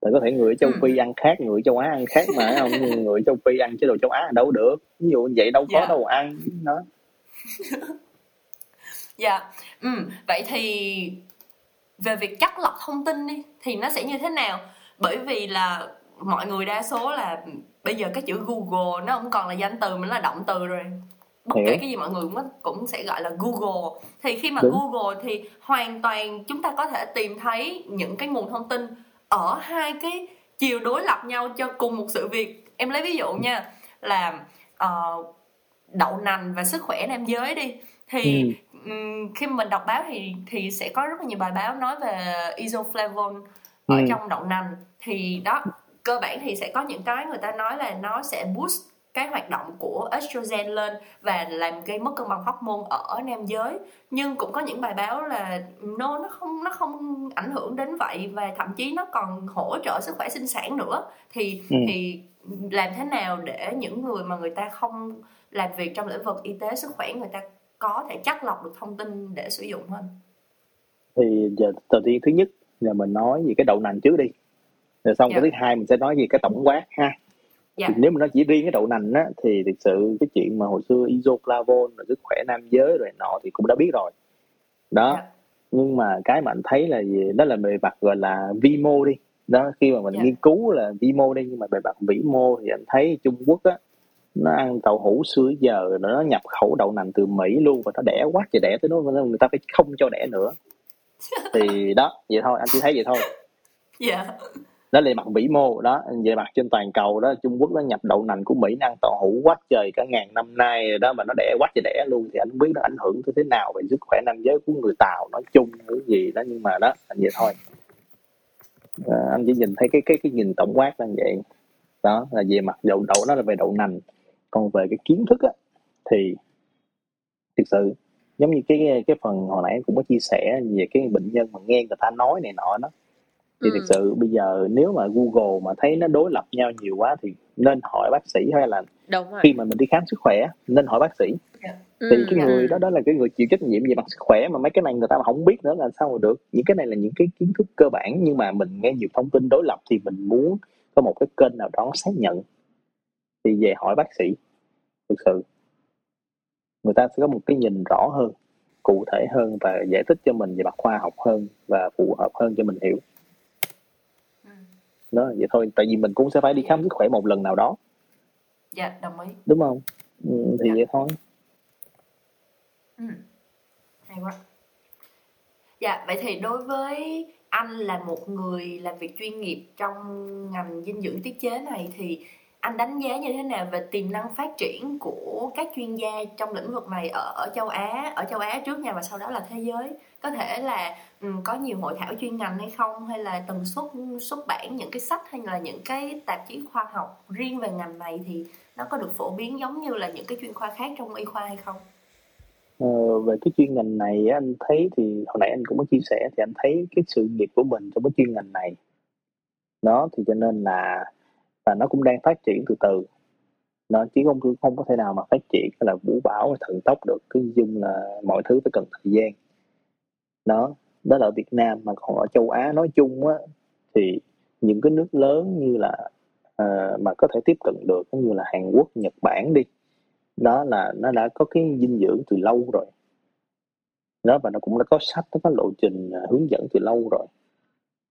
Tại có thể người ở châu ừ. Phi ăn khác, người châu Á ăn khác mà không người châu Phi ăn chế độ châu Á đâu được. Ví dụ vậy đâu có dạ. đâu ăn đó. dạ. Ừ, vậy thì về việc chắc lọc thông tin đi thì nó sẽ như thế nào bởi vì là mọi người đa số là bây giờ cái chữ google nó không còn là danh từ mà nó là động từ rồi bất kể cái gì mọi người cũng cũng sẽ gọi là google thì khi mà Đúng. google thì hoàn toàn chúng ta có thể tìm thấy những cái nguồn thông tin ở hai cái chiều đối lập nhau cho cùng một sự việc. Em lấy ví dụ nha là uh, đậu nành và sức khỏe nam giới đi. Thì ừ. khi mà mình đọc báo thì thì sẽ có rất là nhiều bài báo nói về isoflavone ở ừ. trong đậu nành. Thì đó cơ bản thì sẽ có những cái người ta nói là nó sẽ boost cái hoạt động của estrogen lên và làm gây mất cân bằng hormone ở nam giới nhưng cũng có những bài báo là no nó không nó không ảnh hưởng đến vậy và thậm chí nó còn hỗ trợ sức khỏe sinh sản nữa thì ừ. thì làm thế nào để những người mà người ta không làm việc trong lĩnh vực y tế sức khỏe người ta có thể chắc lọc được thông tin để sử dụng hơn thì giờ đầu tiên thứ nhất là mình nói về cái đậu nành trước đi rồi xong yeah. cái dạ. thứ hai mình sẽ nói về cái tổng quát ha dạ. thì nếu mà nó chỉ riêng cái đậu nành á thì thực sự cái chuyện mà hồi xưa isoflavone rồi sức khỏe nam giới rồi nọ thì cũng đã biết rồi. Đó. Dạ. nhưng mà cái mà anh thấy là gì? Đó là bề mặt gọi là vi mô đi. Đó khi mà mình dạ. nghiên cứu là vi mô đi nhưng mà bề mặt vĩ mô thì anh thấy Trung Quốc á nó ăn tàu hũ xưa giờ nó nhập khẩu đậu nành từ Mỹ luôn và nó đẻ quá trời đẻ tới nó người ta phải không cho đẻ nữa. Thì đó vậy thôi anh chỉ thấy vậy thôi. Dạ đó là mặt vĩ mô đó về mặt trên toàn cầu đó Trung Quốc nó nhập đậu nành của Mỹ năng ăn tàu hũ quá trời cả ngàn năm nay đó mà nó đẻ quá trời đẻ luôn thì anh không biết nó ảnh hưởng tới thế nào về sức khỏe nam giới của người Tàu nói chung cái gì đó nhưng mà đó anh vậy thôi. À, anh chỉ nhìn thấy cái cái cái nhìn tổng quát là vậy. Đó là về mặt đậu đậu nó là về đậu nành. Còn về cái kiến thức á thì thực sự giống như cái cái phần hồi nãy cũng có chia sẻ về cái bệnh nhân mà nghe người ta nói này nọ đó thì Ừ. thực sự bây giờ nếu mà Google mà thấy nó đối lập nhau nhiều quá thì nên hỏi bác sĩ hay là đúng rồi khi mà mình đi khám sức khỏe nên hỏi bác sĩ Ừ, thì cái dạ. người đó đó là cái người chịu trách nhiệm về mặt sức khỏe mà mấy cái này người ta mà không biết nữa là sao mà được những cái này là những cái kiến thức cơ bản nhưng mà mình nghe nhiều thông tin đối lập thì mình muốn có một cái kênh nào đó xác nhận thì về hỏi bác sĩ thực sự người ta sẽ có một cái nhìn rõ hơn cụ thể hơn và giải thích cho mình về mặt khoa học hơn và phù hợp hơn cho mình hiểu. Đó vậy thôi tại vì mình cũng sẽ phải đi khám sức khỏe một lần nào đó dạ đồng ý đúng không ừ, thì Dạ. vậy thôi Ừ. Hay quá. Dạ, vậy thì đối với anh là một người làm việc chuyên nghiệp trong ngành dinh dưỡng tiết chế này thì anh đánh giá như thế nào về tiềm năng phát triển của các chuyên gia trong lĩnh vực này ở, ở châu Á, ở châu Á trước nha và sau đó là thế giới. Có thể là um, có nhiều hội thảo chuyên ngành hay không hay là tần suất xuất bản những cái sách hay là những cái tạp chí khoa học riêng về ngành này thì nó có được phổ biến giống như là những cái chuyên khoa khác trong y khoa hay không? Ờ, về cái chuyên ngành này anh thấy thì hồi nãy anh cũng có chia sẻ thì anh thấy cái sự nghiệp của mình trong cái chuyên ngành này đó thì cho nên là và nó cũng đang phát triển từ từ. Nó chứ không không có thể nào mà phát triển là vũ bão thần tốc được cái dung là mọi thứ phải cần thời gian. Đó đó là ở Việt Nam mà còn ở châu Á nói chung á thì những cái nước lớn như là uh, mà có thể tiếp cận được như là Hàn Quốc Nhật Bản đi đó là nó đã có cái dinh dưỡng từ lâu rồi. Đó và nó cũng đã có sách nó có lộ trình à, hướng dẫn từ lâu rồi.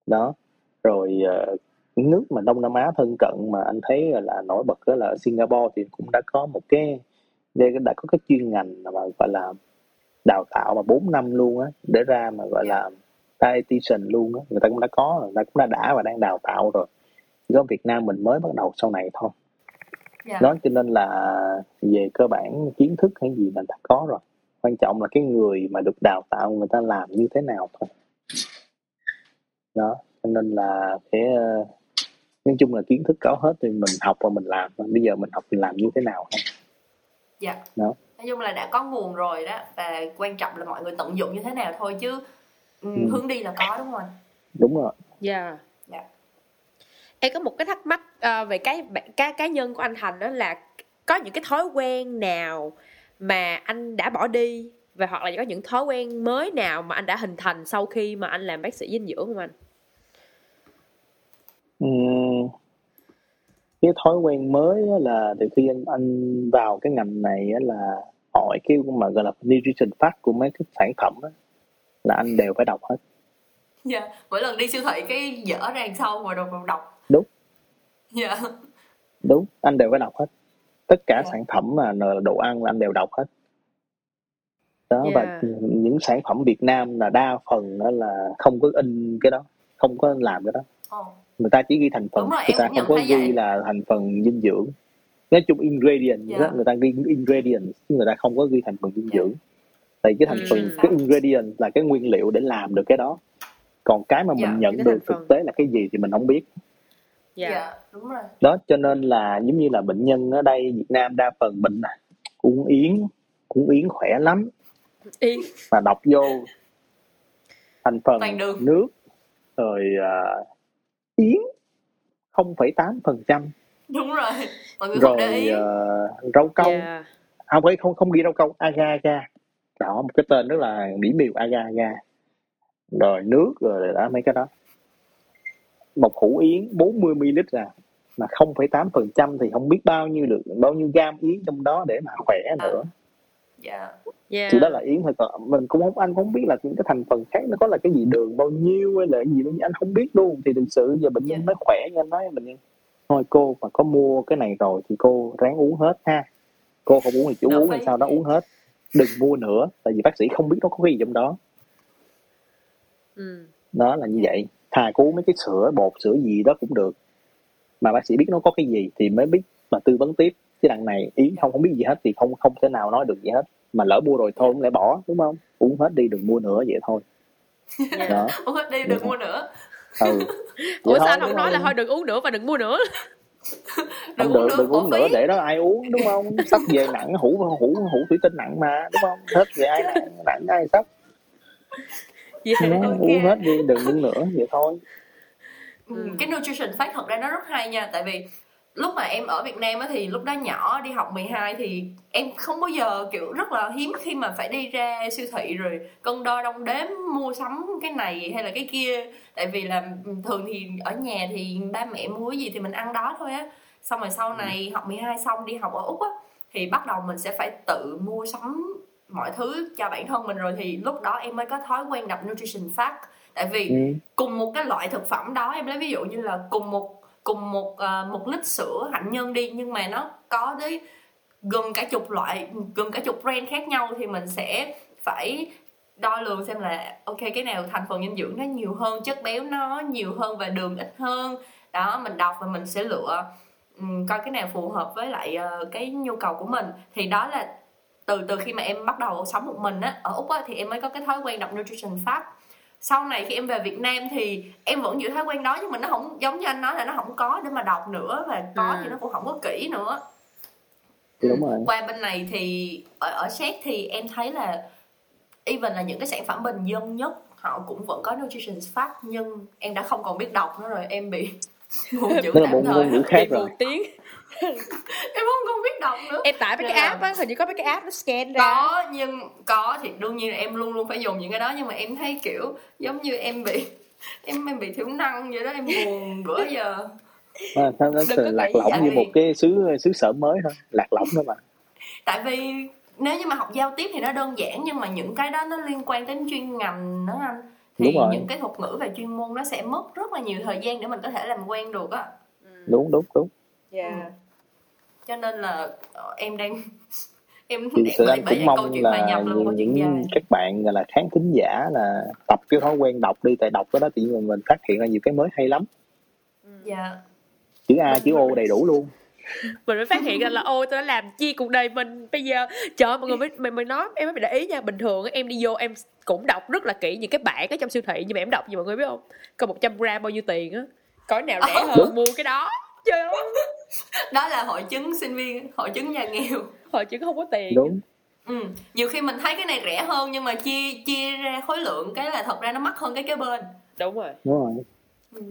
Đó rồi uh, nước mà Đông Nam Á thân cận mà anh thấy là nổi bật đó là Singapore thì cũng đã có một cái đã có cái chuyên ngành mà gọi là đào tạo mà 4 năm luôn á để ra mà gọi là dietitian luôn á. Người ta cũng đã có người ta cũng đã đã và đang đào tạo rồi. Có Việt Nam mình mới bắt đầu sau này thôi. Dạ. đó cho nên là về cơ bản kiến thức hay gì mình đã có rồi. Quan trọng là cái người mà được đào tạo người ta làm như thế nào thôi. Đó cho nên là cái nói chung là kiến thức có hết thì mình học và mình làm bây giờ mình học mình làm như thế nào thôi Dạ. Đó. Nói chung là đã có nguồn rồi đó và quan trọng là mọi người tận dụng như thế nào thôi chứ ừ, Ừ. hướng đi là có đúng không anh? đúng rồi Dạ. Dạ. Em có một cái thắc mắc ờ, về cái cái cá nhân của anh Thành đó là có những cái thói quen nào mà anh đã bỏ đi và hoặc là có những thói quen mới nào mà anh đã hình thành sau khi mà anh làm bác sĩ dinh dưỡng không anh? Ừm, cái thói quen mới á là từ khi anh, anh vào cái ngành này á là hỏi cái mà gọi là nutrition fact của mấy cái sản phẩm á, là anh đều phải đọc hết Dạ. Mỗi lần đi siêu thị cái dở ra đằng sau ngồi đọc đọc đọc. Đúng. Dạ. đúng anh đều phải đọc hết tất cả Dạ. sản phẩm mà là đồ ăn là anh đều đọc hết đó và Yeah. những sản phẩm Việt Nam là đa phần đó là không có in cái đó không có làm cái đó Ồ. người ta chỉ ghi thành phần rồi, người ta cũng không nhận có ghi vậy. là thành phần dinh dưỡng nói chung ingredient Dạ. đó, người ta ghi ingredient chứ người ta không có ghi thành phần dinh Dạ. dưỡng tại cái thành Ừ. phần cái ingredient là cái nguyên liệu để làm được cái đó còn cái mà Dạ, mình nhận cái được thành phần. thực tế là cái gì thì mình không biết Dạ. Dạ. đúng rồi. đó cho nên là giống như là bệnh nhân ở đây Việt Nam đa phần bệnh là uống yến uống yến khỏe lắm Y. mà đọc vô thành phần nước rồi à, yến 0,8 phần trăm. Đúng rồi. Mọi người không để rồi ý. ờ, rau câu. Dạ. không phải không không ghi rau câu agar agar đó một cái tên rất là mỹ miều agar agar rồi nước rồi đó mấy cái đó. Một hũ yến 40 ml ra mà 0,8 phần trăm thì không biết bao nhiêu được bao nhiêu gam yến trong đó để mà khỏe nữa Dạ. Dạ. thì đó là yến thôi. Còn mình cũng không anh cũng không biết là những cái thành phần khác nó có là cái gì đường bao nhiêu hay là cái gì đó anh không biết luôn. Thì thực sự giờ bệnh nhân Dạ. mới khỏe như anh nói bệnh nhân. Thôi cô mà có mua cái này rồi thì cô ráng uống hết ha. Cô không uống thì chú uống hay sao đó uống hết. Đừng mua nữa tại vì bác sĩ không biết nó có cái gì trong đó. Ừ. đó là như vậy. Thà cô uống mấy cái sữa bột sữa gì đó cũng được. Mà bác sĩ biết nó có cái gì thì mới biết mà tư vấn tiếp chứ đằng này yến không không biết gì hết thì không không thể nào nói được gì hết. Mà lỡ mua rồi thôi cũng lại bỏ đúng không? Uống hết đi đừng mua nữa vậy thôi. Đó. Uống hết đi đừng mua nữa. ừ. Ủa sao không nói là thôi. đừng uống nữa và đừng mua nữa? không được đừng uống nữa để đó ai uống đúng không? Sắp về nặng hũ hũ hũ thủy tinh nặng mà đúng không? Hết về ai nặng, nặng ai sắp. Yeah, dạ, okay. uống hết đi đừng uống nữa vậy thôi. Ừ. cái nutrition fact thật ra nó rất hay nha tại vì lúc mà em ở Việt Nam á thì lúc đó nhỏ đi học 12 thì em không bao giờ kiểu rất là hiếm khi mà phải đi ra siêu thị rồi cân đo đong đếm mua sắm cái này hay là cái kia. Tại vì là ừ, thường thì ở nhà thì ba mẹ mua cái gì thì mình ăn đó thôi á. Xong rồi sau này học 12 xong đi học ở Úc á thì bắt đầu mình sẽ phải tự mua sắm mọi thứ cho bản thân mình rồi thì lúc đó em mới có thói quen đọc nutrition fact. Tại vì ừ. cùng một cái loại thực phẩm đó em lấy ví dụ như là cùng một cùng một uh, một lít sữa hạnh nhân đi nhưng mà nó có tới gần cả chục loại gần cả chục brand khác nhau thì mình sẽ phải đo lường xem là ok cái nào thành phần dinh dưỡng nó nhiều hơn chất béo nó nhiều hơn và đường ít hơn. Đó mình đọc và mình sẽ lựa um, coi cái nào phù hợp với lại uh, cái nhu cầu của mình. Thì đó là từ từ khi mà em bắt đầu sống một mình á ở úc á thì em mới có cái thói quen đọc nutrition fact sau này khi em về Việt Nam thì em vẫn giữ thói quen đó nhưng mà nó không giống như anh nói là nó không có để mà đọc nữa và có ừ. thì nó cũng không có kỹ nữa. Đúng rồi. Qua bên này thì ở ở Séc thì em thấy là even là những cái sản phẩm bình dân nhất họ cũng vẫn có nutrition fact nhưng em đã không còn biết đọc nữa rồi em bị ngôn ngữ tạm thời. ngôn ngữ khác rồi. tiếng em không không biết đọc nữa. Em tải mấy cái app á hình như có mấy cái app nó scan ra. Có nhưng có thì đương nhiên là em luôn luôn phải dùng những cái đó nhưng mà em thấy kiểu giống như em bị em em bị thiếu năng vậy đó em buồn bữa giờ. À, nó lạc lõng như một cái xứ xứ sở mới thôi lạc lõng thôi mà. Tại vì nếu như mà học giao tiếp thì nó đơn giản nhưng mà những cái đó nó liên quan đến chuyên ngành nữa anh. Thì đúng rồi. những cái thuật ngữ và chuyên môn nó sẽ mất rất là nhiều thời gian để mình có thể làm quen được á. Đúng đúng đúng. Yeah. ừ cho nên là ờ, em đang em thì sự anh cũng mong là những, những các bạn là khán thính giả là tập cái thói quen đọc đi tại đọc cái đó tự nhiên mình phát hiện ra nhiều cái mới hay lắm. Dạ. Chữ a chữ o đầy đủ luôn. Mình mới phát hiện ra là ôi tôi đã làm chi cuộc đời mình? Bây giờ trời mọi người mới mình mới nói em mới để ý nha. Bình thường em đi vô em cũng đọc rất là kỹ những cái bản ở trong siêu thị nhưng mà em đọc gì mọi người biết không? Có 100 gram bao nhiêu tiền á? Có nào rẻ hơn mua cái đó trời ơi. Đó là hội chứng sinh viên hội chứng nhà nghèo. Hội chứng không có tiền. Đúng. Ừ nhiều khi mình thấy cái này rẻ hơn nhưng mà chia chia ra khối lượng cái là thật ra nó mắc hơn cái kế bên. Đúng rồi. Đúng rồi. Ừ.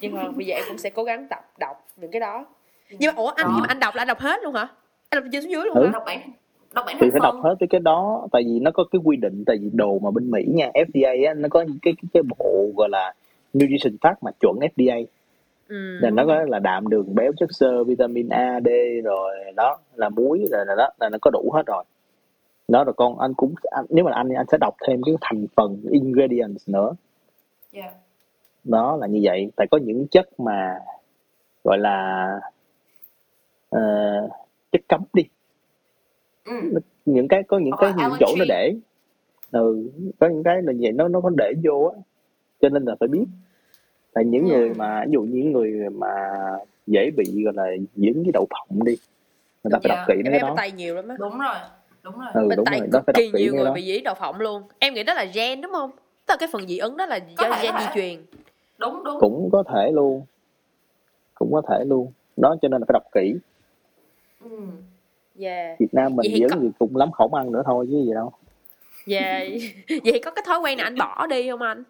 nhưng mà bây giờ em cũng sẽ cố gắng tập đọc những cái đó. Nhưng mà ủa anh đó. khi mà anh đọc là anh đọc hết luôn hả? Anh đọc trên xuống dưới luôn ừ. hả? Đọc bản đọc bản thì phải đọc hết cái cái đó tại vì nó có cái quy định tại vì đồ mà bên mỹ nha fda á nó có cái cái, cái bộ gọi là nutrition fact mà chuẩn fda ừ. nên nó có là đạm đường béo chất xơ vitamin A D rồi đó là muối rồi là đó là nó có đủ hết rồi. Đó rồi con anh cũng anh, nếu mà anh anh sẽ đọc thêm cái thành phần ingredients nữa. Yeah. đó là như vậy. Tại có những chất mà gọi là uh, chất cấm đi. Ừ. những cái có những cái những chỗ nó để. Ừ, có những cái là vậy nó nó có để vô á. Cho nên là phải biết tại những người mà ví dụ những người mà dễ bị gọi là dính cái đậu phộng đi người ta phải đọc kỹ cái đó. tay nhiều lắm á. Đúng rồi đúng rồi. Ừ, bên tay rồi. cực kỳ nhiều người bị dí đậu phộng luôn. Em nghĩ đó là gen đúng không? Tức là cái phần dị ứng đó là do gen di truyền. Đúng đúng. Cũng có thể luôn. Cũng có thể luôn. Đó cho nên là phải đọc kỹ. Ừ. yeah. Việt Nam mình dưỡng có... thì cũng lắm khẩu ăn nữa thôi chứ gì đâu. Yeah. vậy có cái thói quen nào anh bỏ đi không anh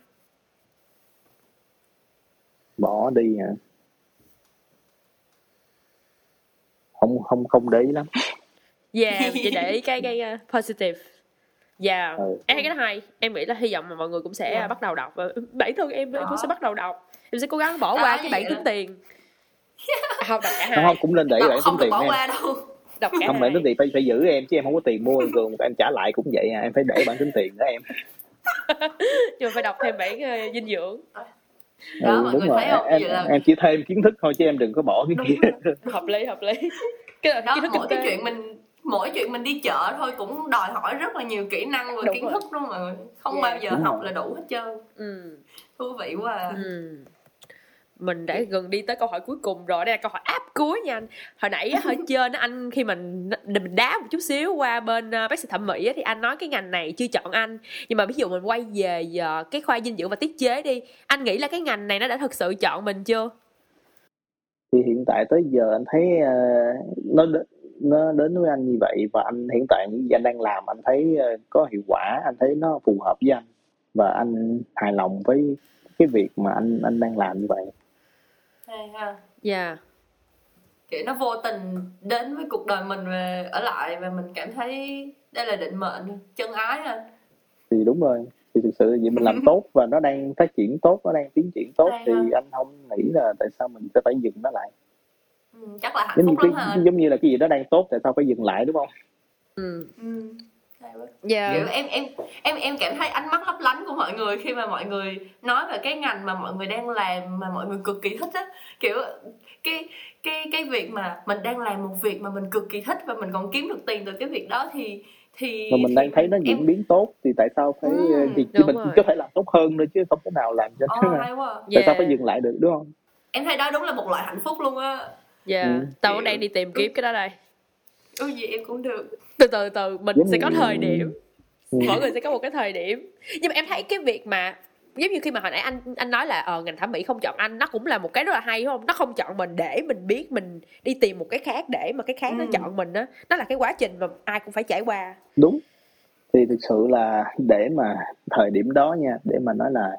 bỏ đi hả? Không không không để ý lắm. Yeah chỉ để ý cái cái uh, positive. Dạ yeah. ừ. em cái đó hay. Em nghĩ là hy vọng là mọi người cũng sẽ yeah. bắt đầu đọc. Và bản thân em em cũng sẽ bắt đầu đọc. Em sẽ cố gắng bỏ qua cái bản tính tiền. Không đọc cả hai. không cũng nên để bản tính tiền bỏ qua đâu. Đọc cả không bản tính tiền phải phải giữ em chứ em không có tiền mua thường em trả lại cũng vậy à. Em phải để bản tính tiền đó em. Nhưng mà phải đọc thêm bản uh, dinh dưỡng đó ừ, mọi đúng người rồi. thấy không em, là... em chỉ thêm kiến thức thôi chứ em đừng có bỏ cái kia hợp lý hợp lý cái đó, kiến thức mỗi cái chuyện mình mỗi chuyện mình đi chợ thôi cũng đòi hỏi rất là nhiều kỹ năng và đúng kiến rồi. thức đúng không không yeah. bao giờ đúng học rồi. là đủ hết trơn ừ. thú vị quá à. ừ mình đã gần đi tới câu hỏi cuối cùng rồi. Đây là câu hỏi áp cuối nha anh. Hồi nãy hơi trên anh khi mình mình đá một chút xíu qua bên uh, bác sĩ thẩm mỹ thì anh nói cái ngành này chưa chọn anh. Nhưng mà ví dụ mình quay về giờ cái khoa dinh dưỡng và tiết chế đi anh nghĩ là cái ngành này nó đã thực sự chọn mình chưa? Thì hiện tại tới giờ anh thấy uh, nó nó đến với anh như vậy và anh hiện tại những gì anh đang làm anh thấy uh, có hiệu quả anh thấy nó phù hợp với anh. Và anh hài lòng với cái việc mà anh anh đang làm như vậy hay ha. Dạ. Yeah. kiểu nó vô tình đến với cuộc đời mình và ở lại và mình cảm thấy đây là định mệnh chân ái ha. Thì đúng rồi. Thì thực sự vậy mình làm tốt và nó đang phát triển tốt nó đang tiến triển tốt thì anh không nghĩ là tại sao mình sẽ phải dừng nó lại. Ừ, chắc là hạnh phúc lắm hả giống như là cái gì đó đang tốt tại sao phải dừng lại đúng không? Ừ. ừ. Yeah. Kiểu em em em em cảm thấy ánh mắt lấp lánh của mọi người khi mà mọi người nói về cái ngành mà mọi người đang làm mà mọi người cực kỳ thích á kiểu cái cái cái việc mà mình đang làm một việc mà mình cực kỳ thích và mình còn kiếm được tiền từ cái việc đó thì thì mà mình đang thấy nó diễn em... biến tốt thì tại sao phải ừ, thì chỉ mình rồi. có thể làm tốt hơn thôi chứ không thể nào làm cho oh, hay quá. tại yeah. sao phải dừng lại được đúng không em thấy đó đúng là một loại hạnh phúc luôn á dạ yeah. ừ. tao cũng đang đi tìm kiếm cái đó đây ừ gì em cũng được từ từ từ mình sẽ có thời điểm ừ. mỗi người sẽ có một cái thời điểm nhưng mà em thấy cái việc mà giống như khi mà hồi nãy anh anh nói là ờ ngành thẩm mỹ không chọn anh nó cũng là một cái rất là hay đúng không nó không chọn mình để mình biết mình đi tìm một cái khác để mà cái khác ừ. nó chọn mình đó nó là cái quá trình mà ai cũng phải trải qua đúng thì thực sự là để mà thời điểm đó nha để mà nói là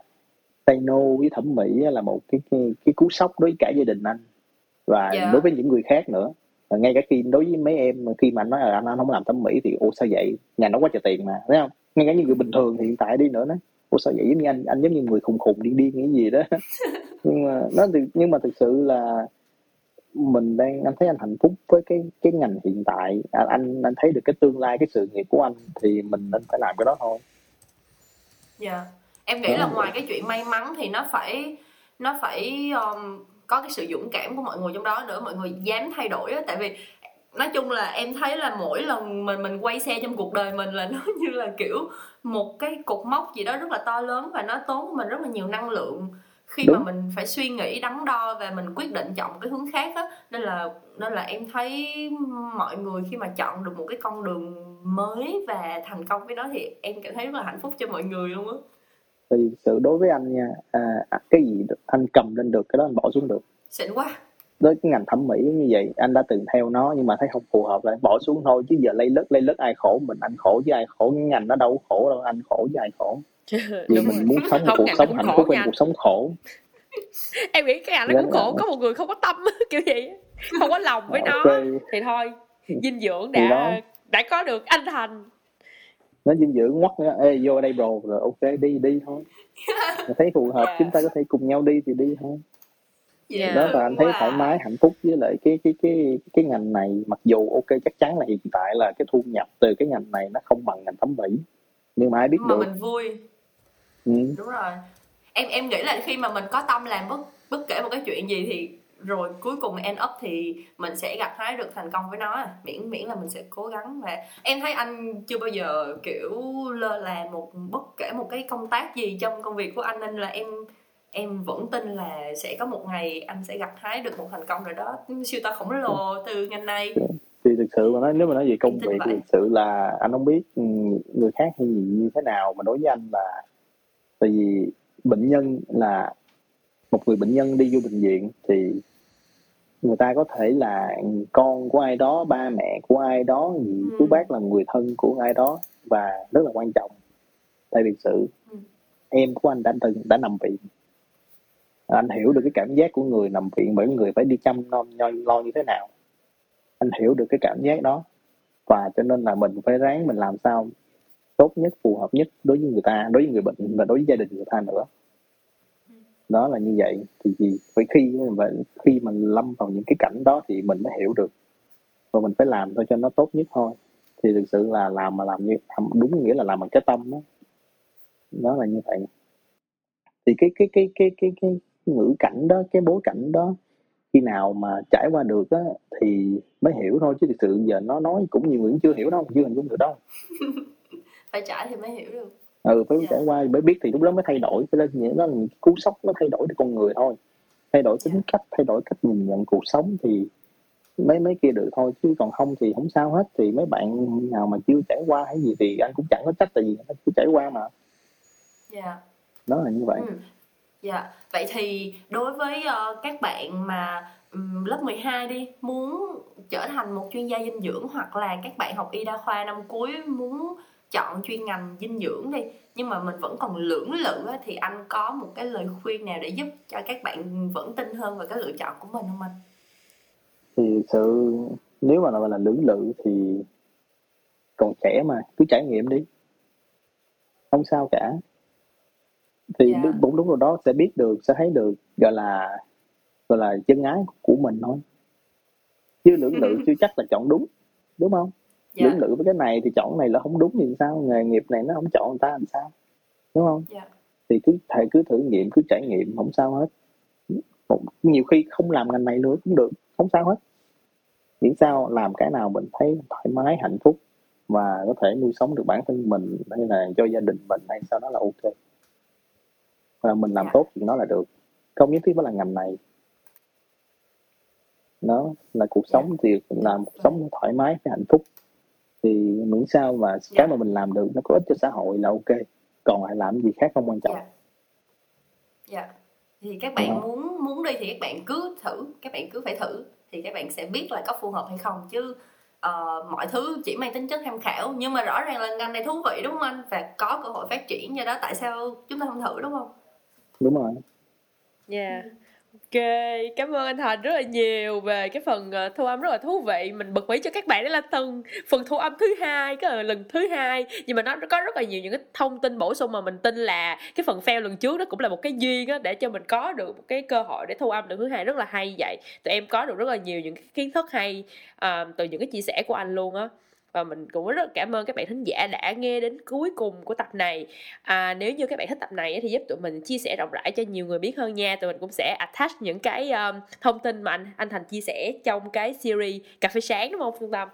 say no với thẩm mỹ là một cái cái, cái cú sốc đối với cả gia đình anh và yeah. Dạ. đối với những người khác nữa và ngay cả khi đối với mấy em khi mà anh nói là anh, anh không làm thẩm mỹ thì ô sao vậy? Nhà nó quá trời tiền mà thấy không? Ngay cả những người bình thường hiện tại đi nữa đó. Ủa sao vậy? Giống như anh anh giống như người khùng khùng điên điên cái gì đó. Nhưng mà nó nhưng mà thực sự là mình đang anh thấy anh hạnh phúc với cái cái ngành hiện tại. À, anh anh thấy được cái tương lai cái sự nghiệp của anh thì mình nên phải làm cái đó thôi. Dạ. Yeah. em nghĩ đó. là ngoài cái chuyện may mắn thì nó phải nó phải um, có cái sự dũng cảm của mọi người trong đó nữa mọi người dám thay đổi á. Tại vì nói chung là em thấy là mỗi lần mình mình quay xe trong cuộc đời mình là nó như là kiểu một cái cột mốc gì đó rất là to lớn và nó tốn của mình rất là nhiều năng lượng khi Đúng. mà mình phải suy nghĩ đắn đo và mình quyết định chọn một cái hướng khác á. Nên là nên là em thấy mọi người khi mà chọn được một cái con đường mới và thành công với nó thì em cảm thấy rất là hạnh phúc cho mọi người luôn á thì sự đối với anh nha à, cái gì anh cầm lên được cái đó anh bỏ xuống được. Xịn quá. Với cái ngành thẩm mỹ như vậy anh đã từng theo nó nhưng mà thấy không phù hợp lại bỏ xuống thôi. Chứ giờ lây lất lây lất ai khổ mình anh khổ chứ ai khổ cái ngành nó đâu khổ đâu anh khổ chứ ai khổ. Vì mình muốn sống một cuộc sống hạnh phúc hơn cuộc sống khổ. Em nghĩ cái ngành nó cũng khổ có một người không có tâm kiểu vậy không có lòng với okay. nó thì thôi dinh dưỡng đã đã có được anh thành nó dinh dưỡng ngoắt nữa. Ê vô đây bro rồi ok đi đi thôi. Thấy phù hợp yeah. chúng ta có thể cùng nhau đi thì đi thôi. Yeah. đó và anh thấy thoải mái hạnh phúc với lại cái cái cái cái ngành này. Mặc dù ok chắc chắn là hiện tại là cái thu nhập từ cái ngành này nó không bằng ngành thẩm mỹ. Nhưng mà ai biết mà được. mình vui. Ừ. đúng rồi. Em em nghĩ là khi mà mình có tâm làm bất bất kể một cái chuyện gì thì rồi cuối cùng end up thì mình sẽ gặt hái được thành công với nó. Miễn miễn là mình sẽ cố gắng và em thấy anh chưa bao giờ kiểu lơ là một bất kể một cái công tác gì trong công việc của anh nên là em em vẫn tin là sẽ có một ngày anh sẽ gặt hái được một thành công rồi đó. Siêu to khổng lồ từ ngành này. Thì thực sự mà nói nếu mà nói về công việc thì thực sự là anh không biết ừ, người khác hay gì như thế nào. Mà đối với anh là tại vì bệnh nhân là một người bệnh nhân đi vô bệnh viện thì người ta có thể là con của ai đó ba mẹ của ai đó ừ. chú bác là người thân của ai đó và rất là quan trọng. Tại vì sự ừ. em của anh đã từng đã nằm viện. Anh hiểu được cái cảm giác của người nằm viện bởi người phải đi chăm lo, lo như thế nào. Anh hiểu được cái cảm giác đó. Và cho nên là mình phải ráng mình làm sao tốt nhất phù hợp nhất đối với người ta đối với người bệnh và đối với gia đình người ta nữa đó là như vậy. Thì gì phải khi mà, khi mình lâm vào những cái cảnh đó thì mình mới hiểu được. Và mình phải làm thôi cho nó tốt nhất thôi. Thì thực sự là làm mà làm như đúng nghĩa là làm bằng cái tâm đó đó là như vậy. Thì cái cái cái cái cái cái ngữ cảnh đó, cái bối cảnh đó khi nào mà trải qua được á, thì mới hiểu thôi. Chứ thực sự giờ nó nói cũng nhiều người cũng chưa hiểu đâu, chưa hình dung được đâu. Phải trải thì mới hiểu được ừ phải yeah. Dạ. trải qua mới biết thì lúc đó mới thay đổi cho nên những đó là những cú sốc nó thay đổi được con người thôi thay đổi tính yeah. Dạ. cách thay đổi cách nhìn nhận cuộc sống thì mấy mấy kia được thôi chứ còn không thì không sao hết thì mấy bạn nào mà chưa trải qua hay gì thì anh cũng chẳng có trách tại vì nó chưa trải qua mà dạ yeah. đó là như vậy ừ. Dạ, vậy thì đối với uh, các bạn mà ừm, lớp 12 đi muốn trở thành một chuyên gia dinh dưỡng hoặc là các bạn học y đa khoa năm cuối muốn chọn chuyên ngành dinh dưỡng đi. Nhưng mà mình vẫn còn lưỡng lự thì anh có một cái lời khuyên nào để giúp cho các bạn vẫn tin hơn vào cái lựa chọn của mình không anh? thì sự nếu mà là là lưỡng lự thì còn trẻ mà cứ trải nghiệm đi. Không sao cả. Thì Dạ. đúng, đúng đúng rồi đó sẽ biết được sẽ thấy được gọi là gọi là chân ái của mình thôi. Chứ lưỡng lự chưa chắc là chọn đúng đúng không Dạ. lưỡng lự với cái này thì chọn này là không đúng thì sao? Nghề nghiệp này nó không chọn người ta làm sao? Đúng không? Dạ. thì cứ thầy cứ thử nghiệm cứ trải nghiệm không sao hết. Nhiều khi không làm ngành này nữa cũng được không sao hết. Miễn sao làm cái nào mình thấy thoải mái hạnh phúc và có thể nuôi sống được bản thân mình hay là cho gia đình mình hay sao đó là ok. Và mình làm Dạ. tốt chuyện đó là được. Không nhất thiết phải là ngành này. Nó là cuộc sống thì làm cuộc sống nó thoải mái hạnh phúc thì miễn sao và Dạ. cái mà mình làm được nó có ích cho xã hội là ok còn lại làm gì khác không quan trọng Dạ. Dạ. Thì các bạn Dạ. muốn muốn đi thì các bạn cứ thử, các bạn cứ phải thử thì các bạn sẽ biết là có phù hợp hay không chứ ờ, mọi thứ chỉ mang tính chất tham khảo nhưng mà rõ ràng là ngành này thú vị đúng không anh và có cơ hội phát triển do đó tại sao chúng ta không thử đúng không? đúng rồi Yeah. Ok, cảm ơn anh Thành rất là nhiều về cái phần ờ, thu âm rất là thú vị. Mình bật mí cho các bạn đó là phần phần thu âm thứ hai, cái là lần thứ hai. Nhưng mà nó có rất là nhiều những cái thông tin bổ sung mà mình tin là cái phần fail lần trước đó cũng là một cái duyên á để cho mình có được một cái cơ hội để thu âm lần thứ hai rất là hay vậy. Tụi em có được rất là nhiều những cái kiến thức hay uh, từ những cái chia sẻ của anh luôn á. Và mình cũng rất cảm ơn các bạn thính giả đã nghe đến cuối cùng của tập này. À, nếu như các bạn thích tập này thì giúp tụi mình chia sẻ rộng rãi cho nhiều người biết hơn nha. Tụi mình cũng sẽ attach những cái um, thông tin mà anh anh thành chia sẻ trong cái series cà phê sáng đúng không phương tâm?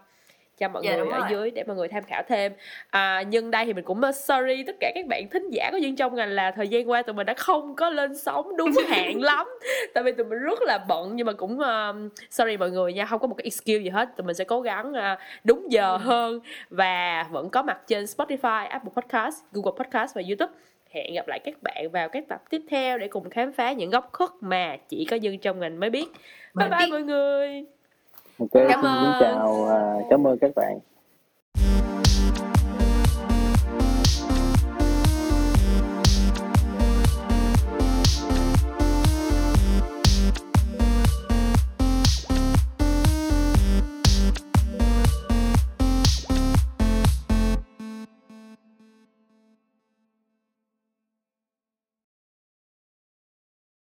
Cho mọi Dạ, người ở rồi. dưới để mọi người tham khảo thêm à, nhưng đây thì mình cũng uh, sorry tất cả các bạn thính giả có duyên trong ngành là thời gian qua tụi mình đã không có lên sóng đúng hạn lắm tại vì tụi mình rất là bận nhưng mà cũng um, sorry mọi người nha không có một cái excuse gì hết tụi mình sẽ cố gắng uh, đúng giờ hơn và vẫn có mặt trên Spotify, Apple Podcast, Google Podcast và YouTube. Hẹn gặp lại các bạn vào các tập tiếp theo để cùng khám phá những góc khuất mà chỉ có dân trong ngành mới biết. Bye bye biết. mọi người. Ok Cảm xin kính ơn. chào à, cảm ơn các bạn